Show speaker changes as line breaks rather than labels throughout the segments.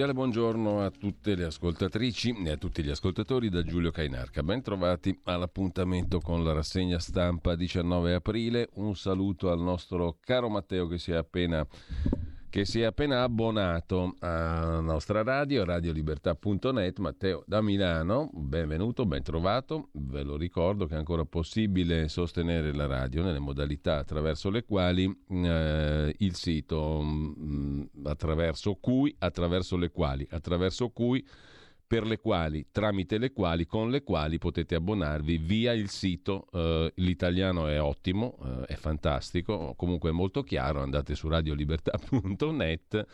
Cordiale buongiorno a tutte le ascoltatrici e a tutti gli ascoltatori da Giulio Cainarca. Ben trovati all'appuntamento con la rassegna stampa 19 aprile. Un saluto al nostro caro Matteo che si è appena che si è appena abbonato alla nostra radio, radiolibertà.net. Matteo da Milano, benvenuto, ben trovato. Ve lo ricordo che è ancora possibile sostenere la radio nelle modalità attraverso le quali eh, il sito, mh, mm, attraverso cui, attraverso le quali, attraverso cui per le quali, tramite le quali, con le quali potete abbonarvi via il sito. Eh, l'italiano è ottimo, eh, è fantastico, comunque è molto chiaro. Andate su radiolibertà.net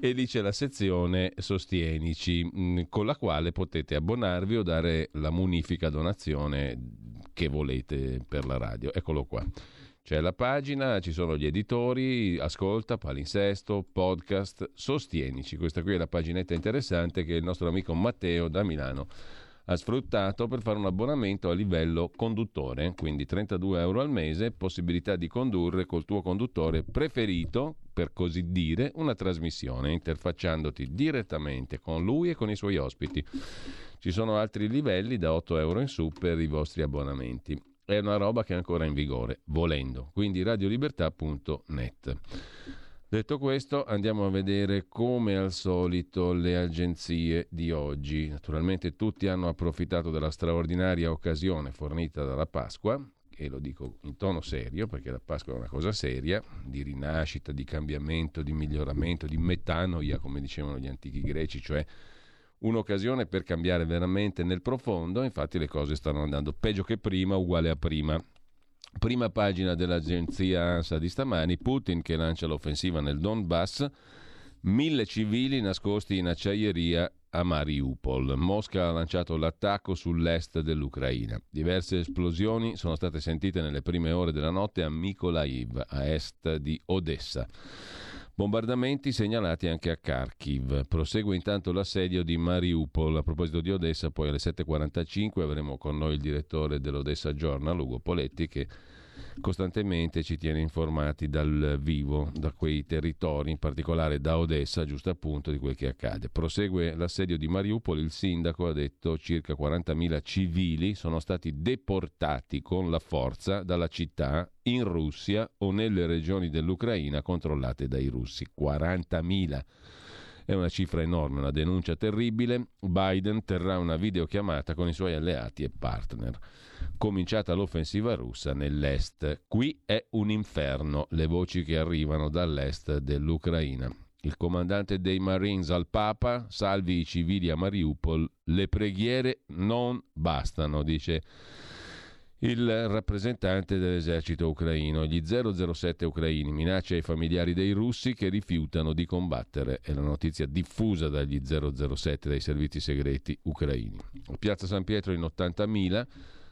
e lì c'è la sezione Sostienici, mh, mm, con la quale potete abbonarvi o dare la munifica donazione che volete per la radio. Eccolo qua. C'è la pagina, ci sono gli editori, ascolta, palinsesto, podcast, sostienici. Questa qui è la paginetta interessante che il nostro amico Matteo da Milano ha sfruttato per fare un abbonamento a livello conduttore, quindi 32 euro al mese, possibilità di condurre col tuo conduttore preferito, per così dire, una trasmissione, interfacciandoti direttamente con lui e con i suoi ospiti. Ci sono altri livelli da 8 euro in su per i vostri abbonamenti è una roba che è ancora in vigore, volendo. Quindi radiolibertà.net. Detto questo, andiamo a vedere come al solito le agenzie di oggi. Naturalmente tutti hanno approfittato della straordinaria occasione fornita dalla Pasqua, e lo dico in tono serio perché la Pasqua è una cosa seria, di rinascita, di cambiamento, di miglioramento, di metanoia, come dicevano gli antichi greci, cioè un'occasione per cambiare veramente nel profondo, infatti le cose stanno andando peggio che prima, uguale a prima. Prima pagina dell'agenzia ANSA di stamani, Putin che lancia l'offensiva nel Donbass, mille civili nascosti in acciaieria a Mariupol. Mosca ha lanciato l'attacco sull'est dell'Ucraina. Diverse esplosioni sono state sentite nelle prime ore della notte a Mykolaiv, a est di Odessa. Bombardamenti segnalati anche a Kharkiv. Prosegue intanto l'assedio di Mariupol. A proposito di Odessa, poi alle 7.45 avremo con noi il direttore dell'Odessa Journal, Ugo Poletti, che costantemente ci tiene informati dal vivo, da quei territori, in particolare da Odessa, giusto appunto di quel che accade. Prosegue l'assedio di Mariupol, il sindaco ha detto circa 40.000 civili sono stati deportati con la forza dalla città in Russia o nelle regioni dell'Ucraina controllate dai russi. 40.000. È una cifra enorme, una denuncia terribile. Biden terrà una videochiamata con i suoi alleati e partner cominciata l'offensiva russa nell'est. Qui è un inferno, le voci che arrivano dall'est dell'Ucraina. Il comandante dei Marines al Papa, salvi i civili a Mariupol, le preghiere non bastano, dice il rappresentante dell'esercito ucraino. Gli 007 ucraini minaccia ai familiari dei russi che rifiutano di combattere. È la notizia diffusa dagli 007 dai servizi segreti ucraini. Piazza San Pietro in 80.000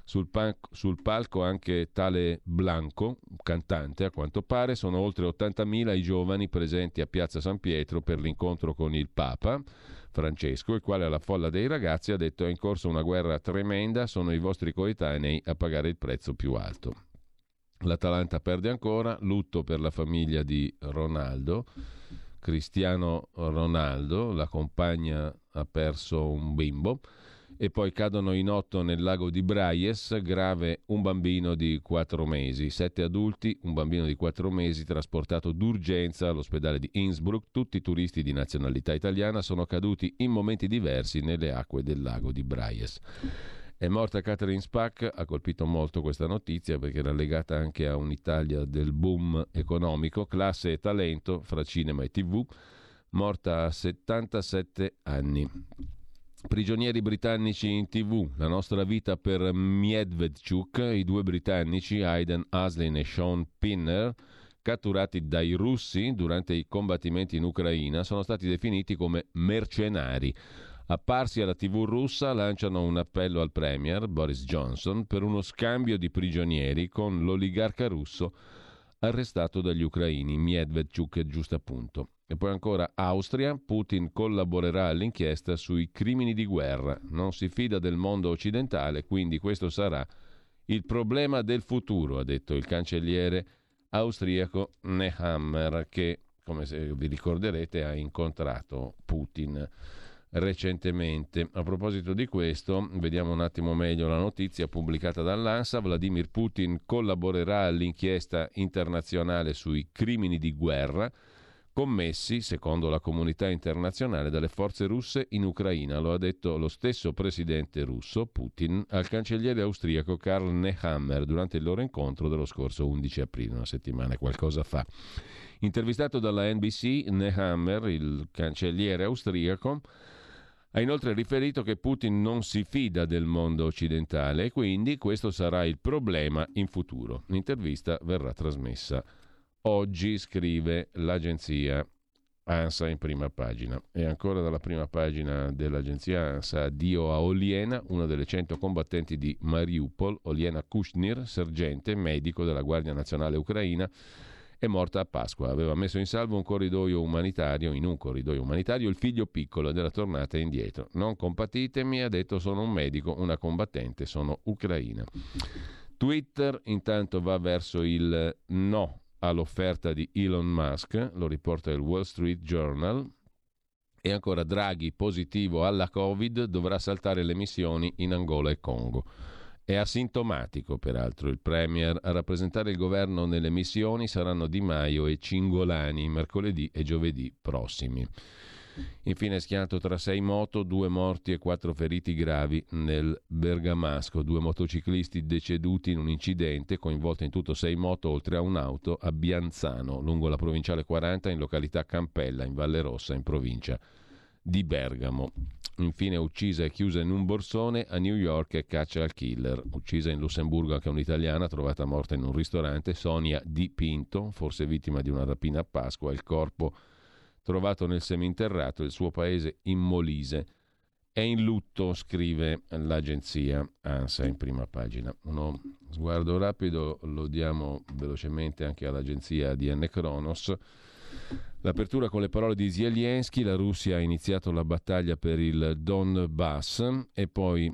sul, pan- sul, palco anche tale Blanco, cantante a quanto pare, sono oltre 80.000 i giovani presenti a Piazza San Pietro per l'incontro con il Papa. Francesco, il quale alla folla dei ragazzi ha detto è in corso una guerra tremenda, sono i vostri coetanei a pagare il prezzo più alto. L'Atalanta perde ancora, lutto per la famiglia di Ronaldo, Cristiano Ronaldo, la compagna ha perso un bimbo e poi cadono in otto nel lago di Braies, grave un bambino di quattro mesi, sette adulti, un bambino di quattro mesi trasportato d'urgenza all'ospedale di Innsbruck, tutti turisti di nazionalità italiana sono caduti in momenti diversi nelle acque del lago di Braies. È morta Catherine Spack, ha colpito molto questa notizia perché era legata anche a un'Italia del boom economico, classe e talento fra cinema e tv, morta a 77 anni. Prigionieri britannici in tv, la nostra vita per Medvedchuk, i due britannici Aiden Aslin e Sean Pinner, catturati dai russi durante i combattimenti in Ucraina, sono stati definiti come mercenari. Apparsi alla TV russa lanciano un appello al Premier Boris Johnson per uno scambio di prigionieri con l'oligarca russo arrestato dagli ucraini, Medvedchuk giusto appunto. E poi ancora Austria, Putin collaborerà all'inchiesta sui crimini di guerra, non si fida del mondo occidentale, quindi questo sarà il problema del futuro, ha detto il cancelliere austriaco Nehammer, che, come vi ricorderete, ha incontrato Putin recentemente. A proposito di questo, vediamo un attimo meglio la notizia pubblicata dall'ANSA. Vladimir Putin collaborerà all'inchiesta internazionale sui crimini di guerra commessi, secondo la comunità internazionale, dalle forze russe in Ucraina. Lo ha detto lo stesso presidente russo, Putin, al cancelliere austriaco Karl Nehammer durante il loro incontro dello scorso 11 aprile, una settimana qualcosa fa. Intervistato dalla NBC, Nehammer, il cancelliere austriaco, ha inoltre riferito che Putin non si fida del mondo occidentale e quindi questo sarà il problema in futuro. L'intervista verrà trasmessa oggi, scrive l'agenzia ANSA in prima pagina. E ancora dalla prima pagina dell'agenzia ANSA, addio a Oliena, una delle 100 combattenti di Mariupol, Oliena Kushnir, sergente, medico della Guardia Nazionale Ucraina, è morta a Pasqua. Aveva messo in salvo un corridoio umanitario, in un corridoio umanitario, il figlio piccolo ed era tornata indietro. Non compatitemi, ha detto sono un medico, una combattente, sono ucraina. Twitter intanto va verso il no all'offerta di Elon Musk, lo riporta il Wall Street Journal. E ancora Draghi positivo alla Covid dovrà saltare le missioni in Angola e Congo. È asintomatico, peraltro, il Premier. A rappresentare il governo nelle missioni saranno Di Maio e Cingolani mercoledì e giovedì prossimi. Infine schianto tra sei moto, due morti e quattro feriti gravi nel Bergamasco, due motociclisti deceduti in un incidente coinvolto in tutto sei moto oltre a un'auto a Bianzano, lungo la provinciale 40 in località Campella, in Valle Rossa, in provincia di Bergamo. Infine uccisa e chiusa in un borsone a New York e caccia al killer. Uccisa in Lussemburgo anche un'italiana trovata morta in un ristorante, Sonia Di Pinto, forse vittima di una rapina a Pasqua. Il corpo trovato nel seminterrato del suo paese in Molise. È in lutto, scrive l'agenzia ANSA in prima pagina. Uno sguardo rapido lo diamo velocemente anche all'agenzia DN Kronos. L'apertura con le parole di Zelensky, la Russia ha iniziato la battaglia per il Donbass e poi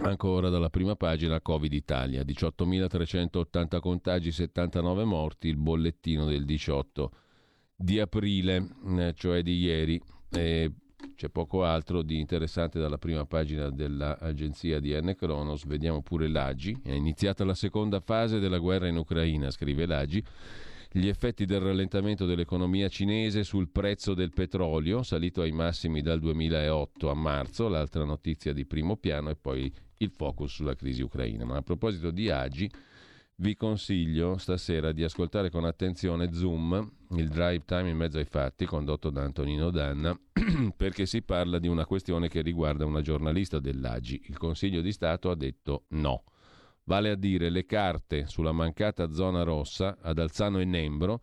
ancora dalla prima pagina Covid Italia, 18.380 contagi, 79 morti, il bollettino del 18 di aprile, eh, cioè di ieri. E c'è poco altro di interessante dalla prima pagina dell'agenzia di N. Kronos. Vediamo pure l'AGI. È iniziata la seconda fase della guerra in Ucraina, scrive l'AGI gli effetti del rallentamento dell'economia cinese sul prezzo del petrolio, salito ai massimi dal 2008 a marzo, l'altra notizia di primo piano, e poi il focus sulla crisi ucraina. Ma a proposito di Agi, vi consiglio stasera di ascoltare con attenzione Zoom, il drive time in mezzo ai fatti, condotto da Antonino Danna, perché si parla di una questione che riguarda una giornalista dell'Agi. Il Consiglio di Stato ha detto no vale a dire le carte sulla mancata zona rossa ad Alzano e Nembro,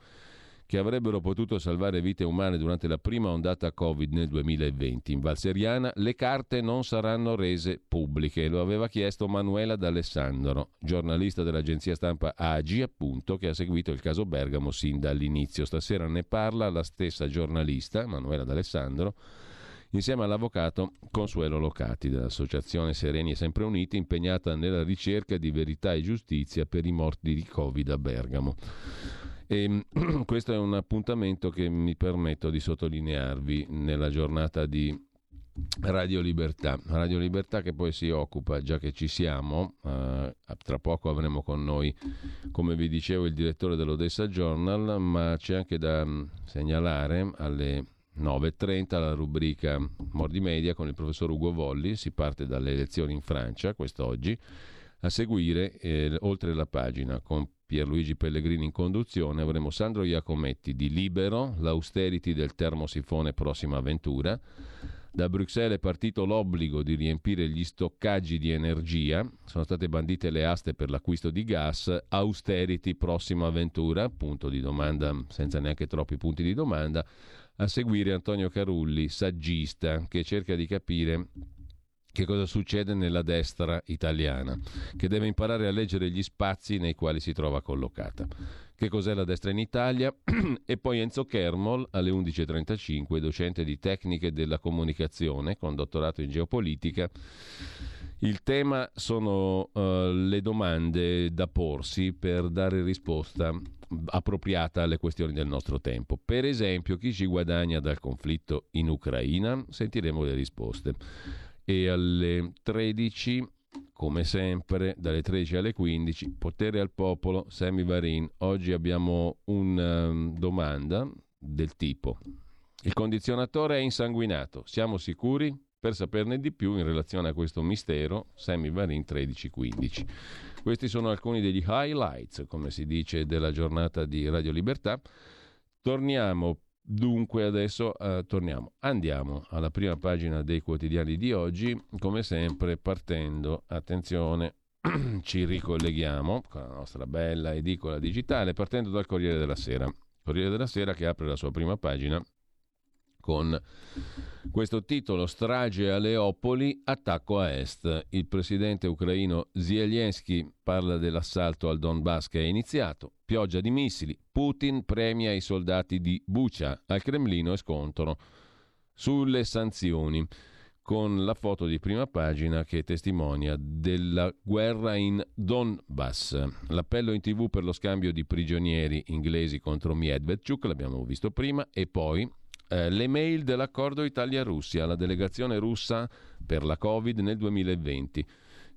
che avrebbero potuto salvare vite umane durante la prima ondata Covid nel 2020. In Valseriana le carte non saranno rese pubbliche, lo aveva chiesto Manuela D'Alessandro, giornalista dell'agenzia stampa AGI, appunto, che ha seguito il caso Bergamo sin dall'inizio. Stasera ne parla la stessa giornalista, Manuela D'Alessandro, insieme all'avvocato Consuelo Locati dell'Associazione Sereni e Sempre Uniti, impegnata nella ricerca di verità e giustizia per i morti di Covid a Bergamo. E, questo è un appuntamento che mi permetto di sottolinearvi nella giornata di Radio Libertà. Radio Libertà che poi si occupa, già che ci siamo, eh, tra poco avremo con noi, come vi dicevo, il direttore dell'Odessa Journal, ma c'è anche da mm, segnalare alle 9.30 la rubrica Mordi Media con il professor Ugo Volli, si parte dalle elezioni in Francia quest'oggi, a seguire, eh, oltre la pagina con Pierluigi Pellegrini in conduzione, avremo Sandro Iacometti di Libero, l'austerity del termosifone prossima avventura, da Bruxelles è partito l'obbligo di riempire gli stoccaggi di energia, sono state bandite le aste per l'acquisto di gas, austerity prossima avventura, punto di domanda senza neanche troppi punti di domanda, a seguire Antonio Carulli, saggista, che cerca di capire che cosa succede nella destra italiana, che deve imparare a leggere gli spazi nei quali si trova collocata che cos'è la destra in Italia e poi Enzo Kermol alle 11.35, docente di tecniche della comunicazione con dottorato in geopolitica. Il tema sono uh, le domande da porsi per dare risposta appropriata alle questioni del nostro tempo. Per esempio, chi ci guadagna dal conflitto in Ucraina? Sentiremo le risposte. E alle 13 come sempre, dalle 13 alle 15, potere al popolo, Semi Varin. Oggi abbiamo una um, domanda del tipo: Il condizionatore è insanguinato, siamo sicuri? Per saperne di più in relazione a questo mistero, Semi Varin 13-15. Questi sono alcuni degli highlights, come si dice, della giornata di Radio Libertà. Torniamo Dunque adesso eh, torniamo, andiamo alla prima pagina dei quotidiani di oggi, come sempre partendo, attenzione, ci ricolleghiamo con la nostra bella edicola digitale, partendo dal Corriere della Sera. Corriere della Sera che apre la sua prima pagina con questo titolo Strage a Leopoli, attacco a est. Il presidente ucraino Zelensky parla dell'assalto al Donbass che è iniziato, pioggia di missili, Putin premia i soldati di Bucha, al Cremlino e scontro sulle sanzioni con la foto di prima pagina che testimonia della guerra in Donbass. L'appello in tv per lo scambio di prigionieri inglesi contro Medvedchuk, l'abbiamo visto prima, e poi eh, le mail dell'accordo Italia-Russia, la delegazione russa per la Covid nel 2020.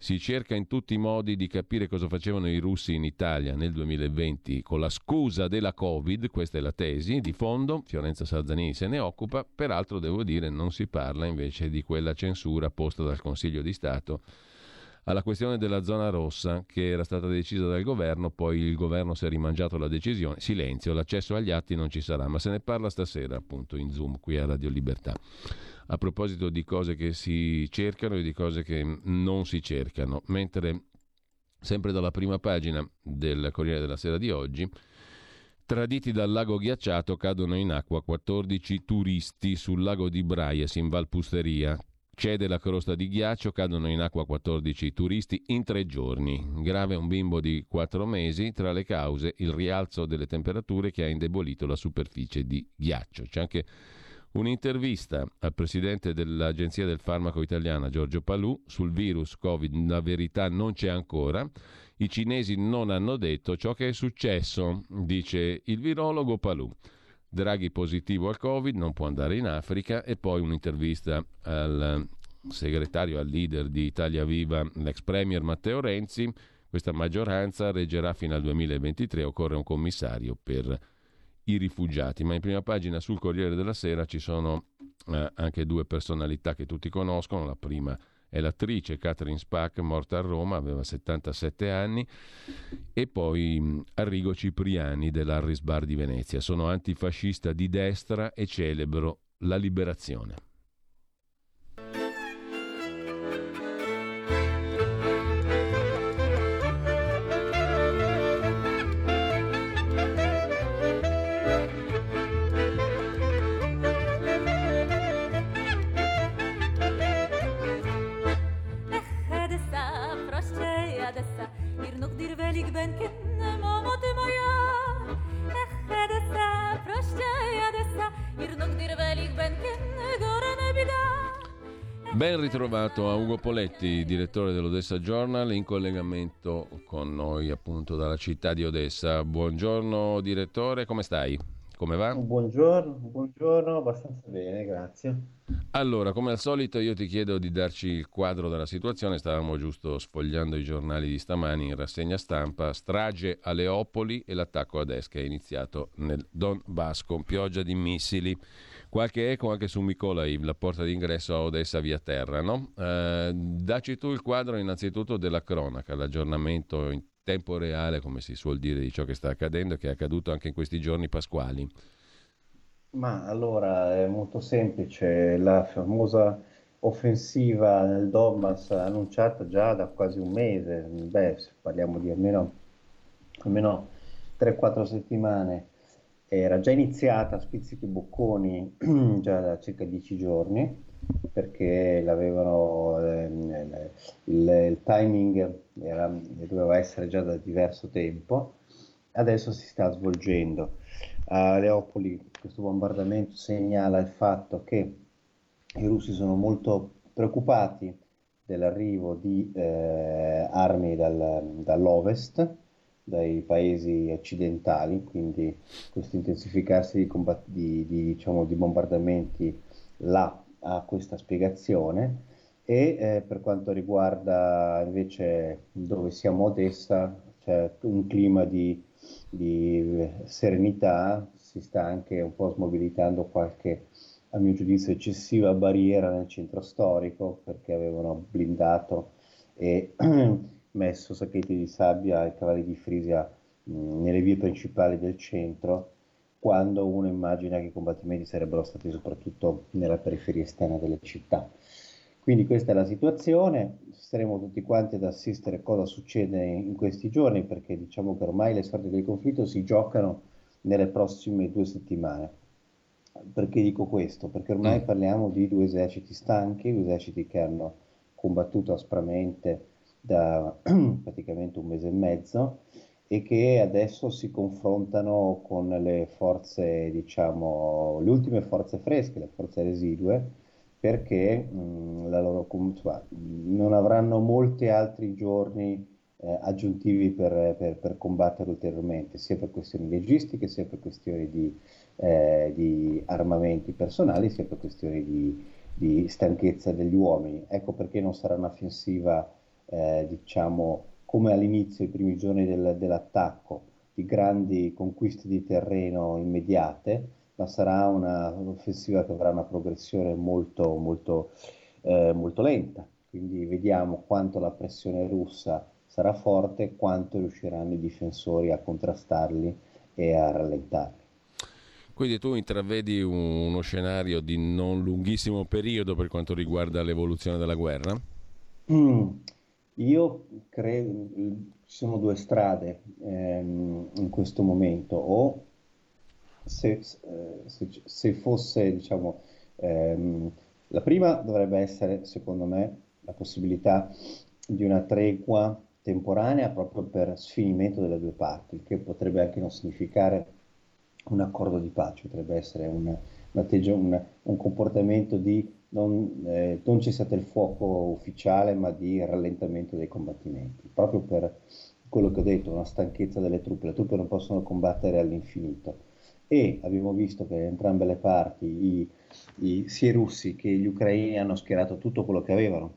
Si cerca in tutti i modi di capire cosa facevano i russi in Italia nel 2020 con la scusa della Covid, questa è la tesi di fondo, Fiorenza Sarzanini se ne occupa, peraltro devo dire non si parla invece di quella censura posta dal Consiglio di Stato alla questione della zona rossa che era stata decisa dal governo, poi il governo si è rimangiato la decisione, silenzio, l'accesso agli atti non ci sarà, ma se ne parla stasera appunto in Zoom qui a Radio Libertà. A proposito di cose che si cercano e di cose che non si cercano, mentre sempre dalla prima pagina del Corriere della Sera di oggi, Traditi dal lago ghiacciato cadono in acqua 14 turisti sul lago di Braies in Valpusteria. Cede la crosta di ghiaccio, cadono in acqua 14 turisti in tre giorni. Grave un bimbo di 4 mesi, tra le cause il rialzo delle temperature che ha indebolito la superficie di ghiaccio. C'è anche un'intervista al presidente dell'Agenzia del Farmaco Italiana, Giorgio Palù, sul virus Covid. La verità non c'è ancora. I cinesi non hanno detto ciò che è successo, dice il virologo Palù. Draghi positivo al Covid, non può andare in Africa e poi un'intervista al segretario, al leader di Italia Viva, l'ex premier Matteo Renzi. Questa maggioranza reggerà fino al 2023, occorre un commissario per i rifugiati. Ma in prima pagina sul Corriere della Sera ci sono eh, anche due personalità che tutti conoscono. La prima è l'attrice Catherine Spack, morta a Roma, aveva 77 anni, e poi Arrigo Cipriani dell'Arris Bar di Venezia. Sono antifascista di destra e celebro la liberazione.
Ben
ritrovato a Ugo Poletti, direttore dell'Odessa Journal, in collegamento con noi appunto dalla città di Odessa. Buongiorno direttore, come stai? Come va?
Buongiorno, buongiorno, abbastanza bene, grazie.
Allora, come al solito io ti chiedo di darci il quadro della situazione, stavamo giusto sfogliando i giornali di stamani in rassegna stampa, strage a Leopoli e l'attacco ad Est che è iniziato nel Don Basco, pioggia di missili. Qualche eco anche su Mykolaiv, la porta d'ingresso a Odessa via terra, no? Eh, dacci tu il quadro innanzitutto della cronaca, l'aggiornamento in tempo reale, come si suol dire, di ciò che sta accadendo e che è accaduto anche in questi giorni pasquali.
Ma allora è molto semplice, la famosa offensiva nel Donbass annunciata già da quasi un mese, beh, parliamo di almeno, almeno 3-4 settimane, era già iniziata a spizzichi bocconi già da circa dieci giorni perché l'avevano, eh, il, il, timing era, doveva essere già da diverso tempo, adesso si sta svolgendo. A Leopoli questo bombardamento segnala il fatto che i russi sono molto preoccupati dell'arrivo di eh, armi dal, dall'ovest, dai paesi occidentali, quindi questo intensificarsi di, combatt- di, di, diciamo, di bombardamenti là ha questa spiegazione e eh, per quanto riguarda invece dove siamo Odessa c'è un clima di, di serenità, si sta anche un po' smobilitando qualche a mio giudizio eccessiva barriera nel centro storico perché avevano blindato e messo sacchetti di sabbia ai cavalli di Frisia mh, nelle vie principali del centro, quando uno immagina che i combattimenti sarebbero stati soprattutto nella periferia esterna delle città. Quindi questa è la situazione, staremo tutti quanti ad assistere a cosa succede in questi giorni, perché diciamo che ormai le sorti del conflitto si giocano nelle prossime due settimane. Perché dico questo? Perché ormai mm. parliamo di due eserciti stanchi, due eserciti che hanno combattuto aspramente da praticamente un mese e mezzo e che adesso si confrontano con le forze, diciamo, le ultime forze fresche, le forze residue, perché mh, loro, insomma, non avranno molti altri giorni eh, aggiuntivi per, per, per, combattere ulteriormente, sia per questioni logistiche, sia per questioni di, eh, di armamenti personali, sia per questioni di, di stanchezza degli uomini. Ecco perché non sarà un'offensiva eh, diciamo, come all'inizio, i primi giorni del, dell'attacco, di grandi conquiste di terreno immediate, ma sarà una, un'offensiva che avrà una progressione molto, molto, eh, molto lenta. Quindi vediamo quanto la pressione russa sarà forte e quanto riusciranno i difensori a contrastarli e a rallentarli.
Quindi tu intravedi uno scenario di non lunghissimo periodo per quanto riguarda l'evoluzione della guerra?
Mm. Io credo ci sono due strade ehm, in questo momento, o se, eh, se, se fosse, diciamo, ehm, la prima dovrebbe essere, secondo me, la possibilità di una tregua temporanea proprio per sfinimento delle due parti, che potrebbe anche non significare un accordo di pace, potrebbe essere un, un, un, un comportamento di non, eh, non cessate il fuoco ufficiale, ma di rallentamento dei combattimenti, proprio per quello che ho detto, una stanchezza delle truppe, le truppe non possono combattere all'infinito. E abbiamo visto che entrambe le parti, i, i, sia i russi che gli ucraini, hanno schierato tutto quello che avevano.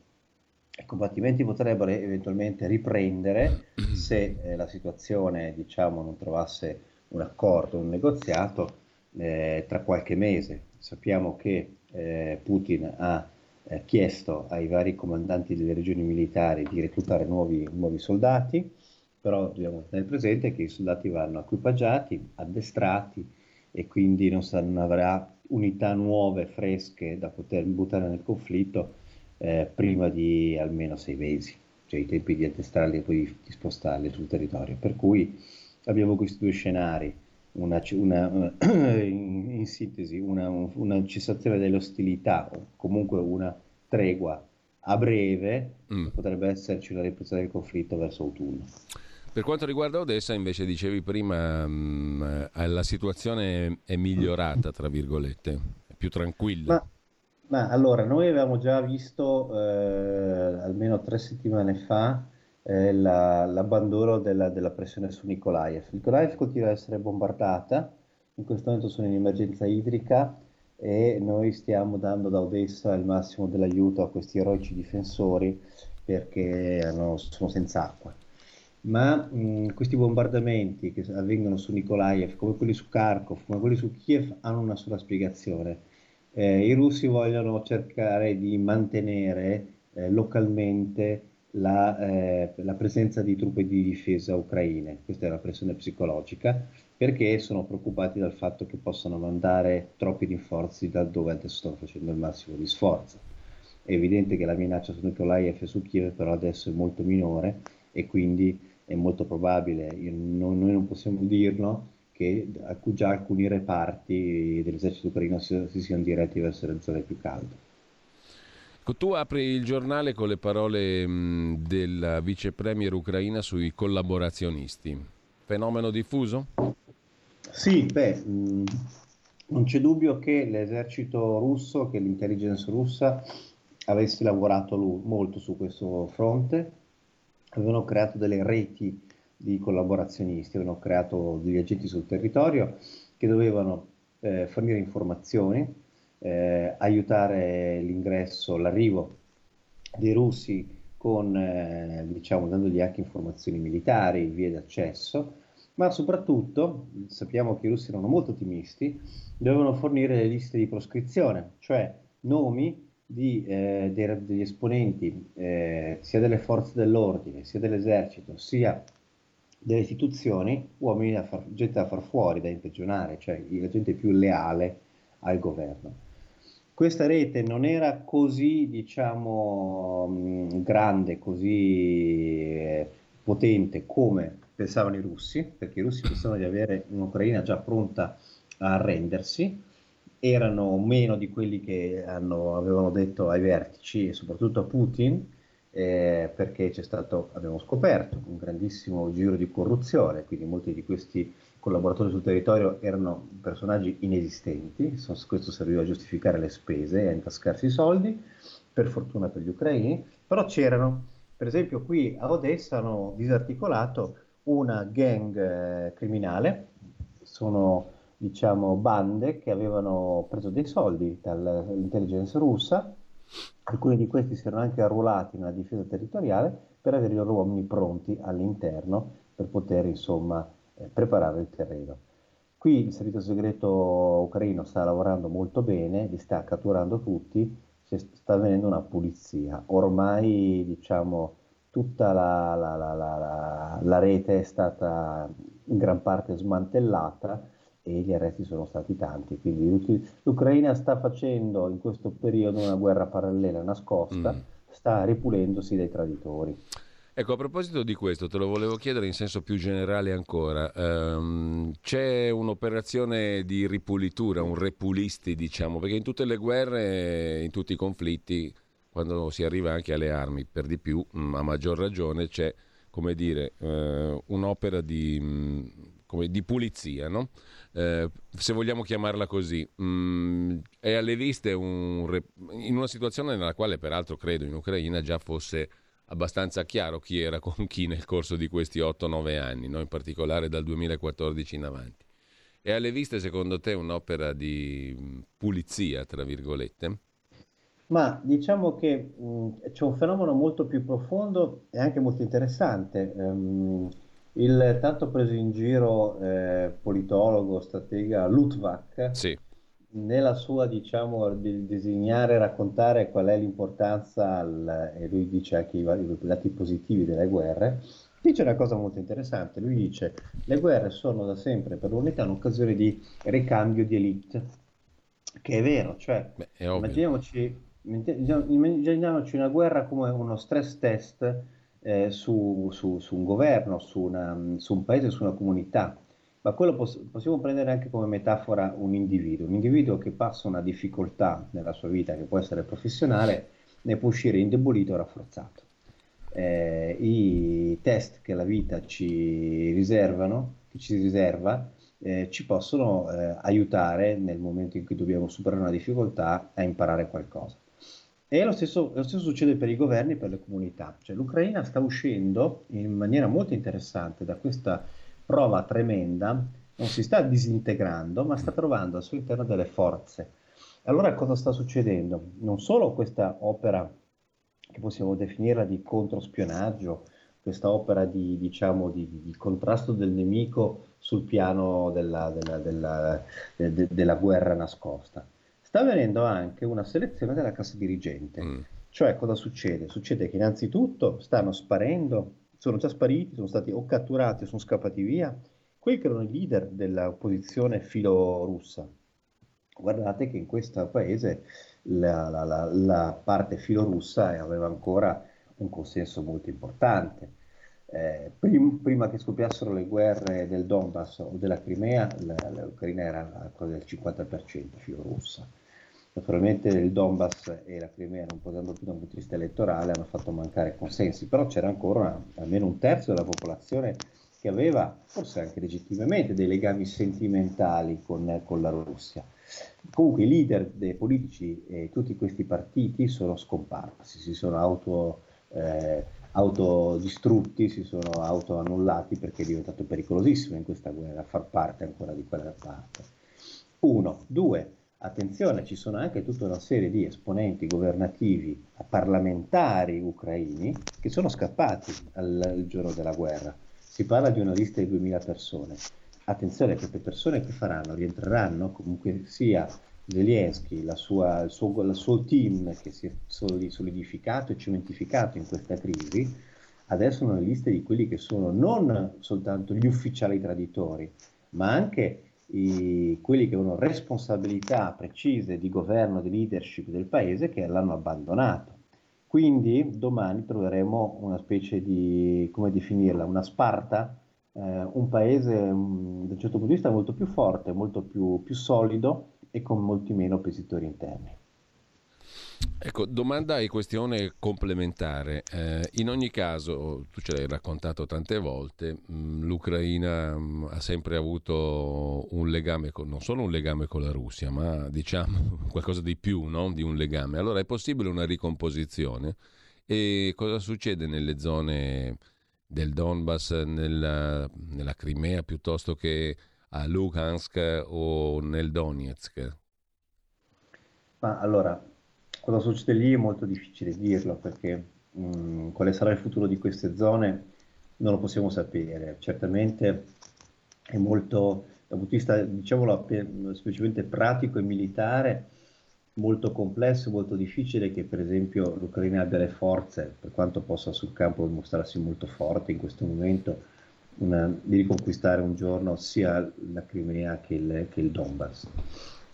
I combattimenti potrebbero eventualmente riprendere se eh, la situazione diciamo, non trovasse un accordo, un negoziato eh, tra qualche mese. Sappiamo che eh, Putin ha eh, chiesto ai vari comandanti delle regioni militari di reclutare nuovi, nuovi soldati, però dobbiamo tenere presente che i soldati vanno equipaggiati, addestrati e quindi non, sa, non avrà unità nuove, fresche da poter buttare nel conflitto eh, prima di almeno sei mesi, cioè i tempi di addestrarli e poi di, di spostarli sul territorio. Per cui abbiamo questi due scenari una, una, in, in, sintesi una, una, cessazione delle ostilità o comunque una tregua a breve, mm. potrebbe esserci una ripresa del conflitto verso autunno.
Per quanto riguarda Odessa, invece, dicevi prima, mh, mm, la situazione è migliorata, tra virgolette, è più tranquilla.
Ma, Ma allora, noi avevamo già visto eh, almeno tre settimane fa eh, la, l'abbandono della, della, pressione su Nikolaev. Nikolaev continua a essere bombardata, in questo momento sono in emergenza idrica e noi stiamo dando da Odessa il massimo dell'aiuto a questi eroici difensori perché hanno, sono senza acqua. Ma mh, questi bombardamenti che avvengono su Nikolaev, come quelli su Kharkov, come quelli su Kiev, hanno una sola spiegazione eh, i russi vogliono cercare di mantenere eh, localmente la, eh, la, presenza di truppe di difesa ucraine, questa è la pressione psicologica, perché sono preoccupati dal fatto che possano mandare troppi rinforzi da dove adesso stanno facendo il massimo di sforzo. È evidente che la minaccia su Nikolaev e su Kiev però adesso è molto minore e quindi è molto probabile, non, noi non possiamo dirlo, che già alcuni reparti dell'esercito ucraino si, si siano diretti verso le zone più calde.
Ecco, tu apri il giornale con le parole mh, della vice premier ucraina sui collaborazionisti. Fenomeno diffuso?
Sì, beh, mh, non c'è dubbio che l'esercito russo, che l'intelligence russa avesse lavorato molto su questo fronte, avevano creato delle reti di collaborazionisti, avevano creato degli agenti sul territorio che dovevano eh, fornire informazioni, eh, aiutare l'ingresso, l'arrivo dei russi con, eh, diciamo, dandogli anche informazioni militari, vie d'accesso, ma soprattutto sappiamo che i russi erano molto ottimisti, dovevano fornire le liste di proscrizione, cioè nomi di, eh, dei, degli esponenti eh, sia delle forze dell'ordine, sia dell'esercito, sia delle istituzioni uomini da far, gente da far fuori, da imprigionare, cioè la gente più leale al governo. Questa rete non era così, diciamo, grande, così eh, potente come pensavano i russi, perché i russi pensavano di avere un'Ucraina già pronta a arrendersi, erano meno di quelli che hanno, avevano detto ai vertici e soprattutto a Putin, eh, perché c'è stato, abbiamo scoperto, un grandissimo giro di corruzione, quindi molti di questi collaboratori sul territorio erano personaggi inesistenti, questo serviva a giustificare le spese e a intascarsi i soldi, per fortuna per gli ucraini, però c'erano, per esempio qui a Odessa hanno disarticolato una gang eh, criminale, sono diciamo bande che avevano preso dei soldi dall'intelligence russa Alcuni di questi si erano anche arruolati nella difesa territoriale per avere i loro uomini pronti all'interno per poter insomma preparare il terreno. Qui il servizio segreto ucraino sta lavorando molto bene, li sta catturando tutti, sta avvenendo una pulizia. Ormai diciamo tutta la, la, la, la rete è stata in gran parte smantellata e gli arresti sono stati tanti. Quindi l'Ucraina sta facendo in questo periodo una guerra parallela nascosta, mm. sta ripulendosi dai traditori.
Ecco, a proposito di questo, te lo volevo chiedere in senso più generale ancora. Um, c'è un'operazione di ripulitura, un repulisti, diciamo, perché in tutte le guerre, in tutti i conflitti, quando si arriva anche alle armi, per di più, mm, a maggior ragione, c'è, come dire, uh, un'opera di, mm, come, di pulizia, no? eh, se vogliamo chiamarla così, mm, è alle viste un in una situazione nella quale peraltro credo in Ucraina già fosse abbastanza chiaro chi era con chi nel corso di questi 8-9 anni, no? in particolare dal 2014 in avanti. È alle viste secondo te un'opera di mm, pulizia, tra virgolette?
Ma diciamo che mh, mm, c'è un fenomeno molto più profondo e anche molto interessante. Um, il tanto preso in giro eh, politologo, stratega Lutvak,
sì.
Nella sua, diciamo, di disegnare e raccontare qual è l'importanza, al, e lui dice anche i, i lati positivi delle guerre, dice una cosa molto interessante. Lui dice: Le guerre sono da sempre per l'umanità un'occasione di ricambio di elite, che è vero, cioè, Beh, è immaginiamoci, immaginiamoci una guerra come uno stress test eh, su, su, su, un governo, su, una, su, un paese, su una comunità, ma quello poss- possiamo prendere anche come metafora un individuo, un individuo che passa una difficoltà nella sua vita, che può essere professionale, ne può uscire indebolito o rafforzato. Eh, I test che la vita ci riservano, che ci riserva, eh, ci possono eh, aiutare nel momento in cui dobbiamo superare una difficoltà a imparare qualcosa. E lo stesso, lo stesso succede per i governi e per le comunità. Cioè, L'Ucraina sta uscendo in maniera molto interessante da questa prova tremenda, non si sta disintegrando, ma sta trovando al suo interno delle forze. Allora cosa sta succedendo? Non solo questa opera che possiamo definirla di controspionaggio, questa opera di, diciamo, di, di contrasto del nemico sul piano della, della, della, de, della, guerra nascosta. Sta avvenendo anche una selezione della classe dirigente. Mm. Cioè, cosa succede? Succede che innanzitutto stanno sparendo, sono già spariti, sono stati o catturati o sono scappati via quelli che erano i leader dell'opposizione filorussa. Guardate che in questo paese la, la, la, la parte filorussa aveva ancora un consenso molto importante. Eh, prim, prima che scoppiassero le guerre del Donbass o della Crimea, l'Ucraina era quasi del 50% filorussa. Naturalmente il Donbass e la Crimea, non potendo più da un punto di vista elettorale, hanno fatto mancare consensi, però c'era ancora una, almeno un terzo della popolazione che aveva, forse anche legittimamente, dei legami sentimentali con, con la Russia. Comunque i leader dei politici e tutti questi partiti sono scomparsi, si sono auto, eh, autodistrutti, si sono autoannullati perché è diventato pericolosissimo in questa guerra far parte ancora di quella parte. Uno. Due. Attenzione, ci sono anche tutta una serie di esponenti governativi, parlamentari ucraini che sono scappati al, al giorno della guerra. Si parla di una lista di 2000 persone attenzione, queste persone che faranno? Rientreranno comunque sia Zelensky, la sua, il, suo, il suo team che si è solidificato e cementificato in questa crisi, adesso sono le liste di quelli che sono non soltanto gli ufficiali traditori, ma anche i, quelli che hanno responsabilità precise di governo, di leadership del paese che l'hanno abbandonato. Quindi domani troveremo una specie di, come definirla, una Sparta eh, un paese um, da un certo punto di vista molto più forte, molto più, più solido e con molti meno oppositori interni.
Ecco, domanda e questione complementare. Eh, in ogni caso, tu ce l'hai raccontato tante volte, mh, mm, l'Ucraina mh, mm, ha sempre avuto un legame, con, non solo un legame con la Russia, ma diciamo qualcosa di più no? di un legame. Allora è possibile una ricomposizione? E cosa succede nelle zone del Donbass nella, nella Crimea piuttosto che a Luhansk o nel Donetsk?
Ma allora, cosa succede lì è molto difficile dirlo perché mh, mm, quale sarà il futuro di queste zone non lo possiamo sapere. Certamente è molto, dal punto di vista, diciamolo, semplicemente pratico e militare, molto complesso, molto difficile che per esempio l'Ucraina abbia le forze, per quanto possa sul campo dimostrarsi molto forte in questo momento, una, di riconquistare un giorno sia la Crimea che il, che il Donbass.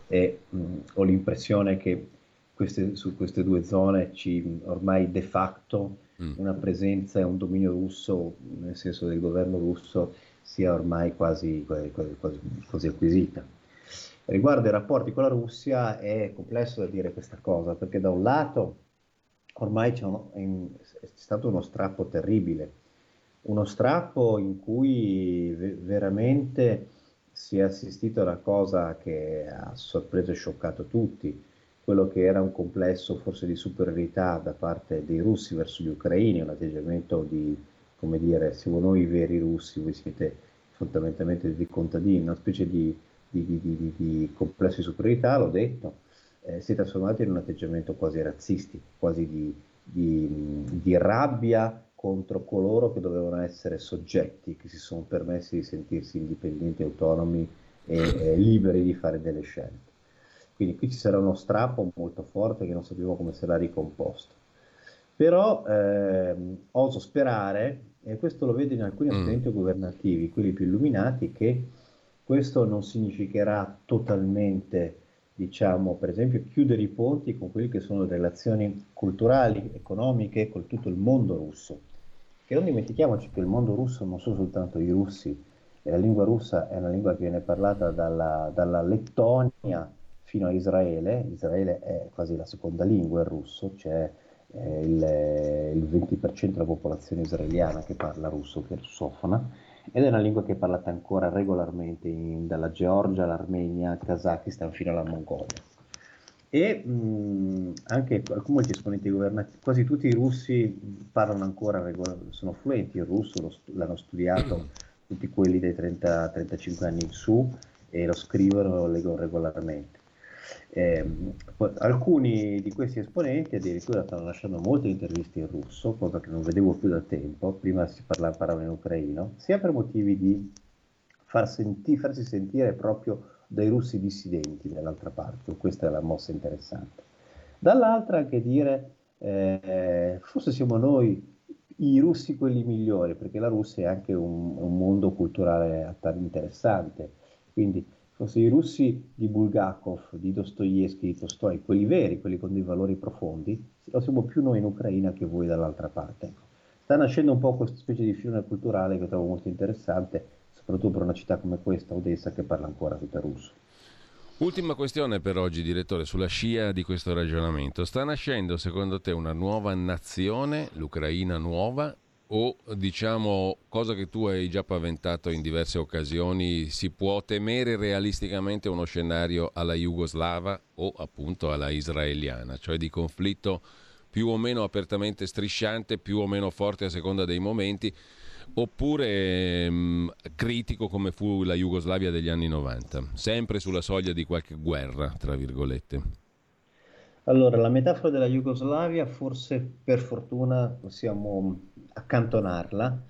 E mh, ho l'impressione che queste, su queste due zone ci ormai de facto mm. una presenza e un dominio russo, nel senso del governo russo, sia ormai quasi, quasi, quasi, quasi acquisita. Riguardo i rapporti con la Russia è complesso da dire questa cosa, perché da un lato ormai c'è, uno, è stato uno strappo terribile, uno strappo in cui veramente si è assistito a una cosa che ha sorpreso e scioccato tutti, quello che era un complesso forse di superiorità da parte dei russi verso gli ucraini, un atteggiamento di, come dire, siamo noi i veri russi, voi siete fondamentalmente dei contadini, una specie di di, di, di, complesso di superiorità, l'ho detto, eh, si è trasformato in un atteggiamento quasi razzistico, quasi di, rabbia contro coloro che dovevano essere soggetti, che si sono permessi di sentirsi indipendenti, autonomi e eh, liberi di fare delle scelte. Quindi qui ci sarà uno strappo molto forte che non sappiamo come sarà ricomposto. Però ehm, oso sperare, e questo lo vedo in alcuni ambienti mm. governativi, quelli più illuminati, che questo non significherà totalmente, diciamo, per esempio, chiudere i ponti con quelle che sono le relazioni culturali, economiche con tutto il mondo russo. Che non dimentichiamoci che il mondo russo non sono soltanto i russi, e la lingua russa è una lingua che viene parlata dalla, dalla Lettonia fino a Israele, Israele è quasi la seconda lingua, il russo, c'è eh, il, il 20% della popolazione israeliana che parla russo, che è russofona, ed è una lingua che è parlata ancora regolarmente in, dalla Georgia all'Armenia, al Kazakistan fino alla Mongolia. E mh, anche molti esponenti governativi, quasi tutti i russi parlano ancora, sono fluenti il russo, lo, l'hanno studiato tutti quelli dei 30-35 anni in su e lo scrivono lo leggono regolarmente. Eh, alcuni di questi esponenti addirittura stanno lasciando molte interviste in russo, cosa che non vedevo più da tempo, prima si parlava, parlava in ucraino, sia per motivi di far senti, farsi sentire proprio dai russi dissidenti dall'altra parte, questa è la mossa interessante. Dall'altra anche dire, eh, forse siamo noi i russi quelli migliori, perché la Russia è anche un, un mondo culturale interessante, quindi forse i russi di Bulgakov, di Dostoevsky, di Tolstoi, quelli veri, quelli con dei valori profondi, lo siamo più noi in Ucraina che voi dall'altra parte. Sta nascendo un po' questa specie di filone culturale che trovo molto interessante, soprattutto per una città come questa, Odessa, che parla ancora tutto russo.
Ultima questione per oggi, direttore, sulla scia di questo ragionamento. Sta nascendo secondo te una nuova nazione, l'Ucraina nuova, o diciamo cosa che tu hai già paventato in diverse occasioni, si può temere realisticamente uno scenario alla jugoslava o appunto alla israeliana, cioè di conflitto più o meno apertamente strisciante, più o meno forte a seconda dei momenti, oppure mh, mm, critico come fu la Jugoslavia degli anni 90, sempre sulla soglia di qualche guerra, tra virgolette.
Allora, la metafora della Jugoslavia forse per fortuna possiamo accantonarla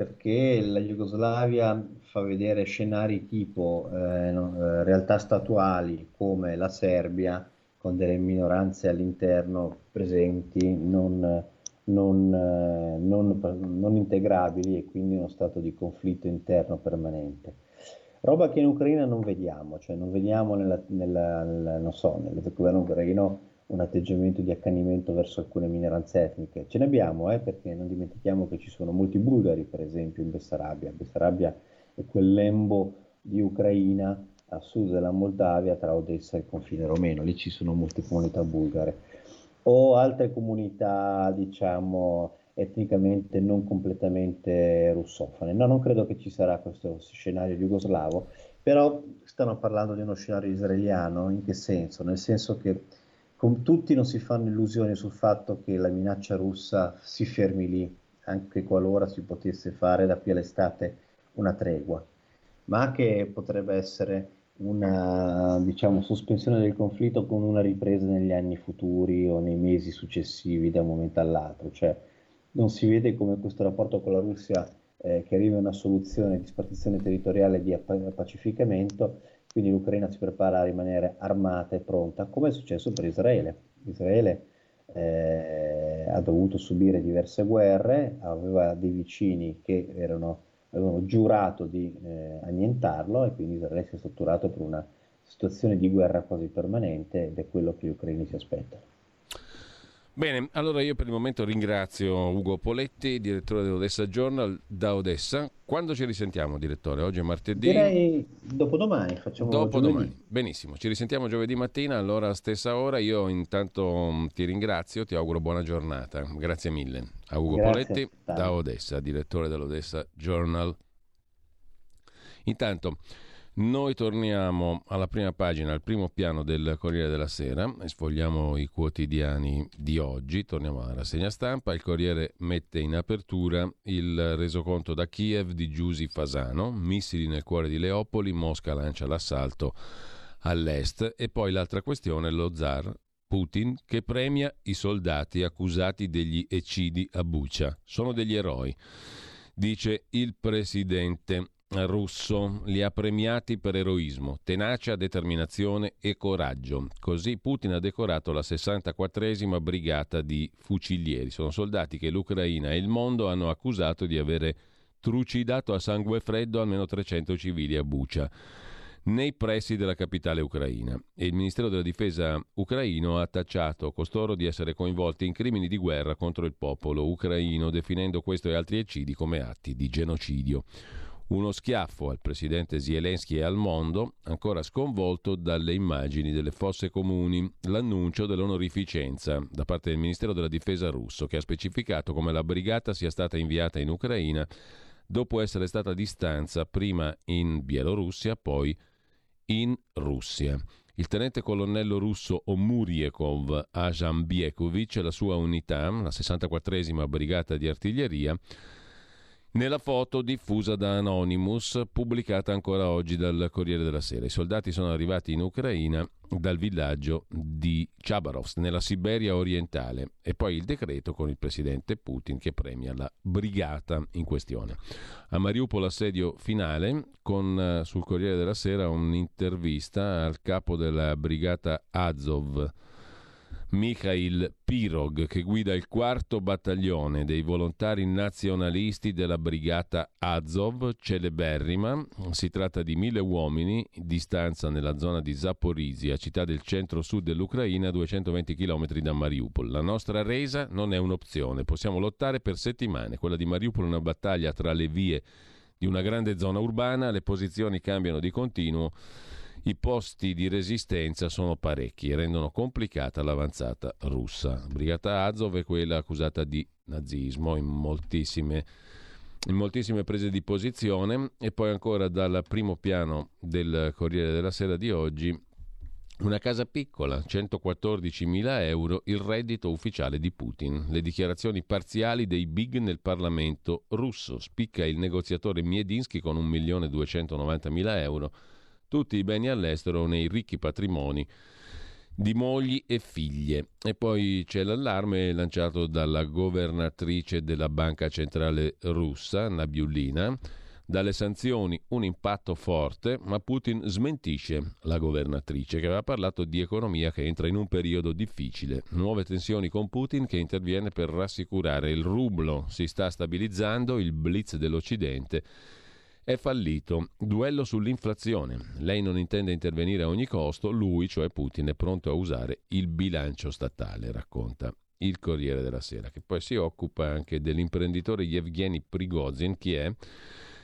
perché la Jugoslavia fa vedere scenari tipo eh, eh, realtà statuali come la Serbia con delle minoranze all'interno presenti non, non, eh, non, non integrabili e quindi uno stato di conflitto interno permanente. Roba che in Ucraina non vediamo, cioè non vediamo nella, nella, nella, so, nel governo ucraino un atteggiamento di accanimento verso alcune minoranze etniche. Ce ne abbiamo, eh, perché non dimentichiamo che ci sono molti bulgari, per esempio, in Bessarabia. Bessarabia è quel lembo di Ucraina a sud della Moldavia tra Odessa e il confine romeno, lì ci sono molte comunità bulgare. O altre comunità, diciamo, etnicamente non completamente russofone. No, non credo che ci sarà questo scenario jugoslavo, però stanno parlando di uno scenario israeliano, in che senso? Nel senso che con tutti non si fanno illusioni sul fatto che la minaccia russa si fermi lì, anche qualora si potesse fare da qui all'estate una tregua, ma che potrebbe essere una diciamo, sospensione del conflitto con una ripresa negli anni futuri o nei mesi successivi da un momento all'altro. Cioè, non si vede come questo rapporto con la Russia eh, che arriva a una soluzione di spartizione territoriale di pacificamento quindi l'Ucraina si prepara a rimanere armata e pronta, come è successo per Israele. Israele eh, ha dovuto subire diverse guerre, aveva dei vicini che erano, avevano giurato di eh, annientarlo e quindi Israele si è strutturato per una situazione di guerra quasi permanente ed è quello che gli ucraini si aspettano.
Bene, allora io per il momento ringrazio Ugo Poletti, direttore dell'Odessa Journal da Odessa. Quando ci risentiamo, direttore? Oggi è martedì.
Direi dopodomani, facciamo
Dopodomani, benissimo. Ci risentiamo giovedì mattina, allora stessa ora. Io intanto mm, ti ringrazio, ti auguro buona giornata. Grazie mille. A Ugo Grazie, Poletti da Odessa, direttore dell'Odessa Journal. Intanto... Noi torniamo alla prima pagina, al primo piano del Corriere della Sera e sfogliamo i quotidiani di oggi. Torniamo alla rassegna stampa. Il Corriere mette in apertura il resoconto da Kiev di Giusi Fasano, missili nel cuore di Leopoli, Mosca lancia l'assalto all'est e poi l'altra questione, lo zar Putin che premia i soldati accusati degli eccidi a Bucia. Sono degli eroi, dice il presidente russo li ha premiati per eroismo, tenacia, determinazione e coraggio. Così Putin ha decorato la 64esima brigata di fucilieri. Sono soldati che l'Ucraina e il mondo hanno accusato di avere trucidato a sangue freddo almeno 300 civili a Bucia nei pressi della capitale ucraina e il Ministero della Difesa ucraino ha tacciato costoro di essere coinvolti in crimini di guerra contro il popolo ucraino, definendo questo e altri eccidi come atti di genocidio. Uno schiaffo al presidente Zelensky e al mondo, ancora sconvolto dalle immagini delle fosse comuni, l'annuncio dell'onorificenza da parte del Ministero della Difesa russo, che ha specificato come la brigata sia stata inviata in Ucraina dopo essere stata a distanza prima in Bielorussia, poi in Russia. Il tenente colonnello russo Omuriekov Ajambiekovic e la sua unità, la 64esima brigata di artiglieria, nella foto diffusa da Anonymous, pubblicata ancora oggi dal Corriere della Sera. I soldati sono arrivati in Ucraina dal villaggio di Chabarovsk, nella Siberia orientale, e poi il decreto con il presidente Putin che premia la brigata in questione. A Mariupol assedio finale, con eh, sul Corriere della Sera un'intervista al capo della brigata Azov Mikhail Pirog, che guida il quarto battaglione dei volontari nazionalisti della brigata Azov, celeberrima. Si tratta di mille uomini di stanza nella zona di Zaporizia, città del centro-sud dell'Ucraina, a 220 km da Mariupol. La nostra resa non è un'opzione, possiamo lottare per settimane. Quella di Mariupol è una battaglia tra le vie di una grande zona urbana, le posizioni cambiano di continuo i posti di resistenza sono parecchi e rendono complicata l'avanzata russa. Brigata Azov è quella accusata di nazismo in moltissime, in moltissime prese di posizione e poi ancora dal primo piano del Corriere della Sera di oggi una casa piccola, 114.000 euro, il reddito ufficiale di Putin. Le dichiarazioni parziali dei big nel Parlamento russo. Spicca il negoziatore Miedinsky con 1.290.000 euro tutti i beni all'estero nei ricchi patrimoni di mogli e figlie. E poi c'è l'allarme lanciato dalla governatrice della Banca Centrale russa, Nabiulina. Dalle sanzioni un impatto forte, ma Putin smentisce la governatrice che aveva parlato di economia che entra in un periodo difficile. Nuove tensioni con Putin che interviene per rassicurare il rublo si sta stabilizzando, il blitz dell'Occidente è fallito. Duello sull'inflazione. Lei non intende intervenire a ogni costo, lui, cioè Putin, è pronto a usare il bilancio statale, racconta il Corriere della Sera, che poi si occupa anche dell'imprenditore Yevgeny Prigozhin, chi è?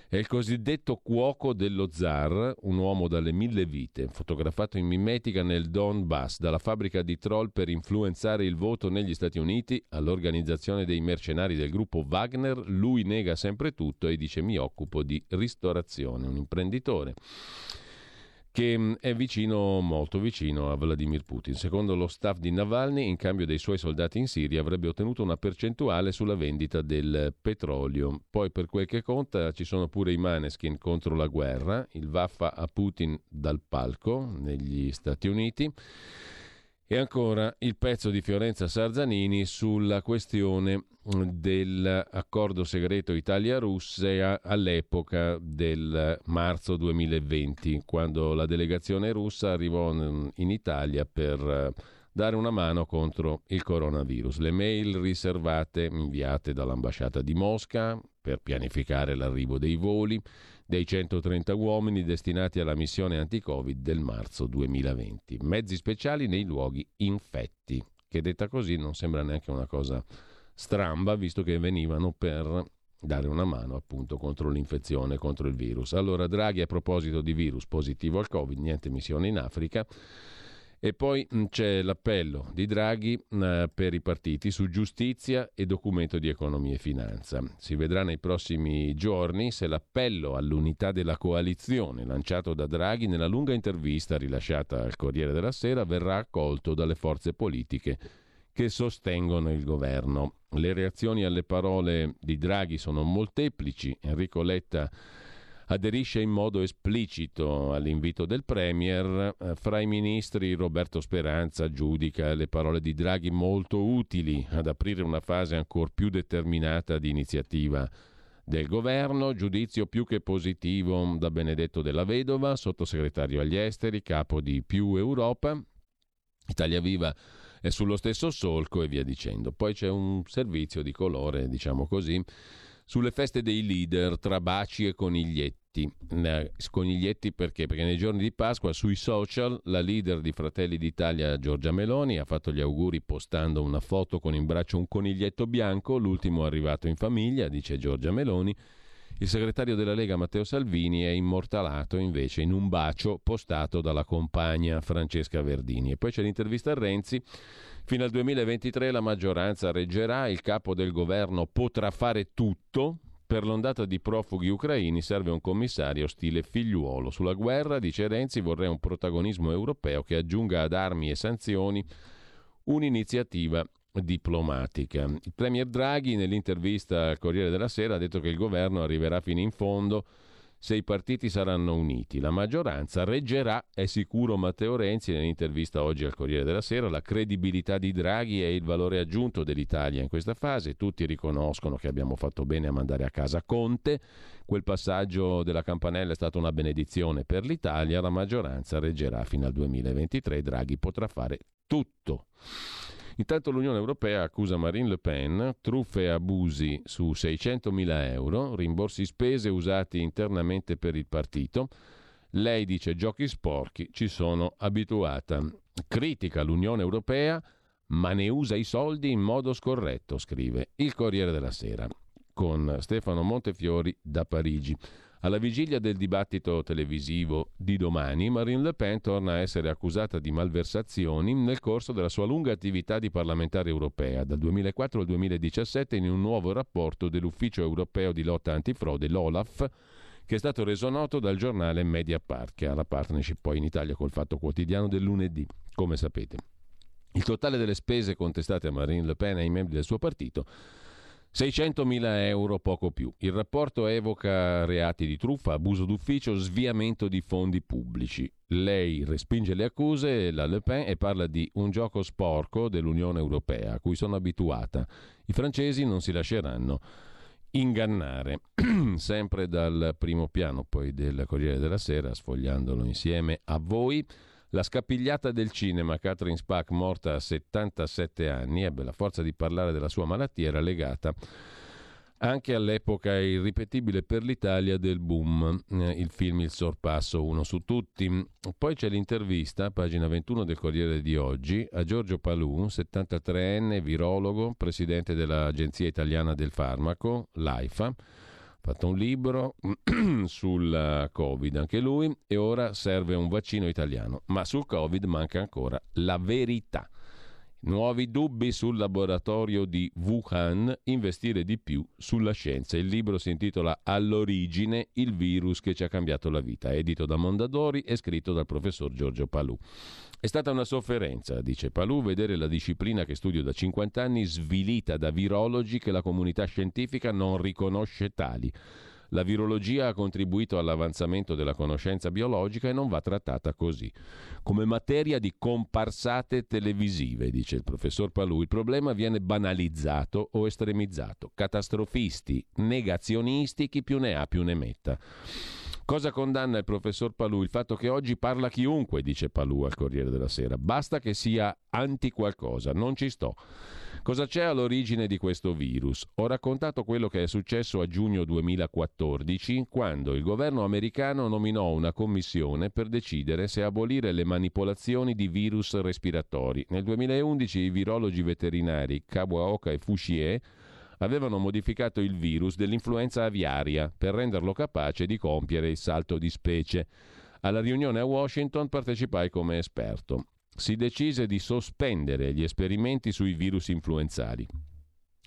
È il cosiddetto cuoco dello zar, un uomo dalle mille vite, fotografato in mimetica nel Donbass, dalla fabbrica di troll per influenzare il voto negli Stati Uniti all'organizzazione dei mercenari del gruppo Wagner. Lui nega sempre tutto e dice mi occupo di ristorazione, un imprenditore che mm, è vicino, molto vicino a Vladimir Putin. Secondo lo staff di Navalny, in cambio dei suoi soldati in Siria, avrebbe ottenuto una percentuale sulla vendita del petrolio. Poi, per quel che conta, ci sono pure i Maneskin contro la guerra, il Vaffa a Putin dal palco negli Stati Uniti. E ancora il pezzo di Fiorenza Sarzanini sulla questione dell'accordo segreto Italia-Russia all'epoca del marzo 2020, quando la delegazione russa arrivò in Italia per dare una mano contro il coronavirus. Le mail riservate inviate dall'ambasciata di Mosca per pianificare l'arrivo dei voli dei 130 uomini destinati alla missione anti-Covid del marzo 2020. Mezzi speciali nei luoghi infetti, che detta così non sembra neanche una cosa stramba, visto che venivano per dare una mano appunto contro l'infezione, contro il virus. Allora Draghi a proposito di virus positivo al Covid, niente missione in Africa, e poi mm, c'è l'appello di Draghi eh, per i partiti su giustizia e documento di economia e finanza. Si vedrà nei prossimi giorni se l'appello all'unità della coalizione lanciato da Draghi nella lunga intervista rilasciata al Corriere della Sera verrà accolto dalle forze politiche che sostengono il governo. Le reazioni alle parole di Draghi sono molteplici. Enrico Letta aderisce in modo esplicito all'invito del Premier. Eh, fra i ministri Roberto Speranza giudica le parole di Draghi molto utili ad aprire una fase ancora più determinata di iniziativa del governo, giudizio più che positivo da Benedetto della Vedova, sottosegretario agli esteri, capo di Più Europa. Italia Viva è sullo stesso solco e via dicendo. Poi c'è un servizio di colore, diciamo così, sulle feste dei leader tra baci e coniglietti. Coniglietti perché? Perché nei giorni di Pasqua sui social la leader di Fratelli d'Italia Giorgia Meloni ha fatto gli auguri postando una foto con in braccio un coniglietto bianco, l'ultimo arrivato in famiglia, dice Giorgia Meloni. Il segretario della Lega Matteo Salvini è immortalato invece in un bacio postato dalla compagna Francesca Verdini. E poi c'è l'intervista a Renzi Fino al 2023 la maggioranza reggerà, il capo del governo potrà fare tutto, Per l'ondata di profughi ucraini serve un commissario stile figliuolo. Sulla guerra, dice Renzi, vorrei un protagonismo europeo che aggiunga ad armi e sanzioni un'iniziativa diplomatica. Il Premier Draghi nell'intervista al Corriere della Sera ha detto che il governo arriverà fino in fondo se i partiti saranno uniti. La maggioranza reggerà, è sicuro Matteo Renzi nell'intervista oggi al Corriere della Sera, la credibilità di Draghi è il valore aggiunto dell'Italia in questa fase. Tutti riconoscono che abbiamo fatto bene a mandare a casa Conte. Quel passaggio della campanella è stata una benedizione per l'Italia. La maggioranza reggerà fino al 2023. Draghi potrà fare tutto. Intanto l'Unione Europea accusa Marine Le Pen truffe e abusi su 600 mila euro, rimborsi spese usati internamente per il partito. Lei dice giochi sporchi, ci sono abituata. Critica l'Unione Europea, ma ne usa i soldi in modo scorretto, scrive il Corriere della Sera, con Stefano Montefiori da Parigi. Alla vigilia del dibattito televisivo di domani, Marine Le Pen torna a essere accusata di malversazioni nel corso della sua lunga attività di parlamentare europea, dal 2004 al 2017 in un nuovo rapporto dell'Ufficio europeo di lotta antifrode, l'OLAF, che è stato reso noto dal giornale Mediapart, che ha la partnership poi in Italia col Fatto Quotidiano del lunedì, come sapete. Il totale delle spese contestate a Marine Le Pen e ai membri del suo partito 600.000 euro, poco più. Il rapporto evoca reati di truffa, abuso d'ufficio, sviamento di fondi pubblici. Lei respinge le accuse, la Le Pen, e parla di un gioco sporco dell'Unione Europea a cui sono abituata. I francesi non si lasceranno ingannare. Sempre dal primo piano poi del Corriere della Sera, sfogliandolo insieme a voi. La scapigliata del cinema, Catherine Spack, morta a 77 anni, ebbe la forza di parlare della sua malattia, era legata anche all'epoca irripetibile per l'Italia del boom, eh, il film Il sorpasso, uno su tutti. Poi c'è l'intervista, pagina 21 del Corriere di oggi, a Giorgio Palù, 73enne, virologo, presidente dell'Agenzia Italiana del Farmaco, l'AIFA fatto un libro sul Covid, anche lui, e ora serve un vaccino italiano. Ma sul Covid manca ancora la verità. Nuovi dubbi sul laboratorio di Wuhan, investire di più sulla scienza. Il libro si intitola All'origine, il virus che ci ha cambiato la vita, edito da Mondadori e scritto dal professor Giorgio Palù. È stata una sofferenza, dice Palù, vedere la disciplina che studio da 50 anni svilita da virologi che la comunità scientifica non riconosce tali. La virologia ha contribuito all'avanzamento della conoscenza biologica e non va trattata così. Come materia di comparsate televisive, dice il professor Palù, il problema viene banalizzato o estremizzato. Catastrofisti, negazionisti, chi più ne ha più ne metta. Cosa condanna il professor Palù? Il fatto che oggi parla chiunque, dice Palù al Corriere della Sera. Basta che sia anti qualcosa, non ci sto. Cosa c'è all'origine di questo virus? Ho raccontato quello che è successo a giugno 2014, quando il governo americano nominò una commissione per decidere se abolire le manipolazioni di virus respiratori. Nel 2011 i virologi veterinari Kawaoka e Fouchier avevano modificato il virus dell'influenza aviaria per renderlo capace di compiere il salto di specie. Alla riunione a Washington partecipai come esperto. Si decise di sospendere gli esperimenti sui virus influenzali.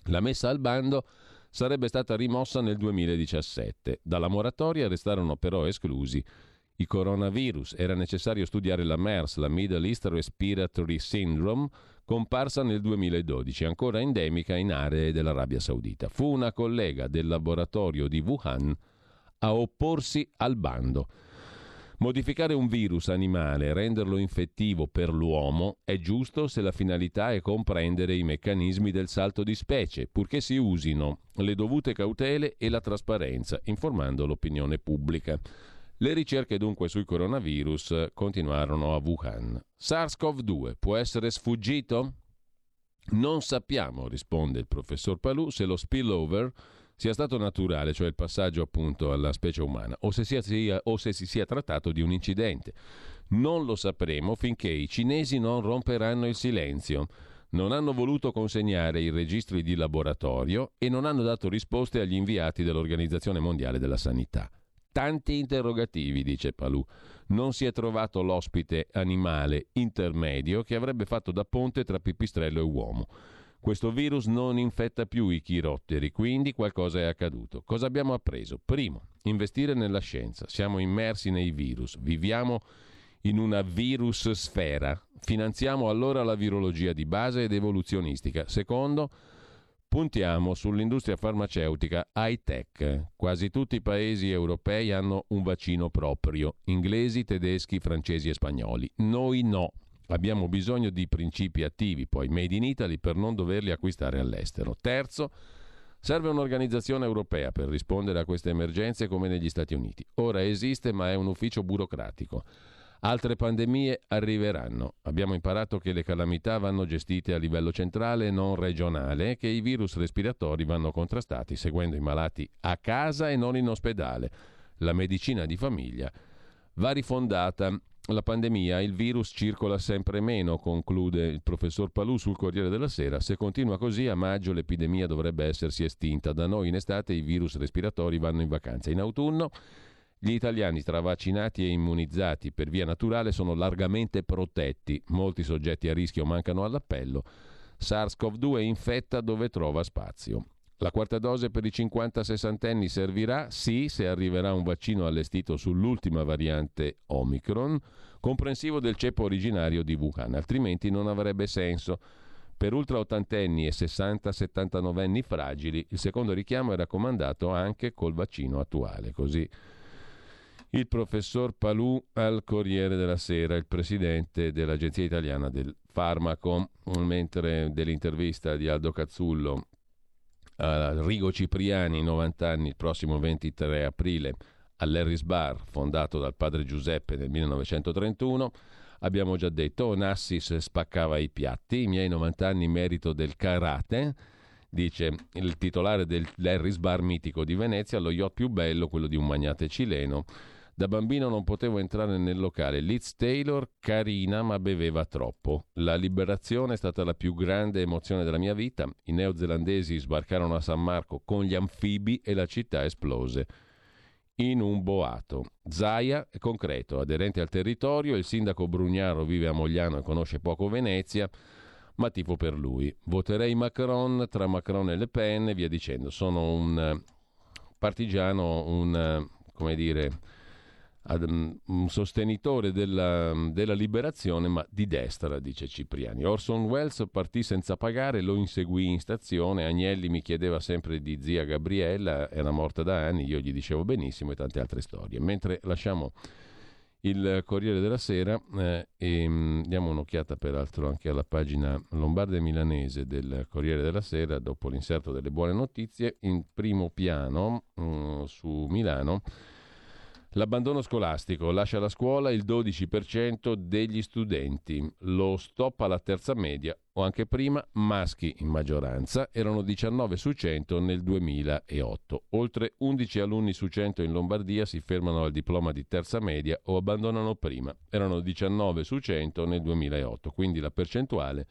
La messa al bando sarebbe stata rimossa nel 2017. Dalla moratoria restarono però esclusi i coronavirus. Era necessario studiare la MERS, la Middle East Respiratory Syndrome, comparsa nel 2012, ancora endemica in aree dell'Arabia Saudita. Fu una collega del laboratorio di Wuhan a opporsi al bando. Modificare un virus animale e renderlo infettivo per l'uomo è giusto se la finalità è comprendere i meccanismi del salto di specie, purché si usino le dovute cautele e la trasparenza, informando l'opinione pubblica. Le ricerche dunque sui coronavirus continuarono a Wuhan. SARS-CoV-2 può essere sfuggito? Non sappiamo, risponde il professor Palù, se lo spillover sia stato naturale, cioè il passaggio appunto alla specie umana, o se, sia, o se si sia trattato di un incidente. Non lo sapremo finché i cinesi non romperanno il silenzio. Non hanno voluto consegnare i registri di laboratorio e non hanno dato risposte agli inviati dell'Organizzazione Mondiale della Sanità. Tanti interrogativi, dice Palù. Non si è trovato l'ospite animale intermedio che avrebbe fatto da ponte tra pipistrello e uomo. Questo virus non infetta più i chirotteri, quindi qualcosa è accaduto. Cosa abbiamo appreso? Primo, investire nella scienza. Siamo immersi nei virus, viviamo in una virus sfera. Finanziamo allora la virologia di base ed evoluzionistica. Secondo, puntiamo sull'industria farmaceutica high tech. Quasi tutti i paesi europei hanno un vaccino proprio, inglesi, tedeschi, francesi e spagnoli. Noi no. Abbiamo bisogno di principi attivi, poi made in Italy, per non doverli acquistare all'estero. Terzo, serve un'organizzazione europea per rispondere a queste emergenze come negli Stati Uniti. Ora esiste, ma è un ufficio burocratico. Altre pandemie arriveranno. Abbiamo imparato che le calamità vanno gestite a livello centrale e non regionale e che i virus respiratori vanno contrastati seguendo i malati a casa e non in ospedale. La medicina di famiglia va rifondata la pandemia, il virus circola sempre meno, conclude il professor Palù sul Corriere della Sera. Se continua così, a maggio l'epidemia dovrebbe essersi estinta. Da noi in estate i virus respiratori vanno in vacanza. In autunno gli italiani tra vaccinati e immunizzati per via naturale sono largamente protetti. Molti soggetti a rischio mancano all'appello. SARS-CoV-2 infetta dove trova spazio. La quarta dose per i 50-60 anni servirà? Sì, se arriverà un vaccino allestito sull'ultima variante Omicron, comprensivo del ceppo originario di Wuhan, altrimenti non avrebbe senso. Per ultra ottantenni e 60-79 anni fragili, il secondo richiamo è raccomandato anche col vaccino attuale. Così il professor Palù al Corriere della Sera, il presidente dell'Agenzia Italiana del Farmaco, mentre dell'intervista di Aldo Cazzullo a Rigo Cipriani, 90 anni, il prossimo 23 aprile, all'Harris Bar, fondato dal padre Giuseppe nel 1931. Abbiamo già detto, Onassis spaccava i piatti, i miei 90 anni merito del karate, dice il titolare dell'Harris Bar mitico di Venezia, lo yacht più bello, quello di un magnate cileno. Da bambino non potevo entrare nel locale. Liz Taylor, carina, ma beveva troppo. La liberazione è stata la più grande emozione della mia vita. I neozelandesi sbarcarono a San Marco con gli anfibi e la città esplose. In un boato. Zaia è concreto, aderente al territorio. Il sindaco Brugnaro vive a Mogliano e conosce poco Venezia ma tifo per lui. Voterei Macron tra Macron e Le Pen e via dicendo. Sono un partigiano, un come dire, un sostenitore della, della, liberazione, ma di destra, dice Cipriani. Orson Welles partì senza pagare, lo inseguì in stazione. Agnelli mi chiedeva sempre di zia Gabriella, era morta da anni, io gli dicevo benissimo e tante altre storie. Mentre lasciamo il Corriere della Sera eh, e mm, diamo un'occhiata peraltro anche alla pagina lombarda e milanese del Corriere della Sera dopo l'inserto delle buone notizie in primo piano mh, mm, su Milano L'abbandono scolastico lascia la scuola il 12% degli studenti, lo stop alla terza media o anche prima maschi in maggioranza erano 19 su 100 nel 2008. Oltre 11 alunni su 100 in Lombardia si fermano al diploma di terza media o abbandonano prima, erano 19 su 100 nel 2008, quindi la percentuale è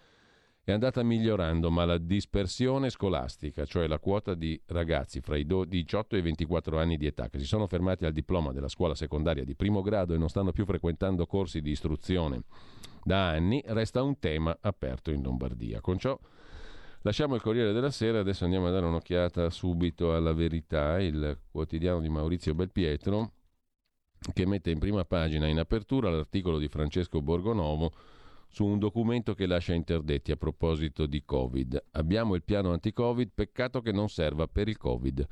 andata migliorando, ma la dispersione scolastica, cioè la quota di ragazzi fra i 18 e i 24 anni di età che si sono fermati al diploma della scuola secondaria di primo grado e non stanno più frequentando corsi di istruzione da anni, resta un tema aperto in Lombardia. Con ciò lasciamo il Corriere della Sera, adesso andiamo a dare un'occhiata subito alla verità, il quotidiano di Maurizio Belpietro, che mette in prima pagina in apertura l'articolo di Francesco Borgonovo su un documento che lascia interdetti a proposito di Covid. Abbiamo il piano anti-Covid, peccato che non serva per il Covid.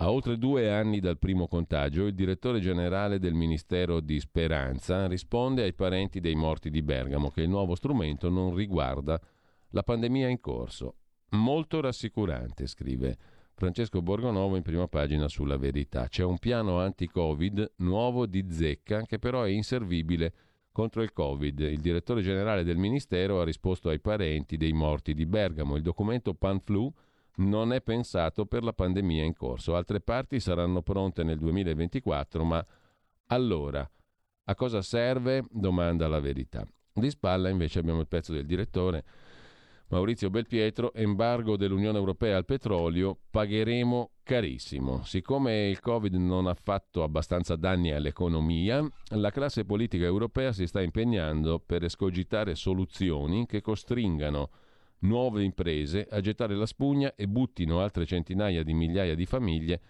A oltre due anni dal primo contagio, il direttore generale del Ministero di Speranza risponde ai parenti dei morti di Bergamo che il nuovo strumento non riguarda la pandemia in corso. Molto rassicurante, scrive Francesco Borgonovo in prima pagina sulla verità. C'è un piano anti-Covid nuovo di zecca che però è inservibile contro il Covid. Il direttore generale del Ministero ha risposto ai parenti dei morti di Bergamo. Il documento PanFlu non è pensato per la pandemia in corso. Altre parti saranno pronte nel 2024, ma allora a cosa serve? Domanda la verità. Di spalla invece abbiamo il pezzo del direttore Maurizio Belpietro, embargo dell'Unione Europea al petrolio, pagheremo carissimo. Siccome il Covid non ha fatto abbastanza danni all'economia, la classe politica europea si sta impegnando per escogitare soluzioni che costringano nuove imprese a gettare la spugna e buttino altre centinaia di migliaia di famiglie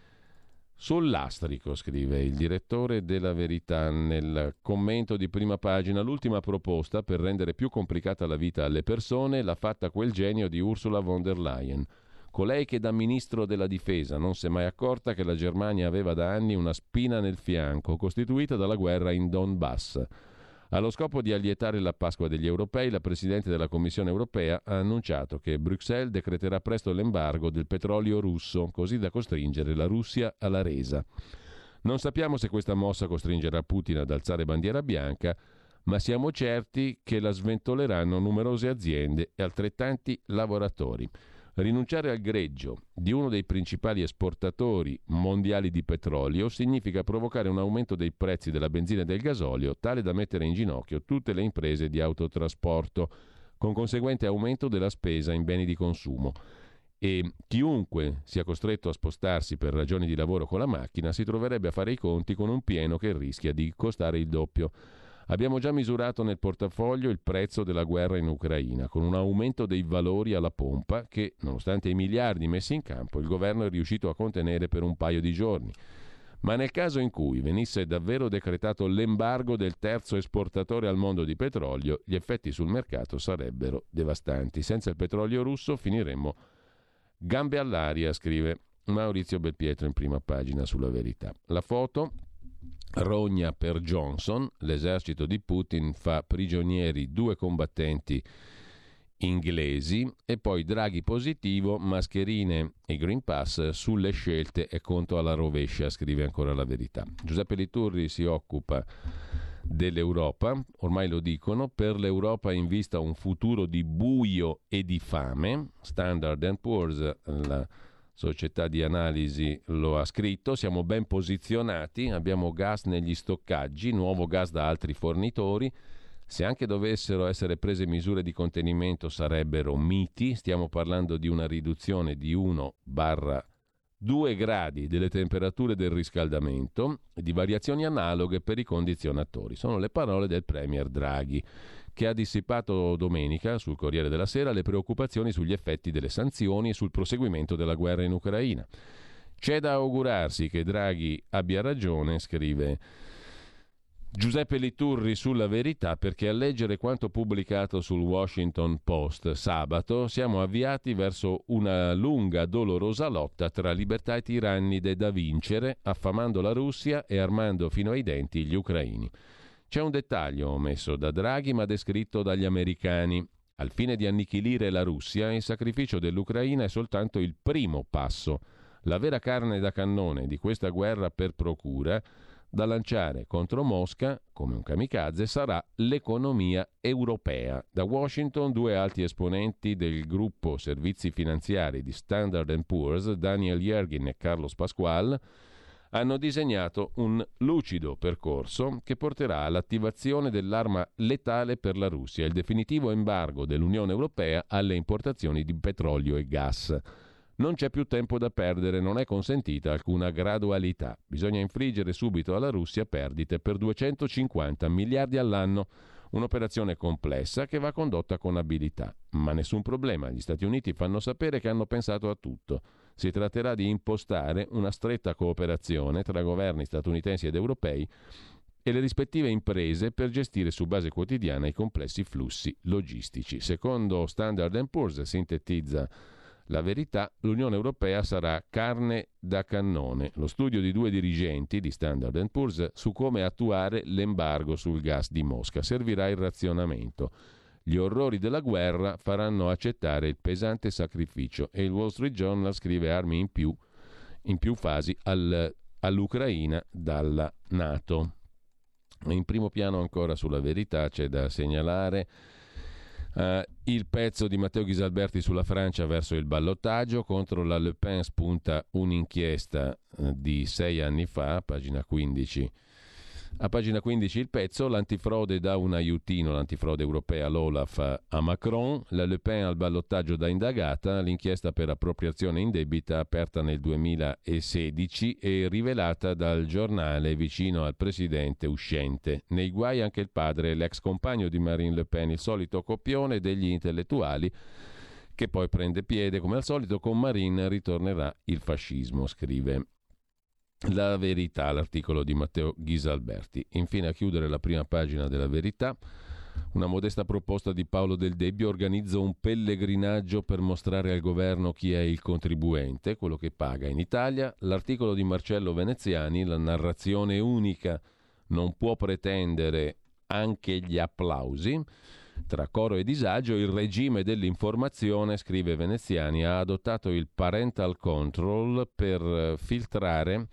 sul lastrico, scrive il direttore della Verità nel commento di prima pagina. L'ultima proposta per rendere più complicata la vita alle persone l'ha fatta quel genio di Ursula von der Leyen. Colei che da ministro della difesa non si è mai accorta che la Germania aveva da anni una spina nel fianco, costituita dalla guerra in Donbass. Allo scopo di allietare la Pasqua degli europei, la Presidente della Commissione europea ha annunciato che Bruxelles decreterà presto l'embargo del petrolio russo, così da costringere la Russia alla resa. Non sappiamo se questa mossa costringerà Putin ad alzare bandiera bianca, ma siamo certi che la sventoleranno numerose aziende e altrettanti lavoratori. Rinunciare al greggio di uno dei principali esportatori mondiali di petrolio significa provocare un aumento dei prezzi della benzina e del gasolio tale da mettere in ginocchio tutte le imprese di autotrasporto, con conseguente aumento della spesa in beni di consumo. E chiunque sia costretto a spostarsi per ragioni di lavoro con la macchina si troverebbe a fare i conti con un pieno che rischia di costare il doppio. Abbiamo già misurato nel portafoglio il prezzo della guerra in Ucraina, con un aumento dei valori alla pompa che, nonostante i miliardi messi in campo, il governo è riuscito a contenere per un paio di giorni. Ma nel caso in cui venisse davvero decretato l'embargo del terzo esportatore al mondo di petrolio, gli effetti sul mercato sarebbero devastanti. Senza il petrolio russo finiremmo gambe all'aria, scrive Maurizio Belpietro in prima pagina sulla verità. La foto Rogna per Johnson, l'esercito di Putin fa prigionieri due combattenti inglesi e poi Draghi positivo, mascherine e Green Pass sulle scelte e conto alla rovescia, scrive ancora la verità. Giuseppe Liturri si occupa dell'Europa, ormai lo dicono, per l'Europa in vista un futuro di buio e di fame, Standard Poor's, la società di analisi lo ha scritto, siamo ben posizionati, abbiamo gas negli stoccaggi, nuovo gas da altri fornitori, se anche dovessero essere prese misure di contenimento sarebbero miti, stiamo parlando di una riduzione di 1 barra 2 gradi delle temperature del riscaldamento e di variazioni analoghe per i condizionatori. Sono le parole del Premier Draghi che ha dissipato domenica sul Corriere della Sera le preoccupazioni sugli effetti delle sanzioni e sul proseguimento della guerra in Ucraina. C'è da augurarsi che Draghi abbia ragione, scrive Giuseppe Liturri sulla verità perché a leggere quanto pubblicato sul Washington Post sabato siamo avviati verso una lunga dolorosa lotta tra libertà e tirannide da vincere, affamando la Russia e armando fino ai denti gli ucraini. C'è un dettaglio omesso da Draghi ma descritto dagli americani. Al fine di annichilire la Russia, il sacrificio dell'Ucraina è soltanto il primo passo. La vera carne da cannone di questa guerra per procura da lanciare contro Mosca, come un kamikaze, sarà l'economia europea. Da Washington due alti esponenti del gruppo servizi finanziari di Standard Poor's, Daniel Yergin e Carlos Pasquale, hanno disegnato un lucido percorso che porterà all'attivazione dell'arma letale per la Russia, il definitivo embargo dell'Unione Europea alle importazioni di petrolio e gas. Non c'è più tempo da perdere, non è consentita alcuna gradualità. Bisogna infliggere subito alla Russia perdite per 250 miliardi all'anno. Un'operazione complessa che va condotta con abilità. Ma nessun problema, gli Stati Uniti fanno sapere che hanno pensato a tutto. Si tratterà di impostare una stretta cooperazione tra governi statunitensi ed europei e le rispettive imprese per gestire su base quotidiana i complessi flussi logistici. Secondo Standard Poor's, sintetizza la verità, l'Unione Europea sarà carne da cannone. Lo studio di due dirigenti di Standard Poor's su come attuare l'embargo sul gas di Mosca servirà il razionamento. Gli orrori della guerra faranno accettare il pesante sacrificio e il Wall Street Journal scrive armi in più, in più fasi al, all'Ucraina dalla Nato. In primo piano ancora sulla verità c'è da segnalare Uh, il pezzo di Matteo Ghisalberti sulla Francia verso il ballottaggio contro la Le Pen spunta un'inchiesta uh, di sei anni fa, pagina 15 a pagina 15 il pezzo, l'antifrode dà un aiutino, l'antifrode europea, l'Olaf a Macron, la Le Pen al ballottaggio da indagata, l'inchiesta per appropriazione indebita aperta nel 2016 e rivelata dal giornale vicino al presidente uscente. Nei guai anche il padre, l'ex compagno di Marine Le Pen, il solito copione degli intellettuali che poi prende piede come al solito con Marin ritornerà il fascismo, scrive la verità, l'articolo di Matteo Ghisalberti. Infine a chiudere la prima pagina della verità una modesta proposta di Paolo Del Debbio organizza un pellegrinaggio per mostrare al governo chi è il contribuente, quello che paga in Italia. L'articolo di Marcello Veneziani, la narrazione unica, non può pretendere anche gli applausi. Tra coro e disagio, il regime dell'informazione, scrive Veneziani, ha adottato il parental control per filtrare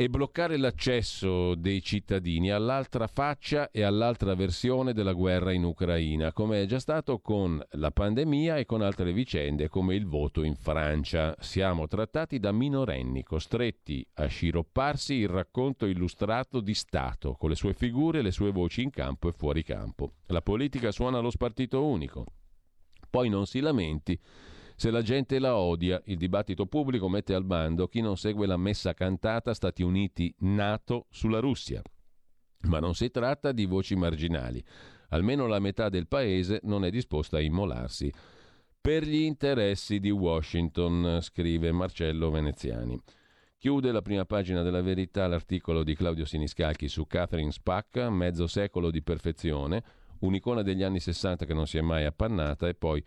e bloccare l'accesso dei cittadini all'altra faccia e all'altra versione della guerra in Ucraina, come è già stato con la pandemia e con altre vicende come il voto in Francia. Siamo trattati da minorenni, costretti a sciropparsi il racconto illustrato di Stato, con le sue figure, le sue voci in campo e fuori campo. La politica suona lo spartito unico. Poi non si lamenti se la gente la odia, il dibattito pubblico mette al bando chi non segue la messa cantata Stati Uniti NATO sulla Russia. Ma non si tratta di voci marginali. Almeno la metà del paese non è disposta a immolarsi. Per gli interessi di Washington, scrive Marcello Veneziani. Chiude la prima pagina della verità l'articolo di Claudio Siniscalchi su Catherine Spack, mezzo secolo di perfezione, un'icona degli anni 60 che non si è mai appannata e poi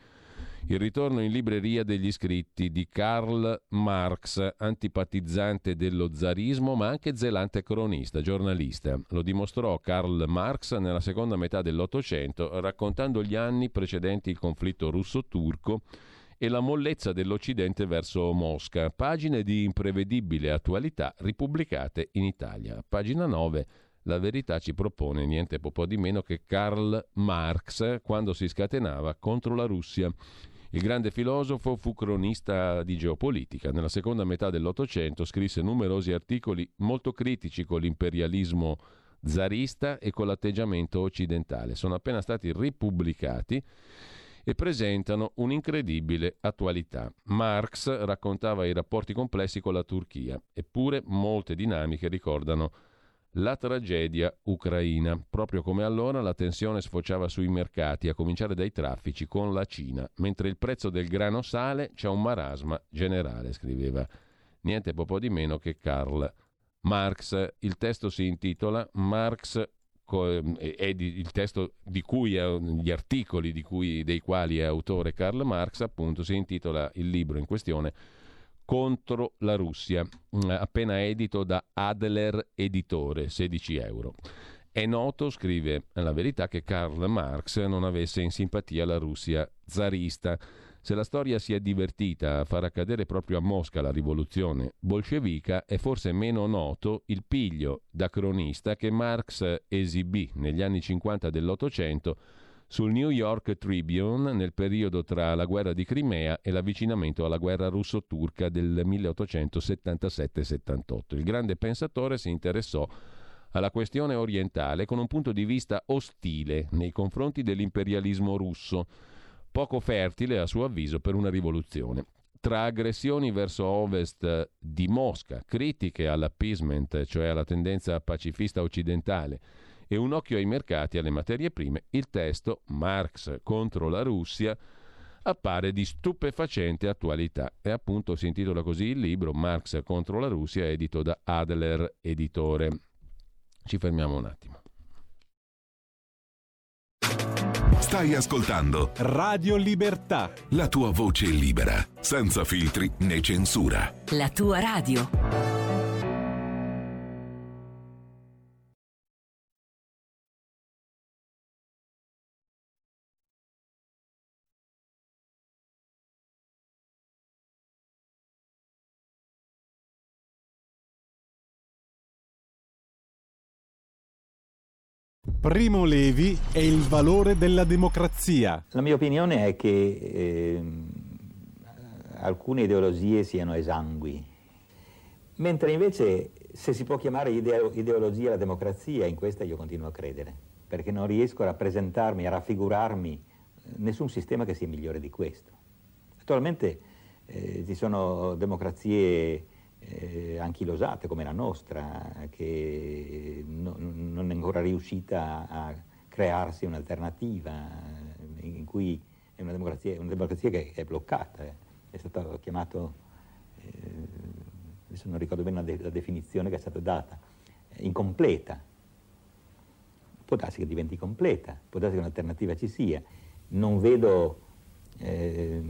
il ritorno in libreria degli scritti di Karl Marx, antipatizzante dello zarismo ma anche zelante cronista, giornalista. Lo dimostrò Karl Marx nella seconda metà dell'Ottocento raccontando gli anni precedenti il conflitto russo-turco e la mollezza dell'Occidente verso Mosca, pagine di imprevedibile attualità ripubblicate in Italia. Pagina 9 la verità ci propone niente po' di meno che Karl Marx quando si scatenava contro la Russia. Il grande filosofo fu cronista di geopolitica. Nella seconda metà dell'Ottocento scrisse numerosi articoli molto critici con l'imperialismo zarista e con l'atteggiamento occidentale. Sono appena stati ripubblicati e presentano un'incredibile attualità. Marx raccontava i rapporti complessi con la Turchia, eppure molte dinamiche ricordano la tragedia ucraina. Proprio come allora la tensione sfociava sui mercati, a cominciare dai traffici con la Cina. Mentre il prezzo del grano sale, c'è un marasma generale, scriveva niente po' di meno che Karl Marx. Il testo si intitola Marx è il testo di cui gli articoli di cui, dei quali è autore Karl Marx, appunto, si intitola il libro in questione contro la Russia, mm, appena edito da Adler Editore, 16 euro. È noto, scrive la verità, che Karl Marx non avesse in simpatia la Russia zarista. Se la storia si è divertita a far accadere proprio a Mosca la rivoluzione bolscevica, è forse meno noto il piglio da cronista che Marx esibì negli anni 50 dell'Ottocento sul New York Tribune nel periodo tra la guerra di Crimea e l'avvicinamento alla guerra russo-turca del 1877-78. Il grande pensatore si interessò alla questione orientale con un punto di vista ostile nei confronti dell'imperialismo russo, poco fertile a suo avviso per una rivoluzione. Tra aggressioni verso ovest di Mosca, critiche all'appeasement, cioè alla tendenza pacifista occidentale, e un occhio ai mercati e alle materie prime, il testo Marx contro la Russia appare di stupefacente attualità e appunto si intitola così il libro Marx contro la Russia edito da Adler Editore. Ci fermiamo un attimo.
Stai ascoltando
Radio Libertà.
La tua voce libera, senza filtri né censura.
La tua radio.
Primo Levi è il valore della democrazia.
La mia opinione è che eh, alcune ideologie siano esangui, mentre invece se si può chiamare ideo- ideologia la democrazia, in questa io continuo a credere, perché non riesco a rappresentarmi, a raffigurarmi nessun sistema che sia migliore di questo. Attualmente eh, ci sono democrazie eh, anchilosate come la nostra, che no, non è ancora riuscita a crearsi un'alternativa, in cui è una democrazia, una democrazia che è bloccata, eh. è stato chiamato, eh, adesso non ricordo bene la, de- la, definizione che è stata data, incompleta. Può darsi che diventi completa, può darsi che un'alternativa ci sia. Non vedo, eh,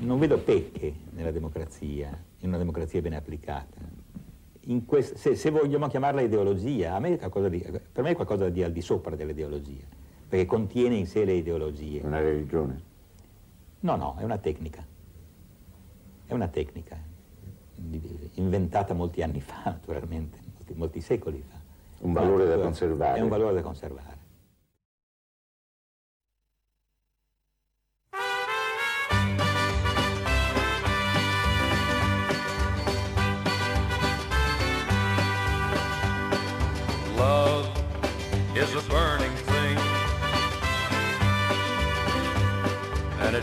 non vedo pecche nella democrazia, in una democrazia ben applicata. Quest- se, se, vogliamo chiamarla ideologia, me di, per me è qualcosa di al di sopra dell'ideologia, perché contiene in sé le ideologie.
Una religione?
No, no, è una tecnica. È una tecnica, inventata molti anni fa, naturalmente, molti, molti secoli fa.
Un valore da conservare.
È un valore da conservare.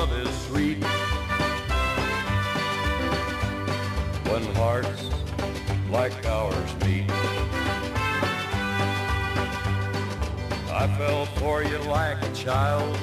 Love is sweet when hearts like ours meet. I fell for you like a child.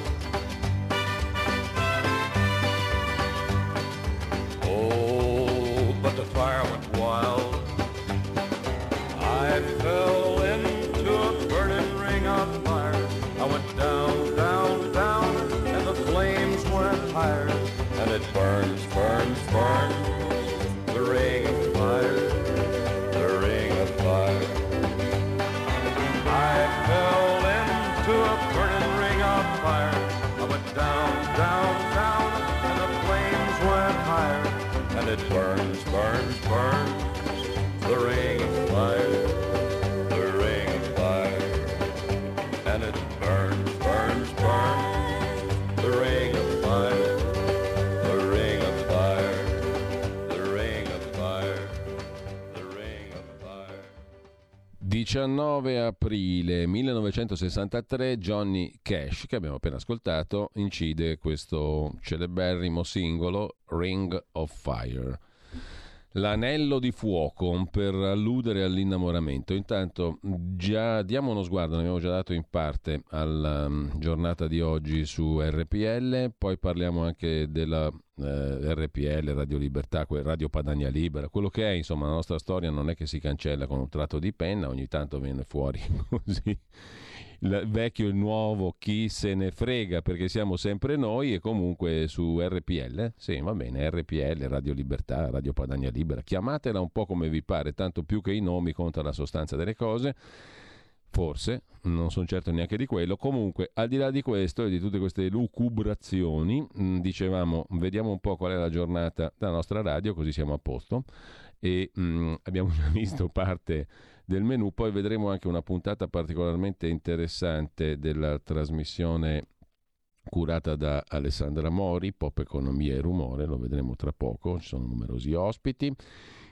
It burns, burns.
19 aprile 1963 Johnny Cash, che abbiamo appena ascoltato, incide questo celeberrimo singolo Ring of Fire. L'anello di fuoco per alludere all'innamoramento. Intanto già diamo uno sguardo, ne abbiamo già dato in parte alla um, giornata di oggi su RPL, poi parliamo anche della eh, RPL, Radio Libertà, Radio Padania Libera, quello che è, insomma, la nostra storia non è che si cancella con un tratto di penna, ogni tanto viene fuori così. Il vecchio e il nuovo, chi se ne frega perché siamo sempre noi e comunque su RPL, sì va bene, RPL, Radio Libertà, Radio Padania Libera, chiamatela un po' come vi pare, tanto più che i nomi conta la sostanza delle cose, forse, non sono certo neanche di quello, comunque al di là di questo e di tutte queste lucubrazioni, mh, dicevamo vediamo un po' qual è la giornata della nostra radio, così siamo a posto. E mh, abbiamo già visto parte del menù. Poi vedremo anche una puntata particolarmente interessante della trasmissione curata da Alessandra Mori, Pop Economia e Rumore, lo vedremo tra poco, ci sono numerosi ospiti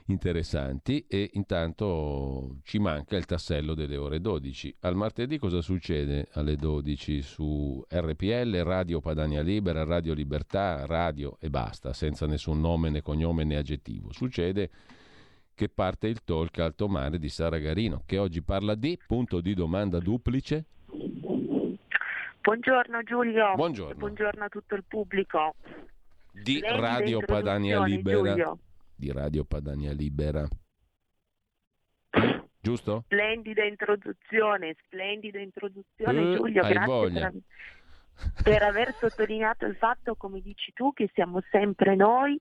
interessanti e intanto ci manca il tassello delle ore 12. Al martedì cosa succede alle 12 su RPL, Radio Padania Libera, Radio Libertà, Radio e basta, senza nessun nome né cognome né aggettivo. Succede che parte il talk Alto Mare di Sara Garino, che oggi parla di punto di domanda duplice.
Buongiorno Giulio.
Buongiorno.
Buongiorno a tutto il pubblico.
Di Radio Padania Libera.
Giulio.
Di Radio Padania Libera. Giusto?
Splendida introduzione, splendida introduzione
Eh,
Giulio, grazie
voglia.
per, per aver sottolineato il fatto, come dici tu, che siamo sempre noi,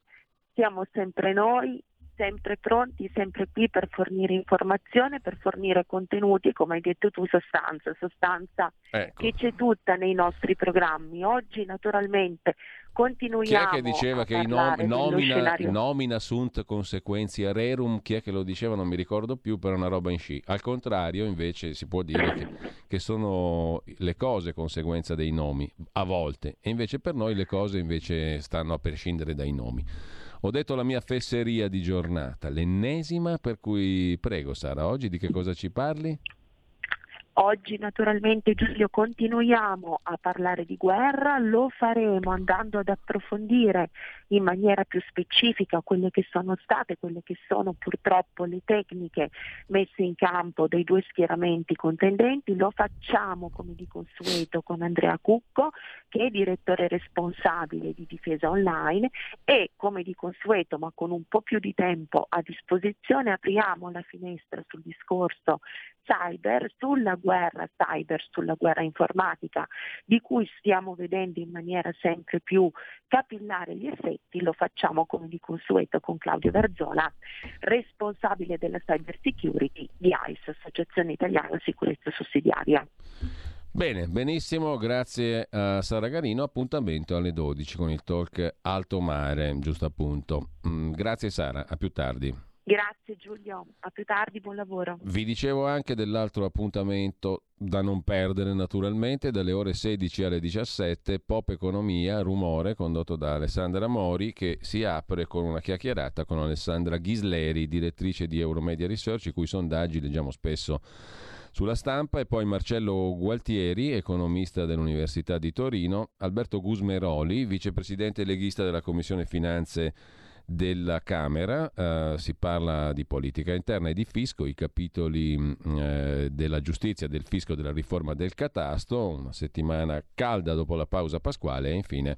siamo sempre noi, sempre pronti, sempre qui per fornire informazione, per fornire contenuti come hai detto tu sostanza, sostanza
Ecco.
che c'è tutta nei nostri programmi. Oggi naturalmente
Chi
continuiamo
è che diceva che i nom- nomina, nomina sunt consequentia rerum? Chi è che lo diceva? Non mi ricordo più, per una roba in sci. Al contrario, invece, si può dire che, che sono le cose conseguenza dei nomi, a volte. E invece per noi le cose invece stanno a prescindere dai nomi. Ho detto la mia fesseria di giornata, l'ennesima, per cui prego Sara, oggi di che cosa ci parli?
Oggi naturalmente Giulio continuiamo a parlare di guerra, lo faremo andando ad approfondire in maniera più specifica quelle che sono state, quelle che sono purtroppo le tecniche messe in campo dai due schieramenti contendenti, lo facciamo come di consueto con Andrea Cucco che è direttore responsabile di difesa online e come di consueto ma con un po' più di tempo a disposizione apriamo la finestra sul discorso cyber, sulla guerra cyber, sulla guerra informatica, di cui stiamo vedendo in maniera sempre più capillare gli effetti, lo facciamo come di consueto con Claudio Verzola, responsabile della cyber security di ICE, Associazione Italiana Sicurezza Sussidiaria.
Bene, benissimo, grazie a Sara Garino. Appuntamento alle 12 con il talk Alto Mare, giusto appunto. Mm, grazie Sara, a più tardi.
Grazie Giulio, a più tardi, buon lavoro.
Vi dicevo anche dell'altro appuntamento da non perdere naturalmente, dalle ore 16 alle 17, Pop Economia, Rumore, condotto da Alessandra Mori, che si apre con una chiacchierata con Alessandra Ghisleri, direttrice di Euromedia Research, i cui sondaggi leggiamo spesso sulla stampa, e poi Marcello Gualtieri, economista dell'Università di Torino, Alberto Gusmeroli, vicepresidente leghista della Commissione Finanze della Camera, eh, si parla di politica interna e di fisco, i capitoli mh, eh, della giustizia, del fisco della riforma del catasto, una settimana calda dopo la pausa pasquale e infine,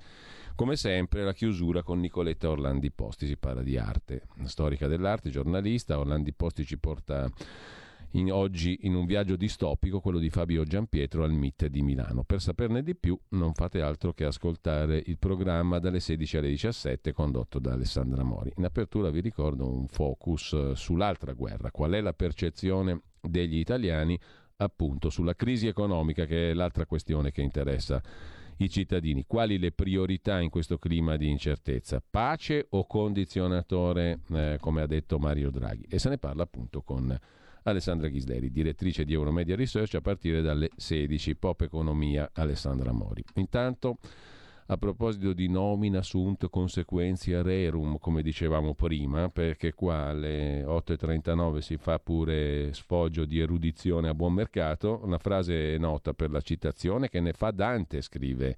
come sempre, la chiusura con Nicoletta Orlandi Posti, si parla di arte, storica dell'arte, giornalista, Orlandi Posti ci porta in- oggi in un viaggio distopico, quello di Fabio Giampietro al MIT di Milano. Per saperne di più non fate altro che ascoltare il programma dalle 16 alle 17 condotto da Alessandra Mori. In apertura vi ricordo un focus eh, sull'altra guerra, qual è la percezione degli italiani appunto sulla crisi economica che è l'altra questione che interessa i cittadini. Quali le priorità in questo clima di incertezza? Pace o condizionatore, eh, come ha detto Mario Draghi? E se ne parla appunto con Alessandra Ghisleri, direttrice di Euromedia Research a partire dalle 16, Pop Economia Alessandra Mori. Intanto, a proposito di nomina sunt consequentia rerum, come dicevamo prima, perché qua alle 8.39 si fa pure sfoggio di erudizione a buon mercato, una frase nota per la citazione che ne fa Dante, scrive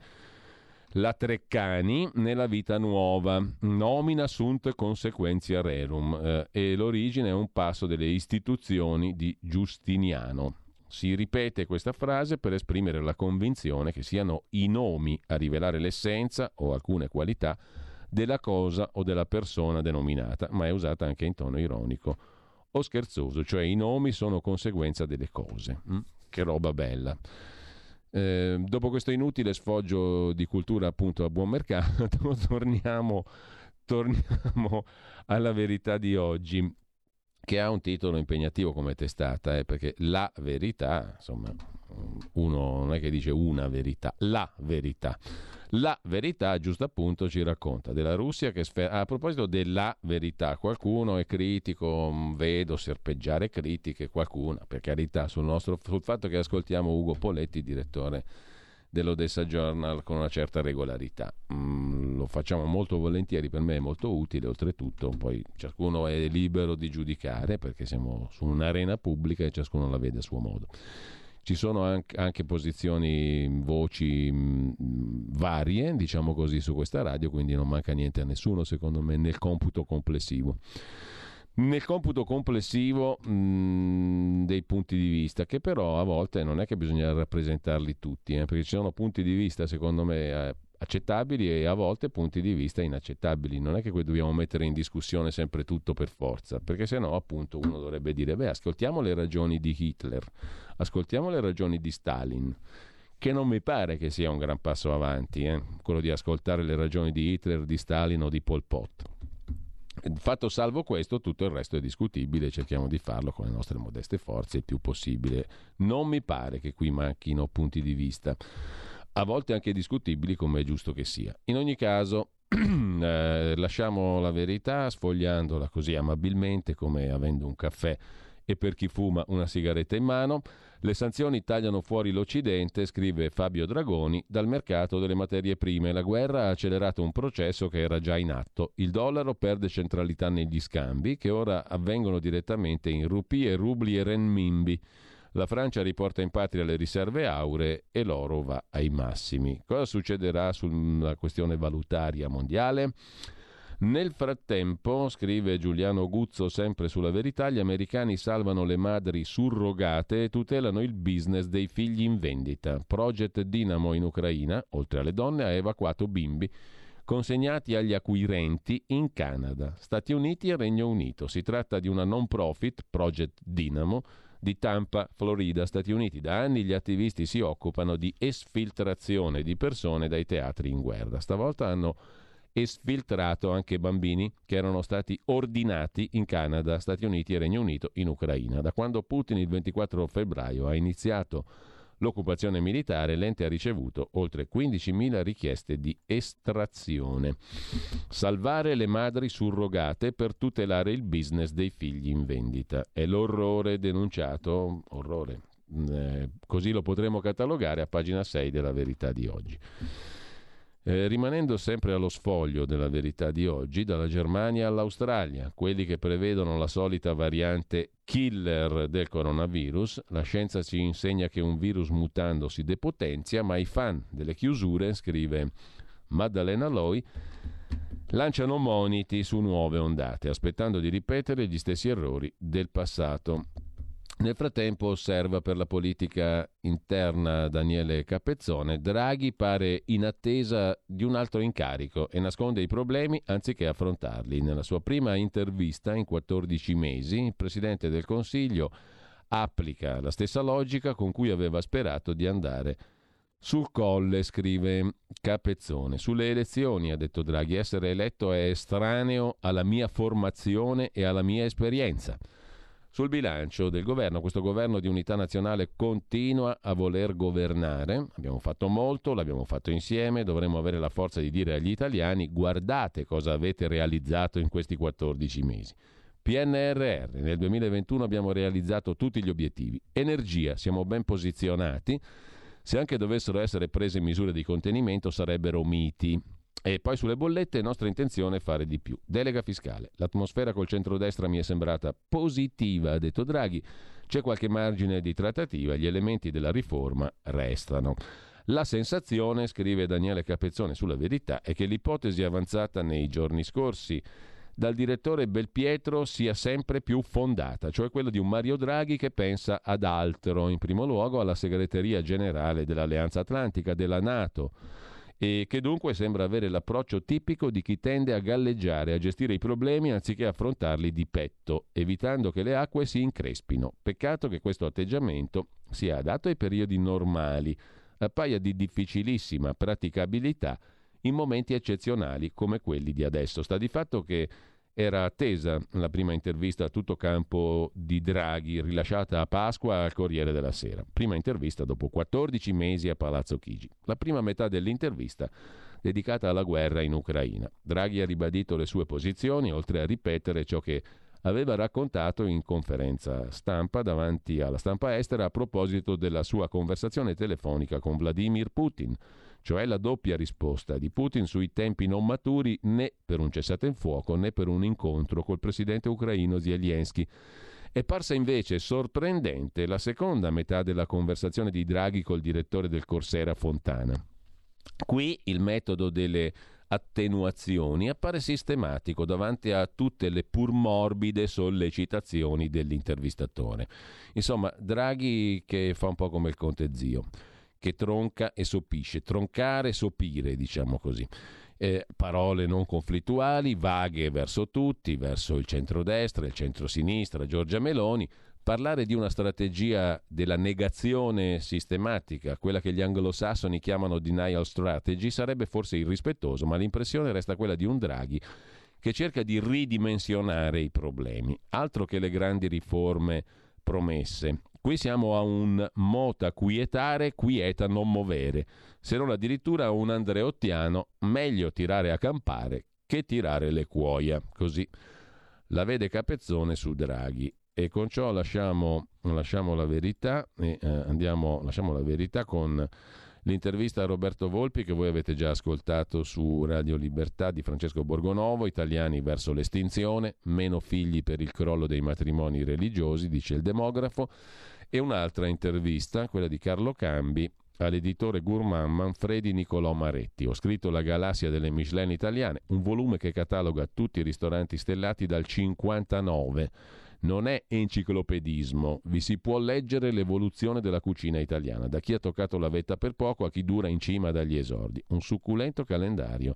la Treccani nella vita nuova, nomina sunt consequentia rerum, eh, e l'origine è un passo delle istituzioni di Giustiniano. Si ripete questa frase per esprimere la convinzione che siano i nomi a rivelare l'essenza o alcune qualità della cosa o della persona denominata, ma è usata anche in tono ironico o scherzoso, cioè i nomi sono conseguenza delle cose. Mm? Che roba bella. Eh, dopo questo inutile sfoggio di cultura appunto a buon mercato, torniamo, torniamo alla verità di oggi, che ha un titolo impegnativo come testata, eh, perché la verità, insomma, uno non è che dice una verità, la verità. La verità, giusto appunto, ci racconta della Russia che sfer- a proposito della verità, qualcuno è critico, mh, vedo serpeggiare critiche, qualcuno, per carità, sul, nostro, sul fatto che ascoltiamo Ugo Poletti, direttore dell'Odessa Journal, con una certa regolarità. Mm, lo facciamo molto volentieri, per me è molto utile, oltretutto, poi ciascuno è libero di giudicare perché siamo su un'arena pubblica e ciascuno la vede a suo modo. Ci sono anche, anche posizioni, voci mh, varie, diciamo così, su questa radio, quindi non manca niente a nessuno, secondo me, nel computo complessivo. Nel computo complessivo mh, dei punti di vista, che però a volte non è che bisogna rappresentarli tutti, eh, perché ci sono punti di vista, secondo me, eh, accettabili e a volte punti di vista inaccettabili. Non è che dobbiamo mettere in discussione sempre tutto per forza, perché se no appunto uno dovrebbe dire, beh, ascoltiamo le ragioni di Hitler, ascoltiamo le ragioni di Stalin che non mi pare che sia un gran passo avanti, eh? quello di ascoltare le ragioni di Hitler, di Stalin o di Pol Pot. Fatto salvo questo, tutto il resto è discutibile, cerchiamo di farlo con le nostre modeste forze il più possibile. Non mi pare che qui manchino punti di vista, a volte anche discutibili come è giusto che sia. In ogni caso, eh, lasciamo la verità sfogliandola così amabilmente come avendo un caffè e per chi fuma una sigaretta in mano. Le sanzioni tagliano fuori l'Occidente, scrive Fabio Dragoni, dal mercato delle materie prime. La guerra ha accelerato un processo che era già in atto. Il dollaro perde centralità negli scambi, che ora avvengono direttamente in rupie, rubli e renminbi. La Francia riporta in patria le riserve auree e l'oro va ai massimi. Cosa succederà sulla questione valutaria mondiale? Nel frattempo, scrive Giuliano Guzzo sempre sulla verità, gli americani salvano le madri surrogate e tutelano il business dei figli in vendita. Project Dynamo in Ucraina, oltre alle donne, ha evacuato bimbi consegnati agli acquirenti in Canada, Stati Uniti e Regno Unito. Si tratta di una non profit, Project Dynamo, di Tampa, Florida, Stati Uniti. Da anni gli attivisti si occupano di esfiltrazione di persone dai teatri in guerra. Stavolta hanno e sfiltrato anche bambini che erano stati ordinati in Canada, Stati Uniti e Regno Unito in Ucraina. Da quando Putin il 24 febbraio ha iniziato l'occupazione militare, l'ente ha ricevuto oltre 15.000 richieste di estrazione. Salvare le madri surrogate per tutelare il business dei figli in vendita. È l'orrore denunciato, orrore, eh, così lo potremo catalogare a pagina 6 della verità di oggi. Eh, rimanendo sempre allo sfoglio della verità di oggi, dalla Germania all'Australia, quelli che prevedono la solita variante killer del coronavirus, la scienza ci insegna che un virus mutando si depotenzia, ma i fan delle chiusure, scrive Maddalena Loi, lanciano moniti su nuove ondate, aspettando di ripetere gli stessi errori del passato. Nel frattempo osserva per la politica interna Daniele Capezzone, Draghi pare in attesa di un altro incarico e nasconde i problemi anziché affrontarli. Nella sua prima intervista in 14 mesi, il Presidente del Consiglio applica la stessa logica con cui aveva sperato di andare sul colle, scrive Capezzone. Sulle elezioni, ha detto Draghi, essere eletto è estraneo alla mia formazione e alla mia esperienza. Sul bilancio del governo, questo governo di unità nazionale continua a voler governare. Abbiamo fatto molto, l'abbiamo fatto insieme, dovremmo avere la forza di dire agli italiani guardate cosa avete realizzato in questi 14 mesi. PNRR, nel 2021 abbiamo realizzato tutti gli obiettivi. Energia, siamo ben posizionati. Se anche dovessero essere prese misure di contenimento sarebbero miti. E poi sulle bollette nostra intenzione è fare di più. Delega fiscale. L'atmosfera col centrodestra mi è sembrata positiva, ha detto Draghi. C'è qualche margine di trattativa, gli elementi della riforma restano. La sensazione, scrive Daniele Capezzone sulla verità, è che l'ipotesi avanzata nei giorni scorsi dal direttore Belpietro sia sempre più fondata, cioè quella di un Mario Draghi che pensa ad altro, in primo luogo alla segreteria generale dell'Alleanza Atlantica, della Nato e che dunque sembra avere l'approccio tipico di chi tende a galleggiare, a gestire i problemi anziché affrontarli di petto, evitando che le acque si increspino. Peccato che questo atteggiamento sia adatto ai periodi normali, appaia di difficilissima praticabilità in momenti eccezionali come quelli di adesso. Sta di fatto che era attesa la prima intervista a tutto campo di Draghi, rilasciata a Pasqua al Corriere della Sera. Prima intervista dopo 14 mesi a Palazzo Chigi. La prima metà dell'intervista dedicata alla guerra in Ucraina. Draghi ha ribadito le sue posizioni, oltre a ripetere ciò che aveva raccontato in conferenza stampa davanti alla stampa estera a proposito della sua conversazione telefonica con Vladimir Putin cioè la doppia risposta di Putin sui tempi non maturi né per un cessate il fuoco né per un incontro col presidente ucraino Zelensky. È parsa invece sorprendente la seconda metà della conversazione di Draghi col direttore del Corsera Fontana. Qui il metodo delle attenuazioni appare sistematico davanti a tutte le pur morbide sollecitazioni dell'intervistatore. Insomma, Draghi che fa un po' come il conte zio che tronca e sopisce, troncare e sopire, diciamo così. Eh, parole non conflittuali, vaghe verso tutti, verso il centrodestra, il centrosinistra, Giorgia Meloni, parlare di una strategia della negazione sistematica, quella che gli anglosassoni chiamano denial strategy, sarebbe forse irrispettoso, ma l'impressione resta quella di un Draghi che cerca di ridimensionare i problemi, altro che le grandi riforme promesse. Qui siamo a un mota quietare, quieta non movere, se non addirittura un andreottiano, meglio tirare a campare che tirare le cuoia. Così la vede Capezzone su Draghi. E con ciò lasciamo, lasciamo la verità e eh, andiamo, lasciamo la verità con l'intervista a Roberto Volpi che voi avete già ascoltato su Radio Libertà di Francesco Borgonovo, Italiani verso l'estinzione, meno figli per il crollo dei matrimoni religiosi, dice il demografo, e un'altra intervista, quella di Carlo Cambi, all'editore gourmand Manfredi Nicolò Maretti. Ho scritto La galassia delle Michelin italiane, un volume che cataloga tutti i ristoranti stellati dal 59 non è enciclopedismo, vi si può leggere l'evoluzione della cucina italiana, da chi ha toccato la vetta per poco a chi dura in cima dagli esordi. Un succulento calendario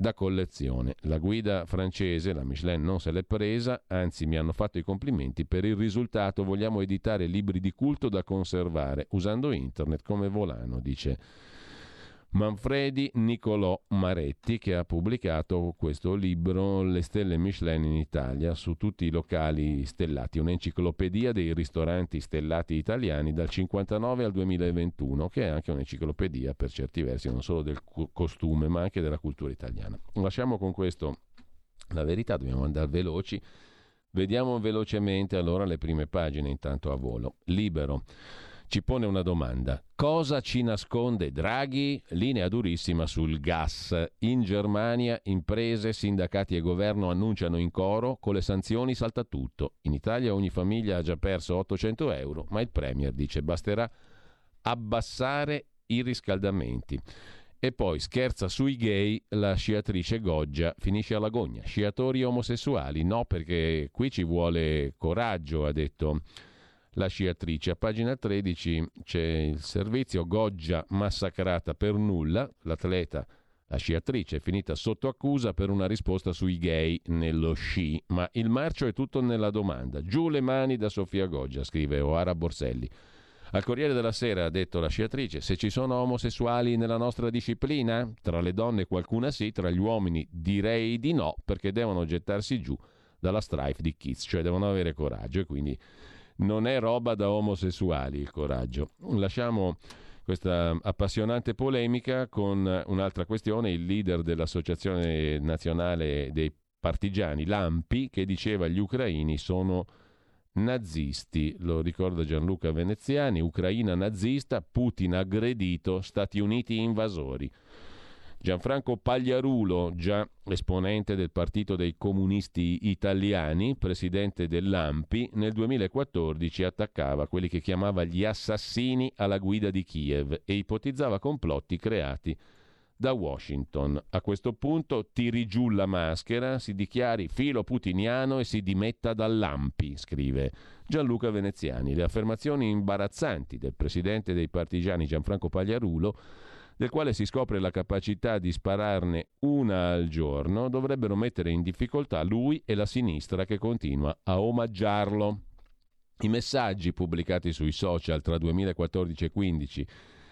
da collezione. La guida francese, la Michelin, non se l'è presa, anzi mi hanno fatto i complimenti per il risultato. Vogliamo editare libri di culto da conservare usando internet come volano, dice Manfredi Nicolò Maretti che ha pubblicato questo libro Le stelle Michelin in Italia su tutti i locali stellati, un'enciclopedia dei ristoranti stellati italiani dal 59 al 2021 che è anche un'enciclopedia per certi versi non solo del costume ma anche della cultura italiana. Lasciamo con questo la verità, dobbiamo andare veloci. Vediamo velocemente allora le prime pagine intanto a volo. Libero ci pone una domanda. Cosa ci nasconde Draghi? Linea durissima sul gas. In Germania imprese, sindacati e governo annunciano in coro con le sanzioni salta tutto. In Italia ogni famiglia ha già perso 800 euro, ma il Premier dice basterà abbassare i riscaldamenti. E poi scherza sui gay la sciatrice Goggia, finisce alla gogna. Sciatori omosessuali, no perché qui ci vuole coraggio, ha detto la sciatrice. A pagina 13 c'è il servizio Goggia massacrata per nulla, l'atleta la sciatrice è finita sotto accusa per una risposta sui gay nello sci, ma il marcio è tutto nella domanda. Giù le mani da Sofia Goggia, scrive Oara Borselli. Al Corriere della Sera ha detto la sciatrice: se ci sono omosessuali nella nostra disciplina, tra le donne qualcuna sì, tra gli uomini direi di no, perché devono gettarsi giù dalla strife di Kids, cioè devono avere coraggio e quindi non è roba da omosessuali il coraggio. Lasciamo questa appassionante polemica con un'altra questione, il leader dell'Associazione Nazionale dei Partigiani, Lampi, che diceva gli ucraini sono nazisti, lo ricorda Gianluca Veneziani, Ucraina nazista, Putin aggredito, Stati Uniti invasori. Gianfranco Pagliarulo, già esponente del Partito dei Comunisti Italiani, presidente dell'AMPI, nel 2014 attaccava quelli che chiamava gli assassini alla guida di Kiev e ipotizzava complotti creati da Washington. A questo punto tiri giù la maschera, si dichiari filo putiniano e si dimetta dall'AMPI, scrive Gianluca Veneziani. Le affermazioni imbarazzanti del presidente dei partigiani Gianfranco Pagliarulo del quale si scopre la capacità di spararne una al giorno, dovrebbero mettere in difficoltà lui e la sinistra che continua a omaggiarlo. I messaggi pubblicati sui social tra 2014 e 2015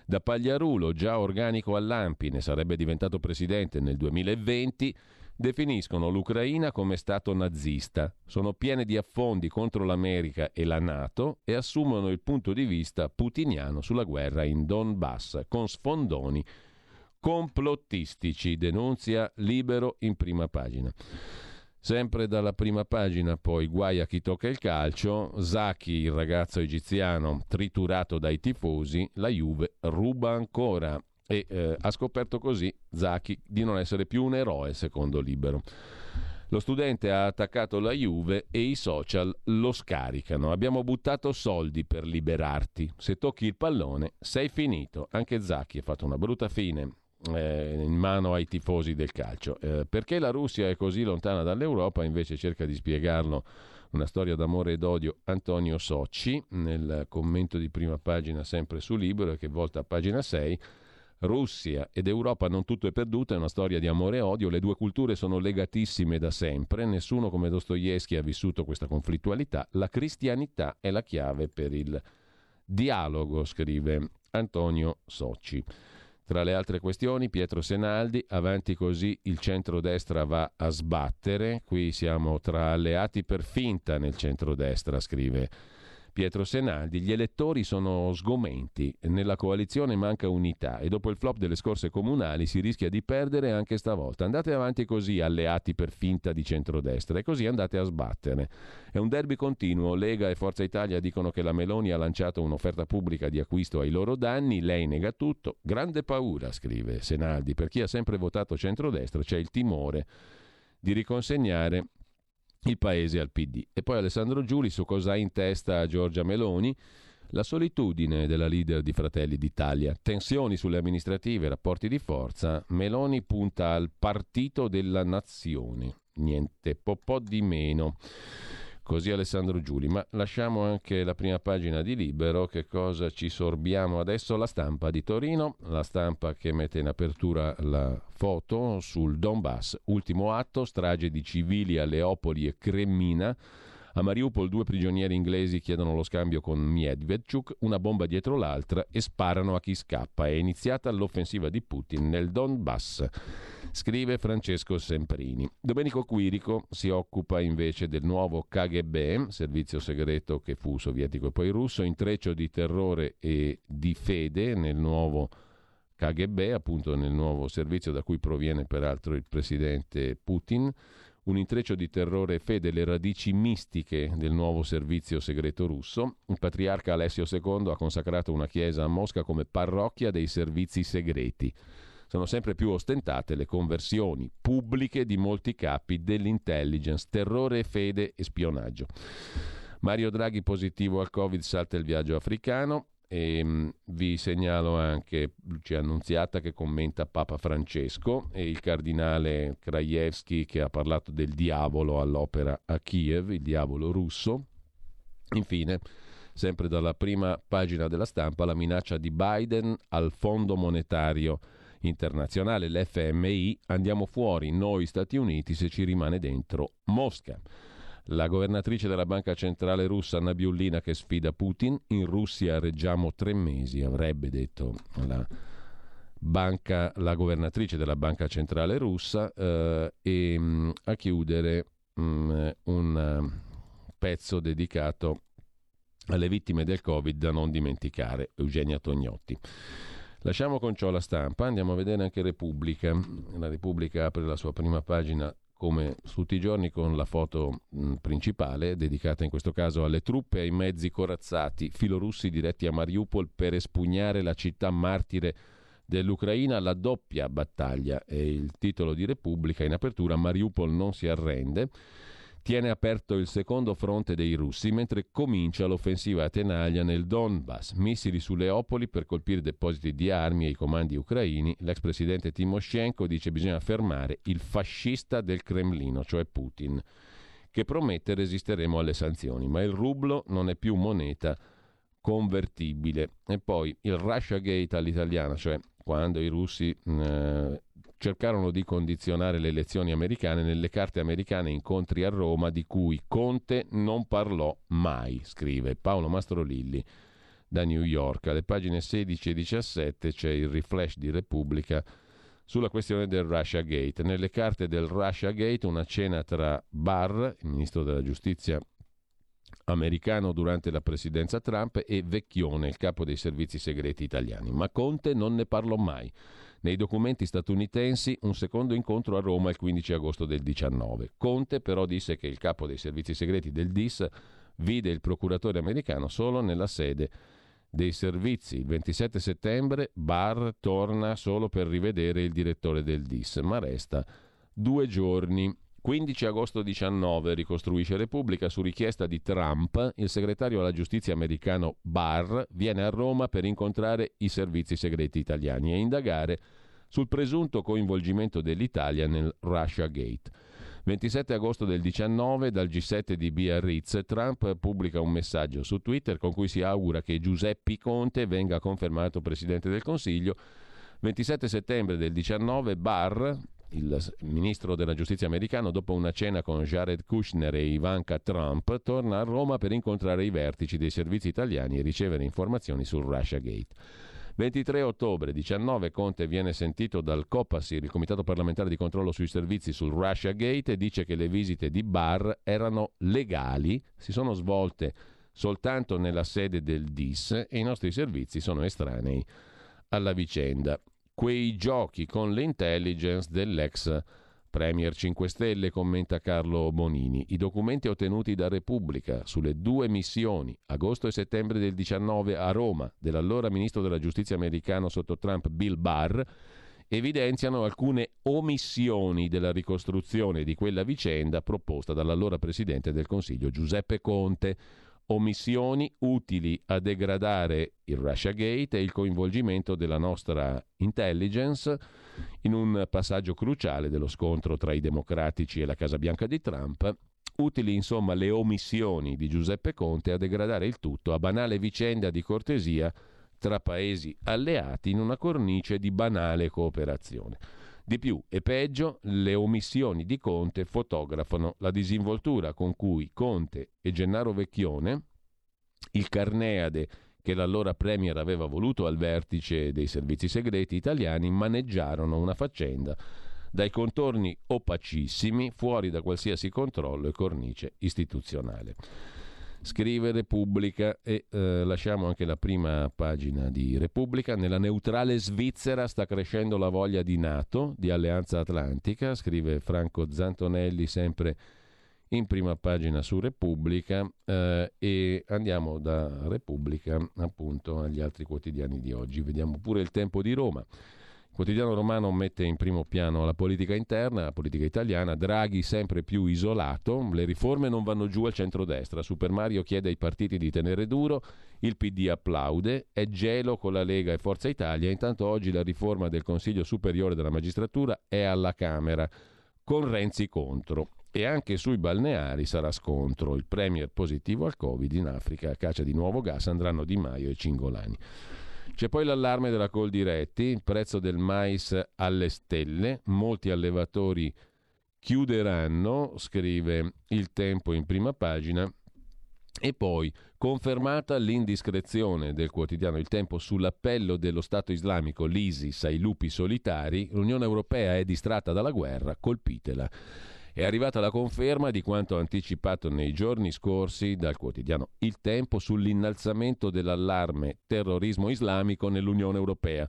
da Pagliarulo, già organico all'Ampi, ne sarebbe diventato presidente nel 2020, definiscono l'Ucraina come Stato nazista, sono piene di affondi contro l'America e la Nato e assumono il punto di vista putiniano sulla guerra in Donbass, con sfondoni complottistici, denunzia Libero in prima pagina. Sempre dalla prima pagina, poi guai a chi tocca il calcio, Zaki, il ragazzo egiziano triturato dai tifosi, la Juve ruba ancora e eh, ha scoperto così Zacchi di non essere più un eroe secondo Libero. Lo studente ha attaccato la Juve e i social lo scaricano. Abbiamo buttato soldi per liberarti. Se tocchi il pallone sei finito. Anche Zacchi ha fatto una brutta fine eh, in mano ai tifosi del calcio. Eh, perché la Russia è così lontana dall'Europa invece cerca di spiegarlo una storia d'amore ed odio Antonio Socci, nel commento di prima pagina sempre su Libero che volta a pagina 6. Russia ed Europa non tutto è perduto, è una storia di amore e odio, le due culture sono legatissime da sempre, nessuno come Dostoevsky ha vissuto questa conflittualità, la cristianità è la chiave per il dialogo, scrive Antonio Socci. Tra le altre questioni, Pietro Senaldi, avanti così il centrodestra va a sbattere, qui siamo tra alleati per finta nel centrodestra, scrive Pietro Senaldi, gli elettori sono sgomenti, nella coalizione manca unità e dopo il flop delle scorse comunali si rischia di perdere anche stavolta. Andate avanti così, alleati per finta di centrodestra, e così andate a sbattere. È un derby continuo, Lega e Forza Italia dicono che la Meloni ha lanciato un'offerta pubblica di acquisto ai loro danni, lei nega tutto. Grande paura, scrive Senaldi, per chi ha sempre votato centrodestra c'è il timore di riconsegnare il paese al PD. E poi Alessandro Giuli su cosa ha in testa Giorgia Meloni. La solitudine della leader di Fratelli d'Italia, tensioni sulle amministrative, rapporti di forza, Meloni punta al partito della nazione, niente po', di meno. Così Alessandro Giuli, ma lasciamo anche la prima pagina di Libero, che cosa ci sorbiamo adesso? La stampa di Torino, la stampa che mette in apertura la foto sul Donbass, ultimo atto, strage di civili a Leopoli e Cremina, a Mariupol due prigionieri inglesi chiedono lo scambio con Medvedchuk, una bomba dietro l'altra e sparano a chi scappa. È iniziata l'offensiva di Putin nel Donbass. Scrive Francesco Semprini. Domenico Quirico si occupa invece del nuovo KGB, servizio segreto che fu sovietico e poi russo, intreccio di terrore e di fede nel nuovo KGB, appunto nel nuovo servizio da cui proviene peraltro il presidente Putin un intreccio di terrore e fede le radici mistiche del nuovo servizio segreto russo. Il patriarca Alessio II ha consacrato una chiesa a Mosca come parrocchia dei servizi segreti. Sono sempre più ostentate le conversioni pubbliche di molti capi dell'intelligence, terrore, fede e spionaggio. Mario Draghi positivo al Covid salta il viaggio africano. E ehm, vi segnalo anche Lucia Annunziata che commenta Papa Francesco e il cardinale Krajewski che ha parlato del diavolo all'opera a Kiev, il diavolo russo. Infine, sempre dalla prima pagina della stampa, la minaccia di Biden al Fondo Monetario Internazionale, l'FMI, andiamo fuori noi Stati Uniti se ci rimane dentro Mosca. La governatrice della banca centrale russa Nabiullina che sfida Putin, in Russia reggiamo tre mesi, avrebbe detto la, banca, la governatrice della banca centrale russa, eh, e mh, mm, a chiudere mh, mm, un uh, pezzo dedicato alle vittime del Covid da non dimenticare, Eugenia Tognotti. Lasciamo con ciò la stampa, andiamo a vedere anche Repubblica. La Repubblica apre la sua prima pagina come tutti i giorni con la foto principale, dedicata in questo caso alle truppe e ai mezzi corazzati filorussi diretti a Mariupol per espugnare la città martire dell'Ucraina, la doppia battaglia. È il titolo di Repubblica in apertura, Mariupol non si arrende tiene aperto il secondo fronte dei russi mentre comincia l'offensiva a tenaglia nel Donbass. Missili su Leopoli per colpire depositi di armi e i comandi ucraini. L'ex presidente Timoshenko dice che bisogna fermare il fascista del Cremlino, cioè Putin, che promette resisteremo alle sanzioni, ma il rublo non è più moneta convertibile. E poi il Russia Gate all'italiana, cioè quando i russi eh, cercarono di condizionare le elezioni americane nelle carte americane incontri a Roma di cui Conte non parlò mai, scrive Paolo Mastrolilli da New York. Alle pagine 16 e 17 c'è il refresh di Repubblica sulla questione del Russia Gate. Nelle carte del Russia Gate una cena tra Barr, il ministro della giustizia americano durante la presidenza Trump, e Vecchione, il capo dei servizi segreti italiani. Ma Conte non ne parlò mai. Nei documenti statunitensi un secondo incontro a Roma il 15 agosto del 19. Conte però disse che il capo dei servizi segreti del DIS vide il procuratore americano solo nella sede dei servizi. Il 27 settembre Barr torna solo per rivedere il direttore del DIS, ma resta due giorni 15 agosto 19 ricostruisce Repubblica su richiesta di Trump, il segretario alla giustizia americano Barr viene a Roma per incontrare i servizi segreti italiani e indagare sul presunto coinvolgimento dell'Italia nel Russia Gate. 27 agosto del 19, dal G7 di Biarritz, Trump pubblica un messaggio su Twitter con cui si augura che Giuseppe Conte venga confermato Presidente del Consiglio. 27 settembre del 19, Barr, il ministro della giustizia americano, dopo una cena con Jared Kushner e Ivanka Trump, torna a Roma per incontrare i vertici dei servizi italiani e ricevere informazioni sul Russiagate. 23 ottobre 19 Conte viene sentito dal COPASIR, il Comitato parlamentare di controllo sui servizi sul Russia Gate, e dice che le visite di Barr erano legali, si sono svolte soltanto nella sede del DIS e i nostri servizi sono estranei alla vicenda. Quei giochi con l'intelligence dell'ex Premier 5 Stelle, commenta Carlo Bonini. I documenti ottenuti da Repubblica sulle due missioni, agosto e settembre del 19 a Roma, dell'allora ministro della giustizia americano sotto Trump Bill Barr, evidenziano alcune omissioni della ricostruzione di quella vicenda proposta dall'allora presidente del Consiglio Giuseppe Conte omissioni utili a degradare il Russiagate e il coinvolgimento della nostra intelligence in un passaggio cruciale dello scontro tra i democratici e la Casa Bianca di Trump, utili insomma le omissioni di Giuseppe Conte a degradare il tutto a banale vicenda di cortesia tra paesi alleati in una cornice di banale cooperazione. Di più e peggio, le omissioni di Conte fotografano la disinvoltura con cui Conte e Gennaro Vecchione, il Carneade che l'allora Premier aveva voluto al vertice dei servizi segreti italiani, maneggiarono una faccenda dai contorni opacissimi, fuori da qualsiasi controllo e cornice istituzionale scrive Repubblica e eh, lasciamo anche la prima pagina di Repubblica. Nella neutrale Svizzera sta crescendo la voglia di Nato, di Alleanza Atlantica, scrive Franco Zantonelli sempre in prima pagina su Repubblica eh, e andiamo da Repubblica appunto agli altri quotidiani di oggi. Vediamo pure il tempo di Roma. Quotidiano Romano mette in primo piano la politica interna, la politica italiana, Draghi sempre più isolato, le riforme non vanno giù al centrodestra, Super Mario chiede ai partiti di tenere duro, il PD applaude, è gelo con la Lega e Forza Italia, intanto oggi la riforma del Consiglio Superiore della Magistratura è alla Camera, con Renzi contro. E anche sui balneari sarà scontro. Il premier positivo al Covid in Africa a caccia di nuovo gas andranno Di Maio e Cingolani. C'è poi l'allarme della Coldiretti, il prezzo del mais alle stelle, molti allevatori chiuderanno, scrive il tempo in prima pagina, e poi, confermata l'indiscrezione del quotidiano Il Tempo sull'appello dello Stato islamico, l'ISIS, ai lupi solitari, l'Unione Europea è distratta dalla guerra, colpitela. È arrivata la conferma di quanto anticipato nei giorni scorsi dal quotidiano Il Tempo sull'innalzamento dell'allarme terrorismo islamico nell'Unione Europea.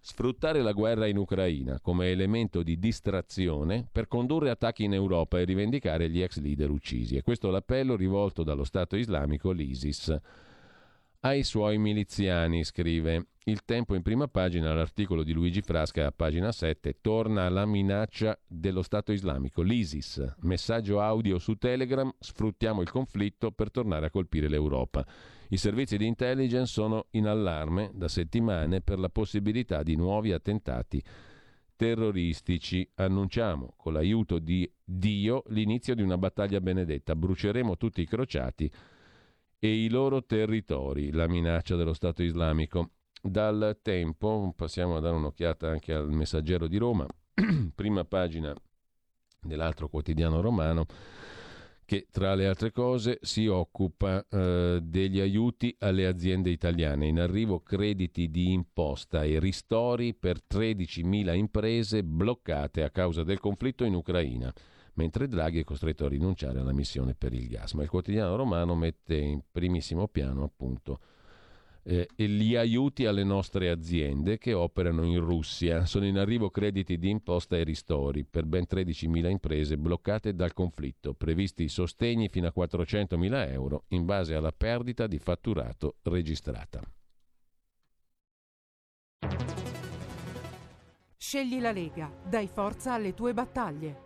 Sfruttare la guerra in Ucraina come elemento di distrazione per condurre attacchi in Europa e rivendicare gli ex leader uccisi. E questo l'appello rivolto dallo Stato islamico, l'ISIS, ai suoi miliziani, scrive il tempo in prima pagina, l'articolo di Luigi Frasca a pagina 7, torna la minaccia dello Stato islamico, l'ISIS, messaggio audio su Telegram, sfruttiamo il conflitto per tornare a colpire l'Europa. I servizi di intelligence sono in allarme da settimane per la possibilità di nuovi attentati terroristici. Annunciamo con l'aiuto di Dio l'inizio di una battaglia benedetta. Bruceremo tutti i crociati e i loro territori, la minaccia dello Stato islamico. Dal tempo passiamo a dare un'occhiata anche al Messaggero di Roma, prima pagina dell'altro quotidiano romano che tra le altre cose si occupa eh, degli aiuti alle aziende italiane. In arrivo crediti di imposta e ristori per 13.000 imprese bloccate a causa del conflitto in Ucraina, mentre Draghi è costretto a rinunciare alla missione per il gas. Ma il quotidiano romano mette in primissimo piano appunto eh, gli aiuti alle nostre aziende che operano in Russia. Sono in arrivo crediti di imposta e ristori per ben 13.000 imprese bloccate dal conflitto, previsti sostegni fino a 400.000 euro in base alla perdita di fatturato registrata.
Scegli la Lega, dai forza alle tue battaglie.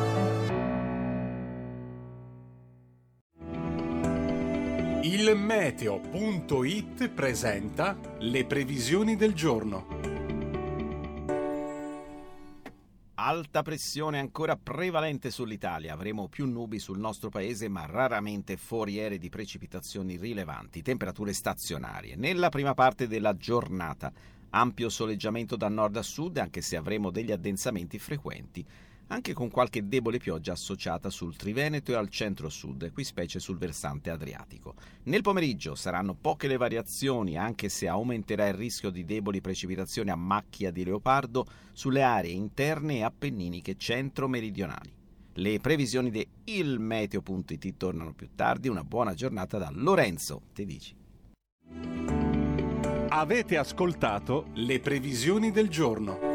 Il meteo.it presenta le previsioni del giorno.
Alta pressione ancora prevalente sull'Italia. Avremo più nubi sul nostro paese, ma raramente foriere di precipitazioni rilevanti. Temperature stazionarie. Nella prima parte della giornata, ampio soleggiamento da nord a sud, anche se avremo degli addensamenti frequenti, anche con qualche debole pioggia associata sul Triveneto e al centro-sud, qui specie sul versante adriatico. Nel pomeriggio saranno poche le variazioni, anche se aumenterà il rischio di deboli precipitazioni a macchia di leopardo sulle aree interne e appenniniche centro-meridionali. Le previsioni di ilmeteo.it tornano più tardi. Una buona giornata da Lorenzo Tedici.
Avete ascoltato le previsioni del giorno.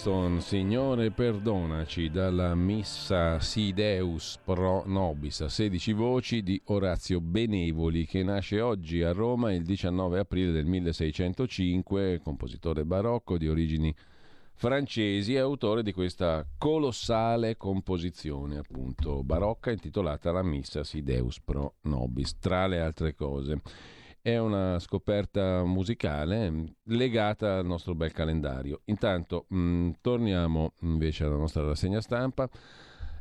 Eleison, Signore perdonaci, dalla Missa Si Deus Pro Nobis a 16 voci di Orazio Benevoli, che nasce oggi a Roma il 19 aprile del 1605, compositore barocco di origini francesi e autore di questa colossale composizione, appunto, barocca intitolata La Missa Si Deus Pro Nobis, tra le altre cose è una scoperta musicale mh, legata al nostro bel calendario. Intanto mh, torniamo invece alla nostra rassegna stampa.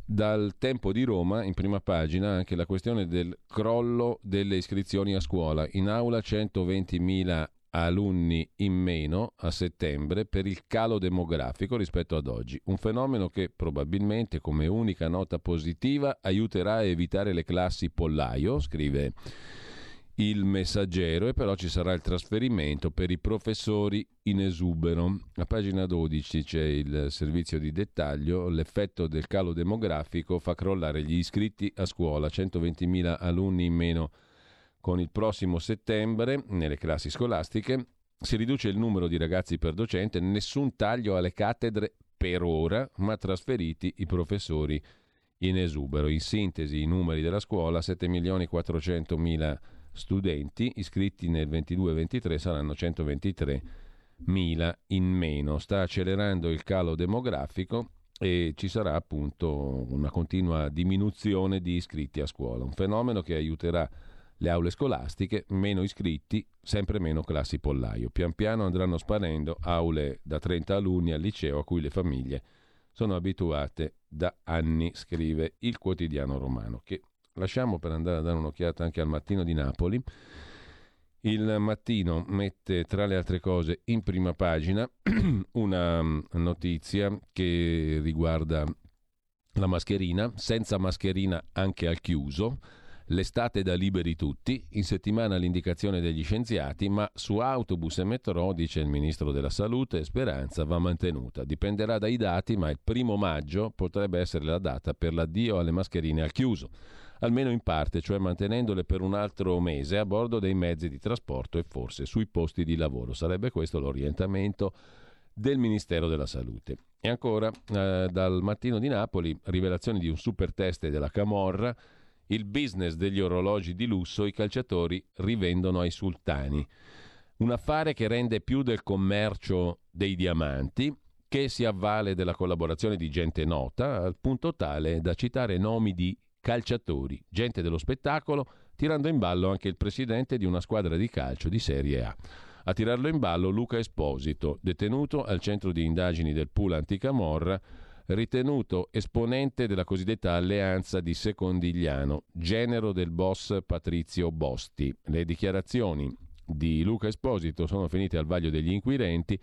Dal tempo di Roma, in prima pagina, anche la questione del crollo delle iscrizioni a scuola. In aula 120.000 alunni in meno a settembre per il calo demografico rispetto ad oggi. Un fenomeno che probabilmente, come unica nota positiva, aiuterà a evitare le classi pollaio, scrive il messaggero e però ci sarà il trasferimento per i professori in esubero. A pagina 12 c'è il servizio di dettaglio, l'effetto del calo demografico fa crollare gli iscritti a scuola, 120.000 alunni in meno con il prossimo settembre nelle classi scolastiche, si riduce il numero di ragazzi per docente, nessun taglio alle cattedre per ora, ma trasferiti i professori in esubero. In sintesi i numeri della scuola, 7.400.000 studenti iscritti nel 22-23 saranno 123.000 in meno. Sta accelerando il calo demografico e ci sarà appunto una continua diminuzione di iscritti a scuola, un fenomeno che aiuterà le aule scolastiche, meno iscritti, sempre meno classi pollaio. Pian piano andranno sparendo aule da 30 alunni al liceo a cui le famiglie sono abituate da anni, scrive il quotidiano romano, che lasciamo per andare a dare un'occhiata anche al mattino di Napoli. Il mattino mette tra le altre cose in prima pagina una mm, notizia che riguarda la mascherina, senza mascherina anche al chiuso. L'estate da liberi tutti, in settimana l'indicazione degli scienziati, ma su autobus e metro, dice il ministro della Salute, Speranza va mantenuta. Dipenderà dai dati, ma il primo maggio potrebbe essere la data per l'addio alle mascherine al chiuso, almeno in parte, cioè mantenendole per un altro mese a bordo dei mezzi di trasporto e forse sui posti di lavoro. Sarebbe questo l'orientamento del Ministero della Salute. E ancora, eh, dal mattino di Napoli, rivelazioni di un super test della Camorra il business degli orologi di lusso i calciatori rivendono ai sultani. Un affare che rende più del commercio dei diamanti, che si avvale della collaborazione di gente nota, al punto tale da citare nomi di calciatori, gente dello spettacolo, tirando in ballo anche il presidente di una squadra di calcio di Serie A. A tirarlo in ballo Luca Esposito, detenuto al centro di indagini del pool anticamorra, ritenuto esponente della cosiddetta alleanza di Secondigliano, genero del boss Patrizio Bosti. Le dichiarazioni di Luca Esposito sono finite al vaglio degli inquirenti.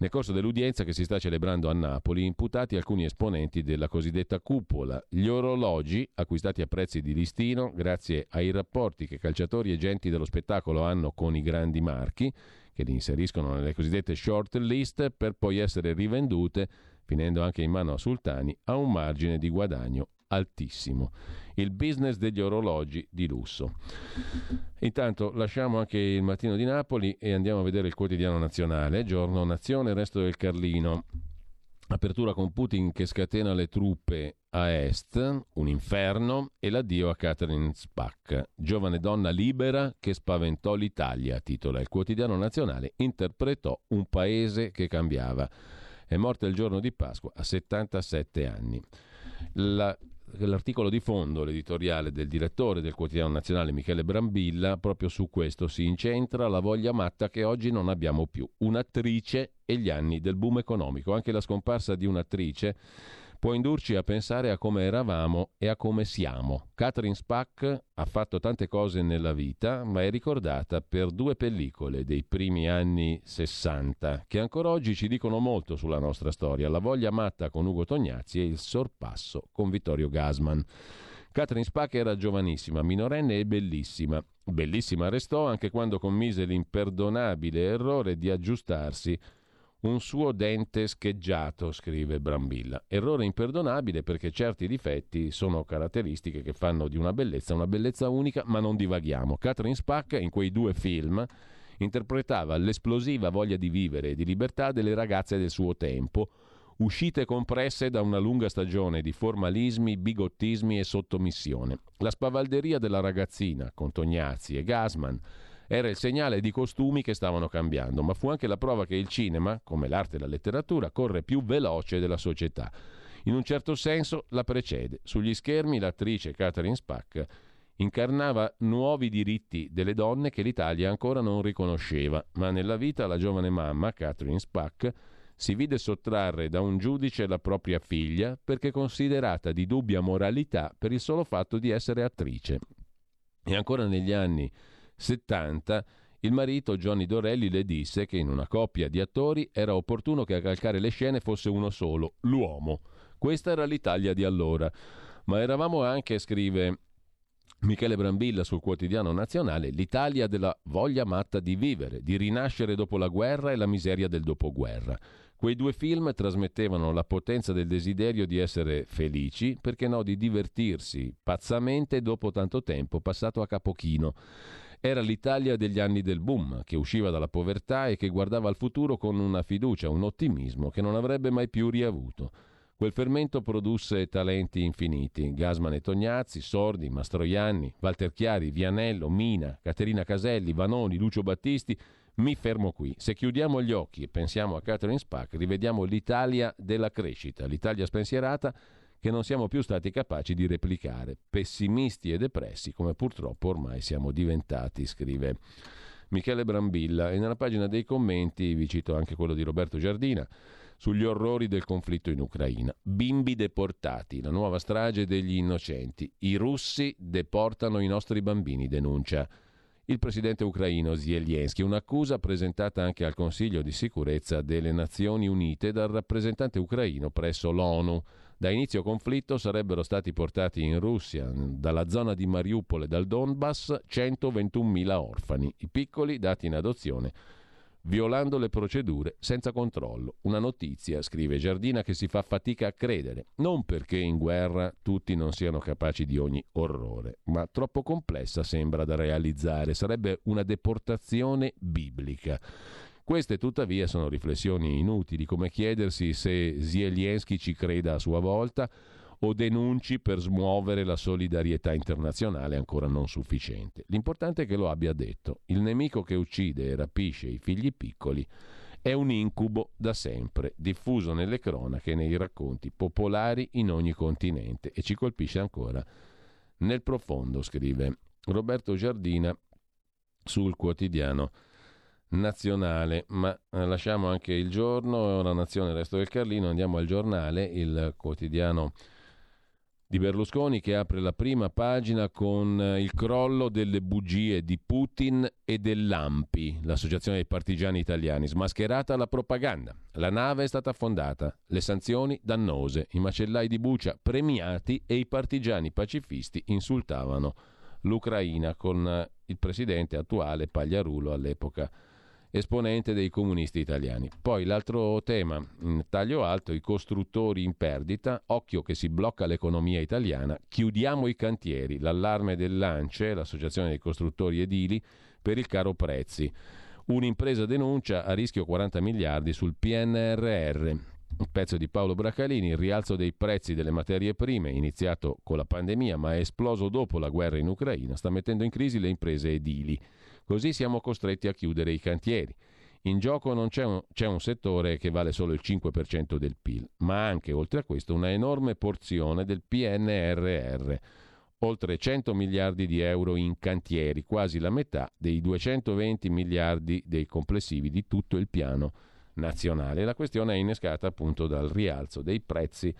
Nel corso dell'udienza che si sta celebrando a Napoli, imputati alcuni esponenti della cosiddetta cupola, gli orologi, acquistati a prezzi di listino grazie ai rapporti che calciatori e genti dello spettacolo hanno con i grandi marchi, che li inseriscono nelle cosiddette short list per poi essere rivendute finendo anche in mano a sultani, ha un margine di guadagno altissimo. Il business degli orologi di lusso. Intanto lasciamo anche il mattino di Napoli e andiamo a vedere il quotidiano nazionale, giorno nazione, resto del Carlino. Apertura con Putin che scatena le truppe a est, un inferno, e l'addio a Catherine Spack, giovane donna libera che spaventò l'Italia, titola il quotidiano nazionale, interpretò un paese che cambiava. È morta il giorno di Pasqua a 77 anni. La, l'articolo di fondo, l'editoriale del direttore del quotidiano nazionale Michele Brambilla, proprio su questo si incentra la voglia matta che oggi non abbiamo più. Un'attrice e gli anni del boom economico. Anche la scomparsa di un'attrice può indurci a pensare a come eravamo e a come siamo. Catherine Spack ha fatto tante cose nella vita, ma è ricordata per due pellicole dei primi anni 60, che ancora oggi ci dicono molto sulla nostra storia, La voglia matta con Ugo Tognazzi e Il sorpasso con Vittorio Gasman. Catherine Spack era giovanissima, minorenne e bellissima. Bellissima restò anche quando commise l'imperdonabile errore di aggiustarsi un suo dente scheggiato, scrive Brambilla. Errore imperdonabile perché certi difetti sono caratteristiche che fanno di una bellezza una bellezza unica, ma non divaghiamo. Catherine Spack in quei due film interpretava l'esplosiva voglia di vivere e di libertà delle ragazze del suo tempo, uscite compresse da una lunga stagione di formalismi, bigottismi e sottomissione. La spavalderia della ragazzina con Tognazzi e Gasman era il segnale di costumi che stavano cambiando, ma fu anche la prova che il cinema, come l'arte e la letteratura, corre più veloce della società. In un certo senso la precede. Sugli schermi l'attrice Catherine Spack incarnava nuovi diritti delle donne che l'Italia ancora non riconosceva, ma nella vita la giovane mamma, Catherine Spack, si vide sottrarre da un giudice la propria figlia perché considerata di dubbia moralità per il solo fatto di essere attrice. E ancora negli anni 70, il marito Johnny Dorelli le disse che in una coppia di attori era opportuno che a calcare le scene fosse uno solo, l'uomo. Questa era l'Italia di allora. Ma eravamo anche, scrive Michele Brambilla sul quotidiano nazionale, l'Italia della voglia matta di vivere, di rinascere dopo la guerra e la miseria del dopoguerra. Quei due film trasmettevano la potenza del desiderio di essere felici, perché no, di divertirsi pazzamente dopo tanto tempo passato a capochino. Era l'Italia degli anni del boom, che usciva dalla povertà e che guardava al futuro con una fiducia, un ottimismo che non avrebbe mai più riavuto. Quel fermento produsse talenti infiniti, Gasman e Tognazzi, Sordi, Mastroianni, Walter Chiari, Vianello, Mina, Caterina Caselli, Vanoni, Lucio Battisti. Mi fermo qui. Se chiudiamo gli occhi e pensiamo a Catherine Spack, rivediamo l'Italia della crescita, l'Italia spensierata che non siamo più stati capaci di replicare, pessimisti e depressi come purtroppo ormai siamo diventati, scrive Michele Brambilla e nella pagina dei commenti vi cito anche quello di Roberto Giardina sugli orrori del conflitto in Ucraina. Bimbi deportati, la nuova strage degli innocenti. I russi deportano i nostri bambini, denuncia il presidente ucraino Zelensky, un'accusa presentata anche al Consiglio di sicurezza delle Nazioni Unite dal rappresentante ucraino presso l'ONU. Da inizio conflitto sarebbero stati portati in Russia, dalla zona di Mariupol e dal Donbass, 121.000 orfani, i piccoli dati in adozione violando le procedure senza controllo. Una notizia, scrive Giardina, che si fa fatica a credere, non perché in guerra tutti non siano capaci di ogni orrore, ma troppo complessa sembra da realizzare, sarebbe una deportazione biblica. Queste tuttavia sono riflessioni inutili, come chiedersi se Zelensky ci creda a sua volta o denunci per smuovere la solidarietà internazionale ancora non sufficiente. L'importante è che lo abbia detto. Il nemico che uccide e rapisce i figli piccoli è un incubo da sempre, diffuso nelle cronache e nei racconti popolari in ogni continente e ci colpisce ancora nel profondo, scrive Roberto Giardina sul quotidiano nazionale, ma eh, lasciamo anche il giorno, la nazione, il resto del Carlino, andiamo al giornale, il quotidiano di Berlusconi che apre la prima pagina con eh, il crollo delle bugie di Putin e dell'AMPI, l'associazione dei partigiani italiani, smascherata la propaganda. La nave è stata affondata, le sanzioni dannose, i macellai di Bucia premiati e i partigiani pacifisti insultavano l'Ucraina con eh, il presidente attuale Pagliarulo all'epoca esponente dei comunisti italiani. Poi l'altro tema, in taglio alto, i costruttori in perdita, occhio che si blocca l'economia italiana, chiudiamo i cantieri, l'allarme dell'ANCE, l'associazione dei costruttori edili, per il caro prezzi. Un'impresa denuncia a rischio 40 miliardi sul PNRR. Un pezzo di Paolo Bracalini, il rialzo dei prezzi delle materie prime, iniziato con la pandemia ma è esploso dopo la guerra in Ucraina, sta mettendo in crisi le imprese edili. Così siamo costretti a chiudere i cantieri. In gioco non c'è un, c'è un, settore che vale solo il 5% del PIL, ma anche, oltre a questo, una enorme porzione del PNRR. Oltre 100 miliardi di euro in cantieri, quasi la metà dei 220 miliardi dei complessivi di tutto il piano nazionale. La questione è innescata appunto dal rialzo dei prezzi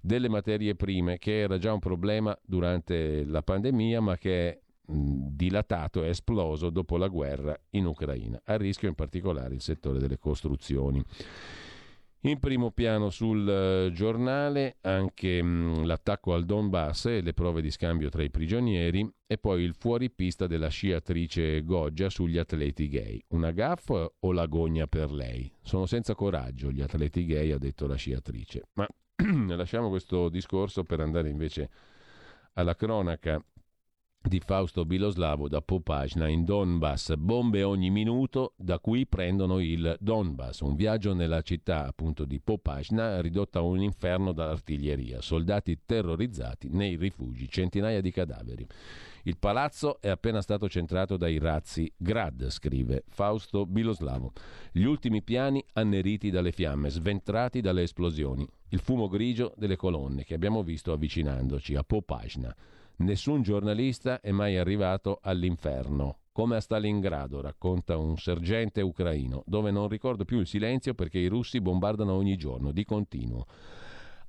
delle materie prime, che era già un problema durante la pandemia, ma che è dilatato e esploso dopo la guerra in Ucraina, a rischio in particolare il settore delle costruzioni. In primo piano sul uh, giornale anche mh, l'attacco al Donbass e le prove di scambio tra i prigionieri e poi il fuoripista della sciatrice Goggia sugli atleti gay. Una gaffa o l'agonia per lei? Sono senza coraggio gli atleti gay, ha detto la sciatrice. Ma lasciamo questo discorso per andare invece alla cronaca di Fausto Biloslavo da Popagna in Donbass. Bombe ogni minuto, da cui prendono il Donbass. Un viaggio nella città appunto di Popagna ridotta a un inferno dall'artiglieria. Soldati terrorizzati nei rifugi, centinaia di cadaveri. Il palazzo è appena stato centrato dai razzi Grad, scrive Fausto Biloslavo. Gli ultimi piani anneriti dalle fiamme, sventrati dalle esplosioni. Il fumo grigio delle colonne che abbiamo visto avvicinandoci a Popagna. Nessun giornalista è mai arrivato all'inferno, come a Stalingrado, racconta un sergente ucraino, dove non ricordo più il silenzio perché i russi bombardano ogni giorno, di continuo.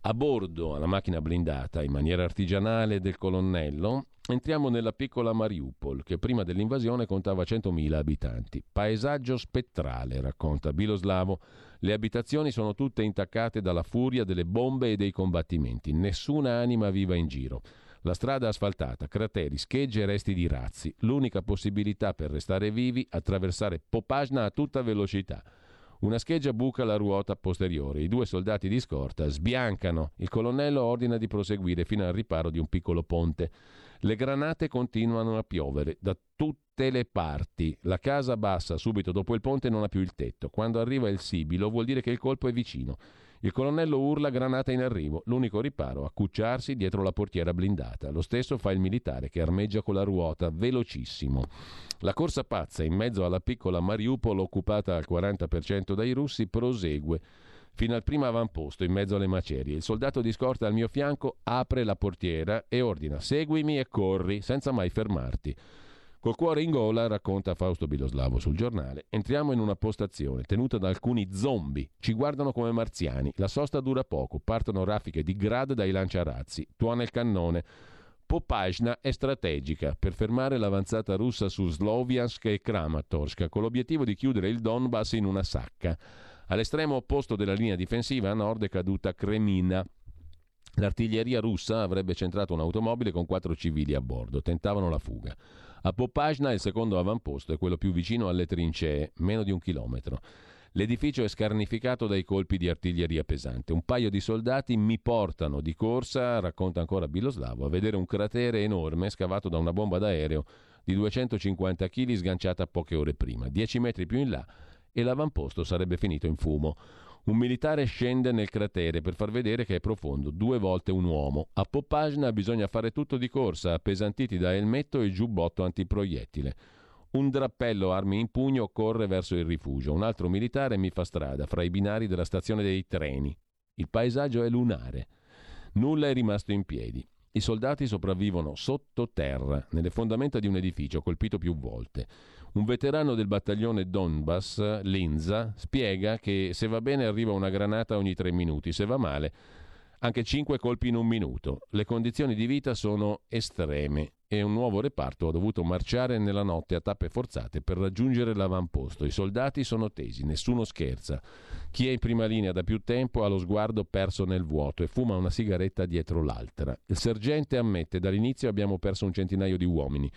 A bordo, alla macchina blindata, in maniera artigianale del colonnello, entriamo nella piccola Mariupol, che prima dell'invasione contava 100.000 abitanti. Paesaggio spettrale, racconta Biloslavo. Le abitazioni sono tutte intaccate dalla furia delle bombe e dei combattimenti. Nessuna anima viva in giro. La strada asfaltata, crateri, schegge e resti di razzi. L'unica possibilità per restare vivi, attraversare Popagna a tutta velocità. Una scheggia buca la ruota posteriore. I due soldati di scorta sbiancano. Il colonnello ordina di proseguire fino al riparo di un piccolo ponte. Le granate continuano a piovere da tutte le parti. La casa bassa subito dopo il ponte non ha più il tetto. Quando arriva il sibilo vuol dire che il colpo è vicino. Il colonnello urla granata in arrivo. L'unico riparo, accucciarsi dietro la portiera blindata. Lo stesso fa il militare che armeggia con la ruota, velocissimo. La corsa pazza in mezzo alla piccola Mariupol occupata al 40% dai russi prosegue fino al primo avamposto in mezzo alle macerie. Il soldato di scorta al mio fianco apre la portiera e ordina seguimi e corri senza mai fermarti. Col cuore in gola, racconta Fausto Biloslavo sul giornale, entriamo in una postazione tenuta da alcuni zombie. Ci guardano come marziani. La sosta dura poco, partono raffiche di grad dai lanciarazzi. Tuona il cannone. Popajna è strategica per fermare l'avanzata russa su Sloviansk e Kramatorsk con l'obiettivo di chiudere il Donbass in una sacca. All'estremo opposto della linea difensiva a nord è caduta Kremina. L'artiglieria russa avrebbe centrato un'automobile con quattro civili a bordo. Tentavano la fuga. A Popajna il secondo avamposto è quello più vicino alle trincee, meno di un chilometro. L'edificio è scarnificato dai colpi di artiglieria pesante. Un paio di soldati mi portano di corsa, racconta ancora Biloslavo, a vedere un cratere enorme scavato da una bomba d'aereo di 250 kg sganciata poche ore prima. Dieci metri più in là e l'avamposto sarebbe finito in fumo. Un militare scende nel cratere per far vedere che è profondo, due volte un uomo. A Popagna bisogna fare tutto di corsa, appesantiti da elmetto e giubbotto antiproiettile. Un drappello armi in pugno corre verso il rifugio, un altro militare mi fa strada fra i binari della stazione dei treni. Il paesaggio è lunare. Nulla è rimasto in piedi. I soldati sopravvivono sottoterra, nelle fondamenta di un edificio colpito più volte. Un veterano del battaglione Donbass, Linza, spiega che se va bene arriva una granata ogni tre minuti, se va male anche cinque colpi in un minuto. Le condizioni di vita sono estreme e un nuovo reparto ha dovuto marciare nella notte a tappe forzate per raggiungere l'avamposto. I soldati sono tesi, nessuno scherza. Chi è in prima linea da più tempo ha lo sguardo perso nel vuoto e fuma una sigaretta dietro l'altra. Il sergente ammette dall'inizio abbiamo perso un centinaio di uomini.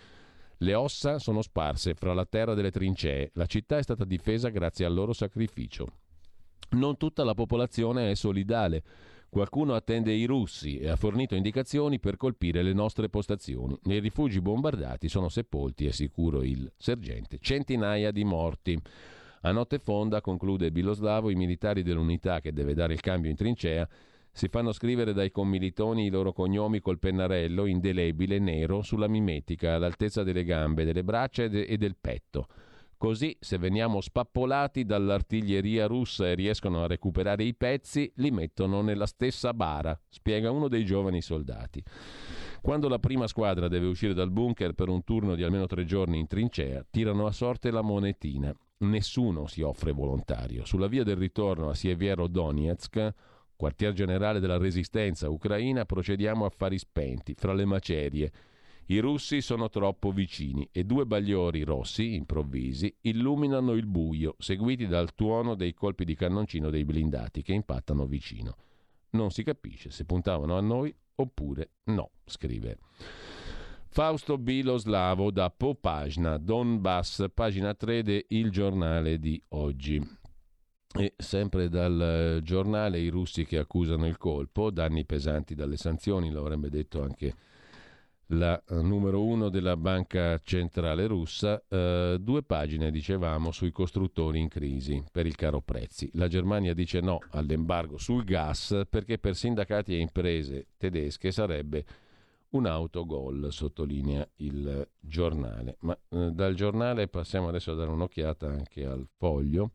Le ossa sono sparse fra la terra delle trincee. La città è stata difesa grazie al loro sacrificio. Non tutta la popolazione è solidale. Qualcuno attende i russi e ha fornito indicazioni per colpire le nostre postazioni. Nei rifugi bombardati sono sepolti, è sicuro il sergente, centinaia di morti. A notte fonda, conclude Biloslavo, i militari dell'unità che deve dare il cambio in trincea si fanno scrivere dai commilitoni i loro cognomi col pennarello indelebile nero sulla mimetica all'altezza delle gambe, delle braccia e, de- del petto. Così, se veniamo spappolati dall'artiglieria russa e riescono a recuperare i pezzi, li mettono nella stessa bara, spiega uno dei giovani soldati. Quando la prima squadra deve uscire dal bunker per un turno di almeno tre giorni in trincea, tirano a sorte la monetina. Nessuno si offre volontario. Sulla via del ritorno a Sieviero Donetsk quartier generale della resistenza ucraina, procediamo a fari spenti, fra le macerie. I russi sono troppo vicini e due bagliori rossi, improvvisi, illuminano il buio, seguiti dal tuono dei colpi di cannoncino dei blindati che impattano vicino. Non si capisce se puntavano a noi oppure no, scrive. Fausto Biloslavo da Popagna, Donbass, pagina 3 de Il giornale di oggi. E sempre dal eh, giornale i russi che accusano il colpo, danni pesanti dalle sanzioni, lo avrebbe detto anche la eh, numero uno della banca centrale russa, eh, due pagine dicevamo sui costruttori in crisi per il caro prezzi. La Germania dice no all'embargo sul gas perché per sindacati e imprese tedesche sarebbe un autogol, sottolinea il giornale. Ma eh, dal giornale passiamo adesso a dare un'occhiata anche al foglio.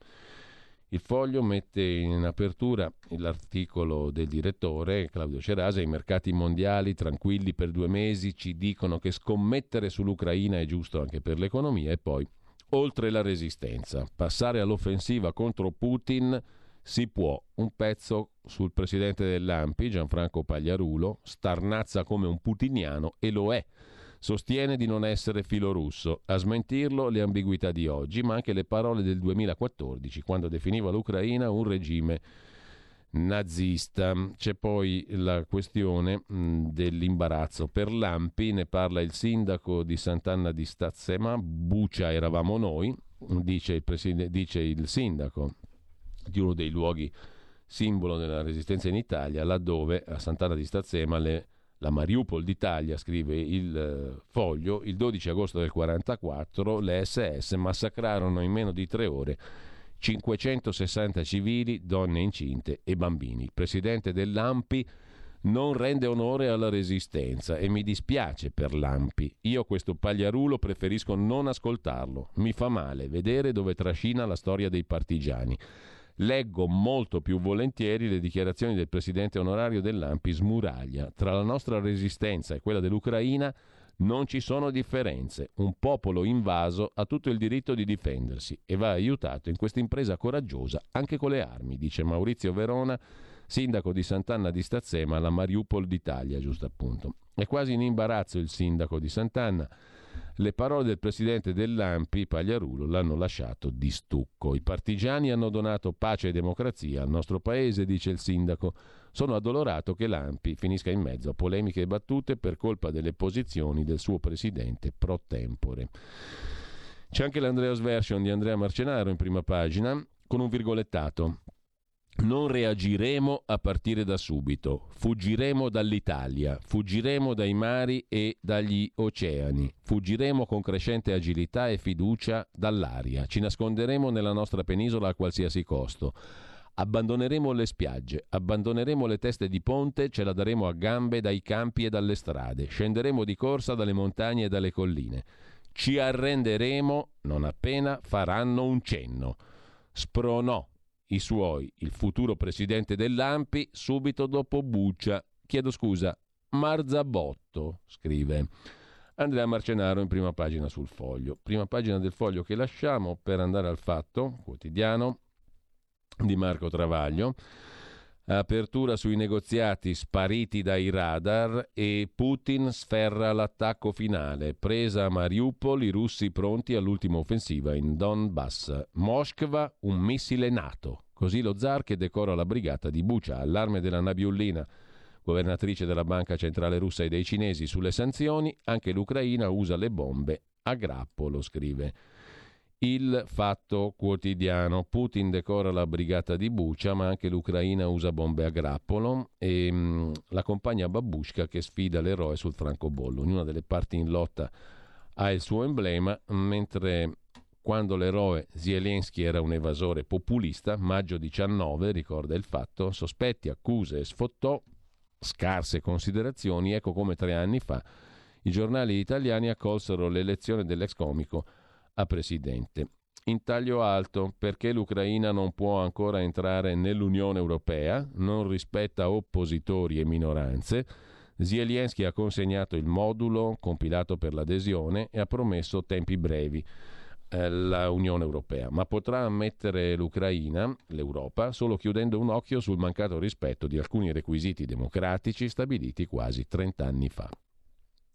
Il foglio mette in apertura l'articolo del direttore Claudio Cerasa, i mercati mondiali tranquilli per due mesi ci dicono che scommettere sull'Ucraina è giusto anche per l'economia e poi oltre la resistenza, passare all'offensiva contro Putin si può. Un pezzo sul presidente dell'AMPI, Gianfranco Pagliarulo, starnazza come un putiniano e lo è sostiene di non essere filorusso. A smentirlo le ambiguità di oggi, ma anche le parole del 2014, quando definiva l'Ucraina un regime nazista. C'è poi la questione mh, dell'imbarazzo. Per l'Ampi ne parla il sindaco di Sant'Anna di Stazzema, Bucia eravamo noi, dice il, preside- dice il sindaco di uno dei luoghi simbolo della resistenza in Italia, laddove a Sant'Anna di Stazzema le la Mariupol d'Italia, scrive il eh, foglio, il 12 agosto del 1944 le SS massacrarono in meno di tre ore 560 civili, donne incinte e bambini. Il presidente dell'AMPI non rende onore alla resistenza e mi dispiace per l'AMPI. Io questo pagliarulo preferisco non ascoltarlo. Mi fa male vedere dove trascina la storia dei partigiani. Leggo molto più volentieri le dichiarazioni del presidente onorario dell'AMPI Smuraglia. Tra la nostra resistenza e quella dell'Ucraina non ci sono differenze. Un popolo invaso ha tutto il diritto di difendersi e va aiutato in questa impresa coraggiosa anche con le armi, dice Maurizio Verona sindaco di Sant'Anna di Stazzema, la Mariupol d'Italia, giusto appunto. È quasi in imbarazzo il sindaco di Sant'Anna. Le parole del presidente dell'AMPI, Pagliarulo, l'hanno lasciato di stucco. I partigiani hanno donato pace e democrazia al nostro paese, dice il sindaco. Sono addolorato che l'AMPI finisca in mezzo a polemiche e battute per colpa delle posizioni del suo presidente pro tempore. C'è anche l'Andreas Version di Andrea Marcenaro in prima pagina con un virgolettato. Non reagiremo a partire da subito, fuggiremo dall'Italia, fuggiremo dai mari e dagli oceani, fuggiremo con crescente agilità e fiducia dall'aria, ci nasconderemo nella nostra penisola a qualsiasi costo. Abbandoneremo le spiagge, abbandoneremo le teste di ponte, ce la daremo a gambe dai campi e dalle strade, scenderemo di corsa dalle montagne e dalle colline. Ci arrenderemo non appena faranno un cenno. Spronò i suoi, il futuro presidente dell'AMPI, subito dopo Buccia. Chiedo scusa, Marzabotto, scrive. Andrea Marcenaro in prima pagina sul foglio. Prima pagina del foglio che lasciamo per andare al fatto quotidiano di Marco Travaglio. Apertura sui negoziati spariti dai radar e Putin sferra l'attacco finale. Presa a Mariupol, i russi pronti all'ultima offensiva in Donbass. Moskva, un missile NATO. Così lo zar che decora la brigata di Bucha, allarme della Nabiullina, governatrice della Banca Centrale Russa e dei cinesi sulle sanzioni, anche l'Ucraina usa le bombe a grappolo, scrive il fatto quotidiano. Putin decora la brigata di Bucia, ma anche l'Ucraina usa bombe a grappolo e mh, mm, la compagna Babushka che sfida l'eroe sul francobollo. Ognuna delle parti in lotta ha il suo emblema, mentre quando l'eroe Zelensky era un evasore populista, maggio 19, ricorda il fatto, sospetti, accuse e sfottò, scarse considerazioni, ecco come tre anni fa i giornali italiani accolsero l'elezione dell'ex comico a presidente. In taglio alto, perché l'Ucraina non può ancora entrare nell'Unione Europea, non rispetta oppositori e minoranze, Zelensky ha consegnato il modulo compilato per l'adesione e ha promesso tempi brevi all'Unione eh, Europea, ma potrà ammettere l'Ucraina, l'Europa, solo chiudendo un occhio sul mancato rispetto di alcuni requisiti democratici stabiliti quasi 30 anni fa.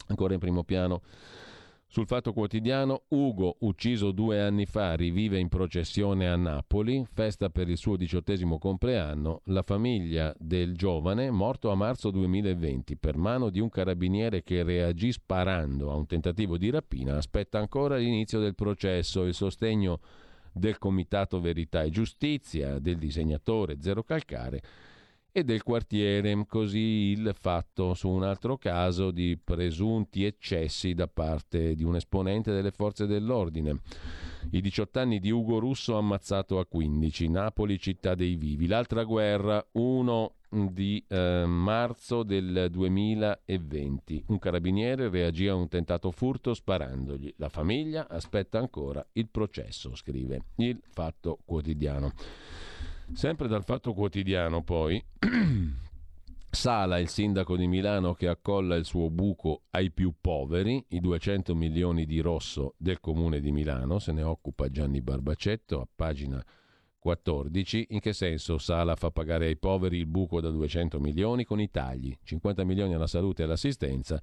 Ancora in primo piano sul Fatto Quotidiano, Ugo, ucciso due anni fa, rivive in processione a Napoli, festa per il suo diciottesimo compleanno. La famiglia del giovane, morto a marzo 2020 per mano di un carabiniere che reagì sparando a un tentativo di rapina, aspetta ancora l'inizio del processo, il sostegno del Comitato Verità e Giustizia, del disegnatore Zero Calcare e del quartiere, così il fatto su un altro caso di presunti eccessi da parte di un esponente delle forze dell'ordine. I 18 anni di Ugo Russo ammazzato a 15, Napoli città dei vivi. L'altra guerra, 1 di eh, marzo del 2020. Un carabiniere reagì a un tentato furto sparandogli. La famiglia aspetta ancora il processo, scrive il Fatto Quotidiano. Sempre dal Fatto Quotidiano poi, Sala, il sindaco di Milano che accolla il suo buco ai più poveri, i 200 milioni di rosso del comune di Milano, se ne occupa Gianni Barbacetto a pagina 14. In che senso Sala fa pagare ai poveri il buco da 200 milioni con i tagli, 50 milioni alla salute e all'assistenza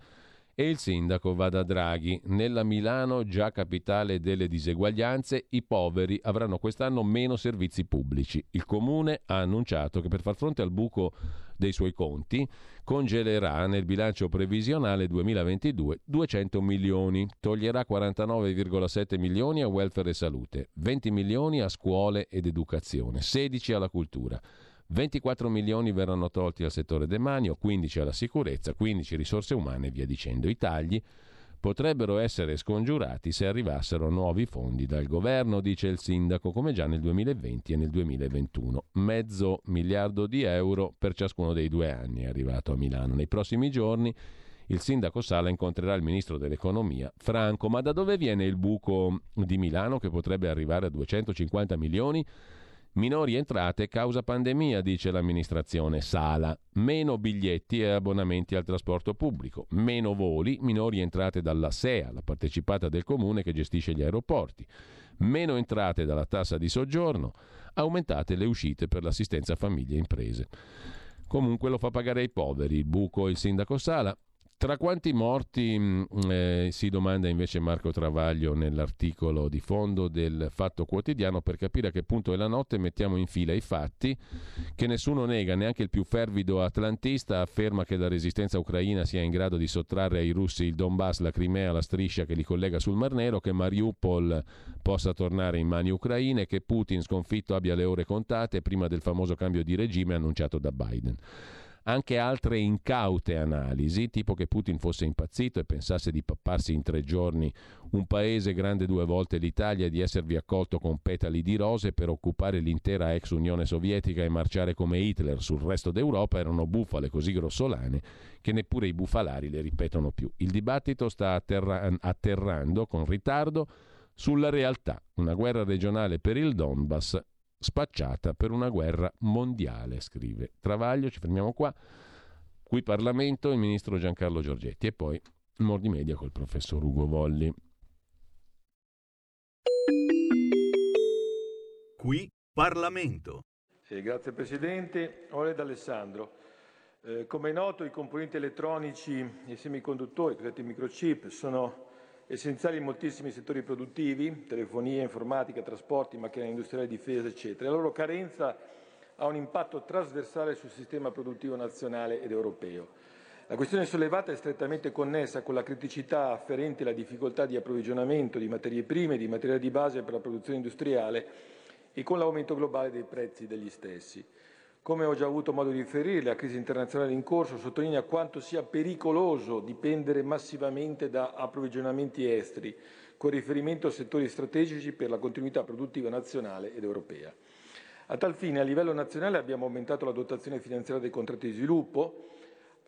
e il sindaco va da Draghi. Nella Milano, già capitale delle diseguaglianze, i poveri avranno quest'anno meno servizi pubblici. Il comune ha annunciato che per far fronte al buco dei suoi conti congelerà nel bilancio previsionale 2022 200 milioni, toglierà 49,7 milioni a welfare e salute, 20 milioni a scuole ed educazione, 16 alla cultura. 24 milioni verranno tolti al settore demanio, 15 alla sicurezza, 15 risorse umane e via dicendo. I tagli potrebbero essere scongiurati se arrivassero nuovi fondi dal governo, dice il sindaco, come già nel 2020 e nel 2021. Mezzo miliardo di euro per ciascuno dei due anni è arrivato a Milano. Nei prossimi giorni il sindaco Sala incontrerà il ministro dell'economia Franco. Ma da dove viene il buco di Milano che potrebbe arrivare a 250 milioni? Minori entrate causa pandemia, dice l'amministrazione Sala. Meno biglietti e abbonamenti al trasporto pubblico. Meno voli, minori entrate dalla SEA, la partecipata del comune che gestisce gli aeroporti. Meno entrate dalla tassa di soggiorno. Aumentate le uscite per l'assistenza famiglie e imprese. Comunque lo fa pagare ai poveri, buco il sindaco Sala. Tra quanti morti mh, eh, si domanda invece Marco Travaglio nell'articolo di fondo del Fatto Quotidiano per capire a che punto della notte mettiamo in fila i fatti che nessuno nega, neanche il più fervido atlantista afferma che la resistenza ucraina sia in grado di sottrarre ai russi il Donbass, la Crimea, la striscia che li collega sul Mar Nero, che Mariupol possa tornare in mani ucraine, che Putin sconfitto abbia le ore contate prima del famoso cambio di regime annunciato da Biden anche altre incaute analisi, tipo che Putin fosse impazzito e pensasse di papparsi in tre giorni un paese grande due volte l'Italia e di esservi accolto con petali di rose per occupare l'intera ex Unione Sovietica e marciare come Hitler sul resto d'Europa, erano bufale così grossolane che neppure i bufalari le ripetono più. Il dibattito sta atterra- atterrando con ritardo sulla realtà, una guerra regionale per il Donbass spacciata per una guerra mondiale, scrive Travaglio. Ci fermiamo qua. Qui Parlamento, il ministro Giancarlo Giorgetti e poi Mordi Media col professor Ugo Volli.
Qui Parlamento.
Sì, grazie Presidente. Ored Alessandro. Eh, come è noto i componenti elettronici e i semiconduttori, cosiddetti microchip, sono essenziali in moltissimi settori produttivi, telefonia, informatica, trasporti, macchinari industriali, difesa, eccetera. La loro carenza ha un impatto trasversale sul sistema produttivo nazionale ed europeo. La questione sollevata è strettamente connessa con la criticità afferente alla difficoltà di approvvigionamento di materie prime e di materiale di base per la produzione industriale e con l'aumento globale dei prezzi degli stessi. Come ho già avuto modo di riferire, la crisi internazionale in corso sottolinea quanto sia pericoloso dipendere massivamente da approvvigionamenti esteri, con riferimento a settori strategici per la continuità produttiva nazionale ed europea. A tal fine, a livello nazionale abbiamo aumentato la dotazione finanziaria dei contratti di sviluppo,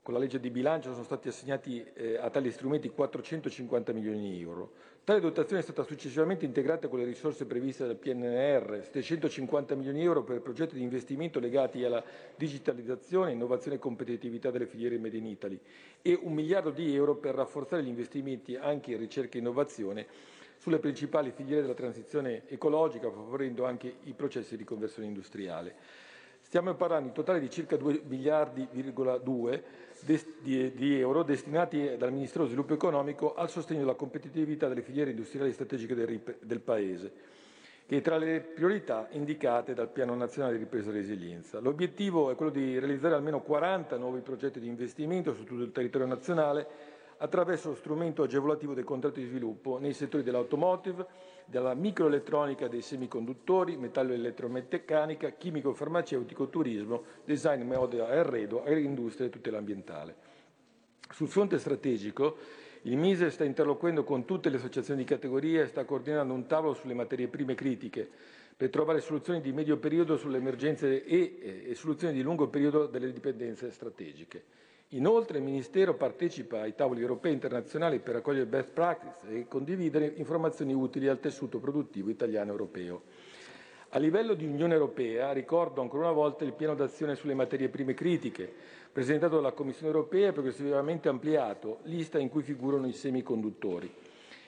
con la legge di bilancio sono stati assegnati eh, a tali strumenti 450 milioni di euro. Tale dotazione è stata successivamente integrata con le risorse previste dal PNR, 750 milioni di euro per progetti di investimento legati alla digitalizzazione, innovazione e competitività delle filiere Made in Italy e un miliardo di euro per rafforzare gli investimenti anche in ricerca e innovazione sulle principali filiere della transizione ecologica, favorendo anche i processi di conversione industriale. Stiamo parlando in totale di circa 2 miliardi,2 di, euro destinati dal Ministero dello Sviluppo Economico al sostegno della competitività delle filiere industriali strategiche del Paese, che è tra le priorità indicate dal Piano Nazionale di Ripresa e Resilienza. L'obiettivo è quello di realizzare almeno 40 nuovi progetti di investimento su tutto il territorio nazionale attraverso lo strumento agevolativo dei contratti di sviluppo nei settori dell'automotive, dalla microelettronica dei semiconduttori, metallo elettromeccanica, chimico farmaceutico, turismo, design, moda e arredo, agroindustria e tutela ambientale. Sul fronte strategico, il Mise sta interloquendo con tutte le associazioni di categoria e sta coordinando un tavolo sulle materie prime critiche per trovare soluzioni di medio periodo sulle emergenze e, e soluzioni di lungo periodo delle dipendenze strategiche. Inoltre il Ministero partecipa ai tavoli europei e internazionali per raccogliere best practice e condividere informazioni utili al tessuto produttivo italiano e europeo. A livello di Unione Europea ricordo ancora una volta il piano d'azione sulle materie prime critiche, presentato dalla Commissione Europea e progressivamente ampliato, lista in cui figurano i semiconduttori.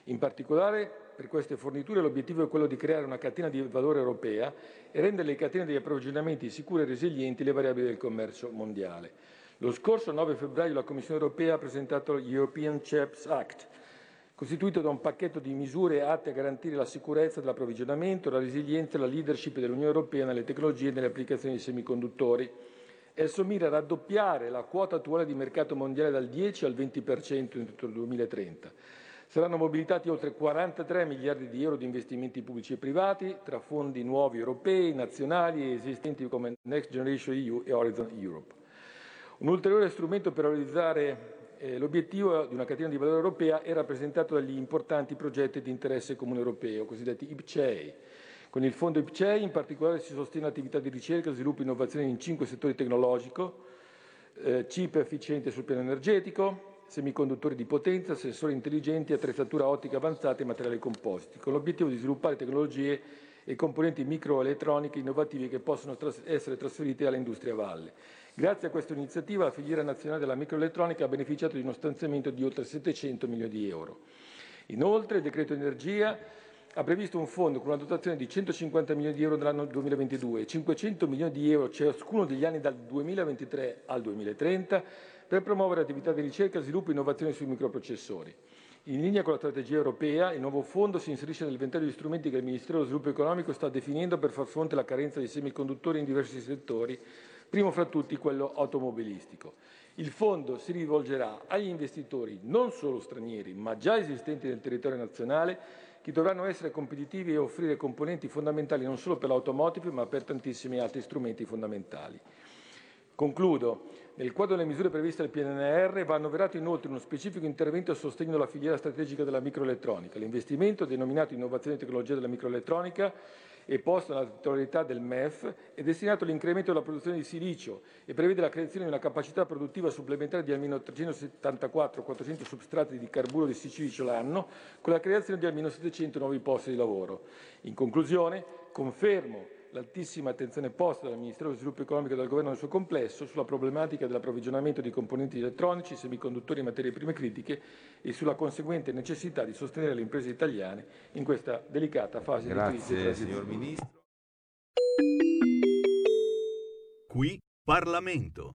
In particolare per queste forniture l'obiettivo è quello di creare una catena di valore europea e rendere le catene degli approvvigionamenti sicure e resilienti le variabili del commercio mondiale. Lo scorso 9 febbraio la Commissione europea ha presentato l'European CHEPS Act, costituito da un pacchetto di misure atte a garantire la sicurezza dell'approvvigionamento, la resilienza e la leadership dell'Unione europea nelle tecnologie e nelle applicazioni dei semiconduttori. Esso mira a raddoppiare la quota attuale di mercato mondiale dal 10 al 20% entro il 2030. Saranno mobilitati oltre 43 miliardi di euro di investimenti pubblici e privati tra fondi nuovi europei, nazionali e esistenti come Next Generation EU e Horizon Europe. Un ulteriore strumento per realizzare eh, l'obiettivo di una catena di valore europea è rappresentato dagli importanti progetti di interesse comune europeo, cosiddetti IPCEI. Con il fondo IPCEI in particolare si sostiene attività di ricerca, sviluppo e innovazione in cinque settori tecnologico, eh, chip efficiente sul piano energetico, semiconduttori di potenza, sensori intelligenti, attrezzatura ottica avanzata e materiali compositi, con l'obiettivo di sviluppare tecnologie e componenti microelettroniche innovative che possono tras- essere trasferite all'industria valle. Grazie a questa iniziativa la filiera nazionale della microelettronica ha beneficiato di uno stanziamento di oltre 700 milioni di euro. Inoltre il decreto energia ha previsto un fondo con una dotazione di 150 milioni di euro nell'anno 2022 e 500 milioni di euro ciascuno degli anni dal 2023 al 2030 per promuovere attività di ricerca, sviluppo e innovazione sui microprocessori. In linea con la strategia europea, il nuovo fondo si inserisce nell'inventario di strumenti che il Ministero dello Sviluppo Economico sta definendo per far fronte alla carenza di semiconduttori in diversi settori, primo fra tutti quello automobilistico. Il fondo si rivolgerà agli investitori non solo stranieri, ma già esistenti nel territorio nazionale, che dovranno essere competitivi e offrire componenti fondamentali non solo per l'automotive, ma per tantissimi altri strumenti fondamentali. Concludo. Nel quadro delle misure previste dal PNR va annoverato inoltre uno specifico intervento a sostegno della filiera strategica della microelettronica. L'investimento, denominato Innovazione e Tecnologia della Microelettronica, e posto nella titolarità del MEF, è destinato all'incremento della produzione di silicio e prevede la creazione di una capacità produttiva supplementare di almeno 374-400 substrati di carburo di silicio l'anno, con la creazione di almeno 700 nuovi posti di lavoro. In conclusione, confermo l'altissima attenzione posta dal Ministero dello Sviluppo Economico e dal Governo nel suo complesso sulla problematica dell'approvvigionamento di componenti elettronici, semiconduttori e materie prime critiche e sulla conseguente necessità di sostenere le imprese italiane in questa delicata fase
Grazie,
di crisi e transizione.
signor Ministro.
Qui Parlamento.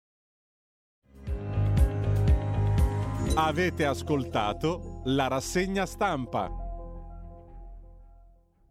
Avete ascoltato la rassegna stampa.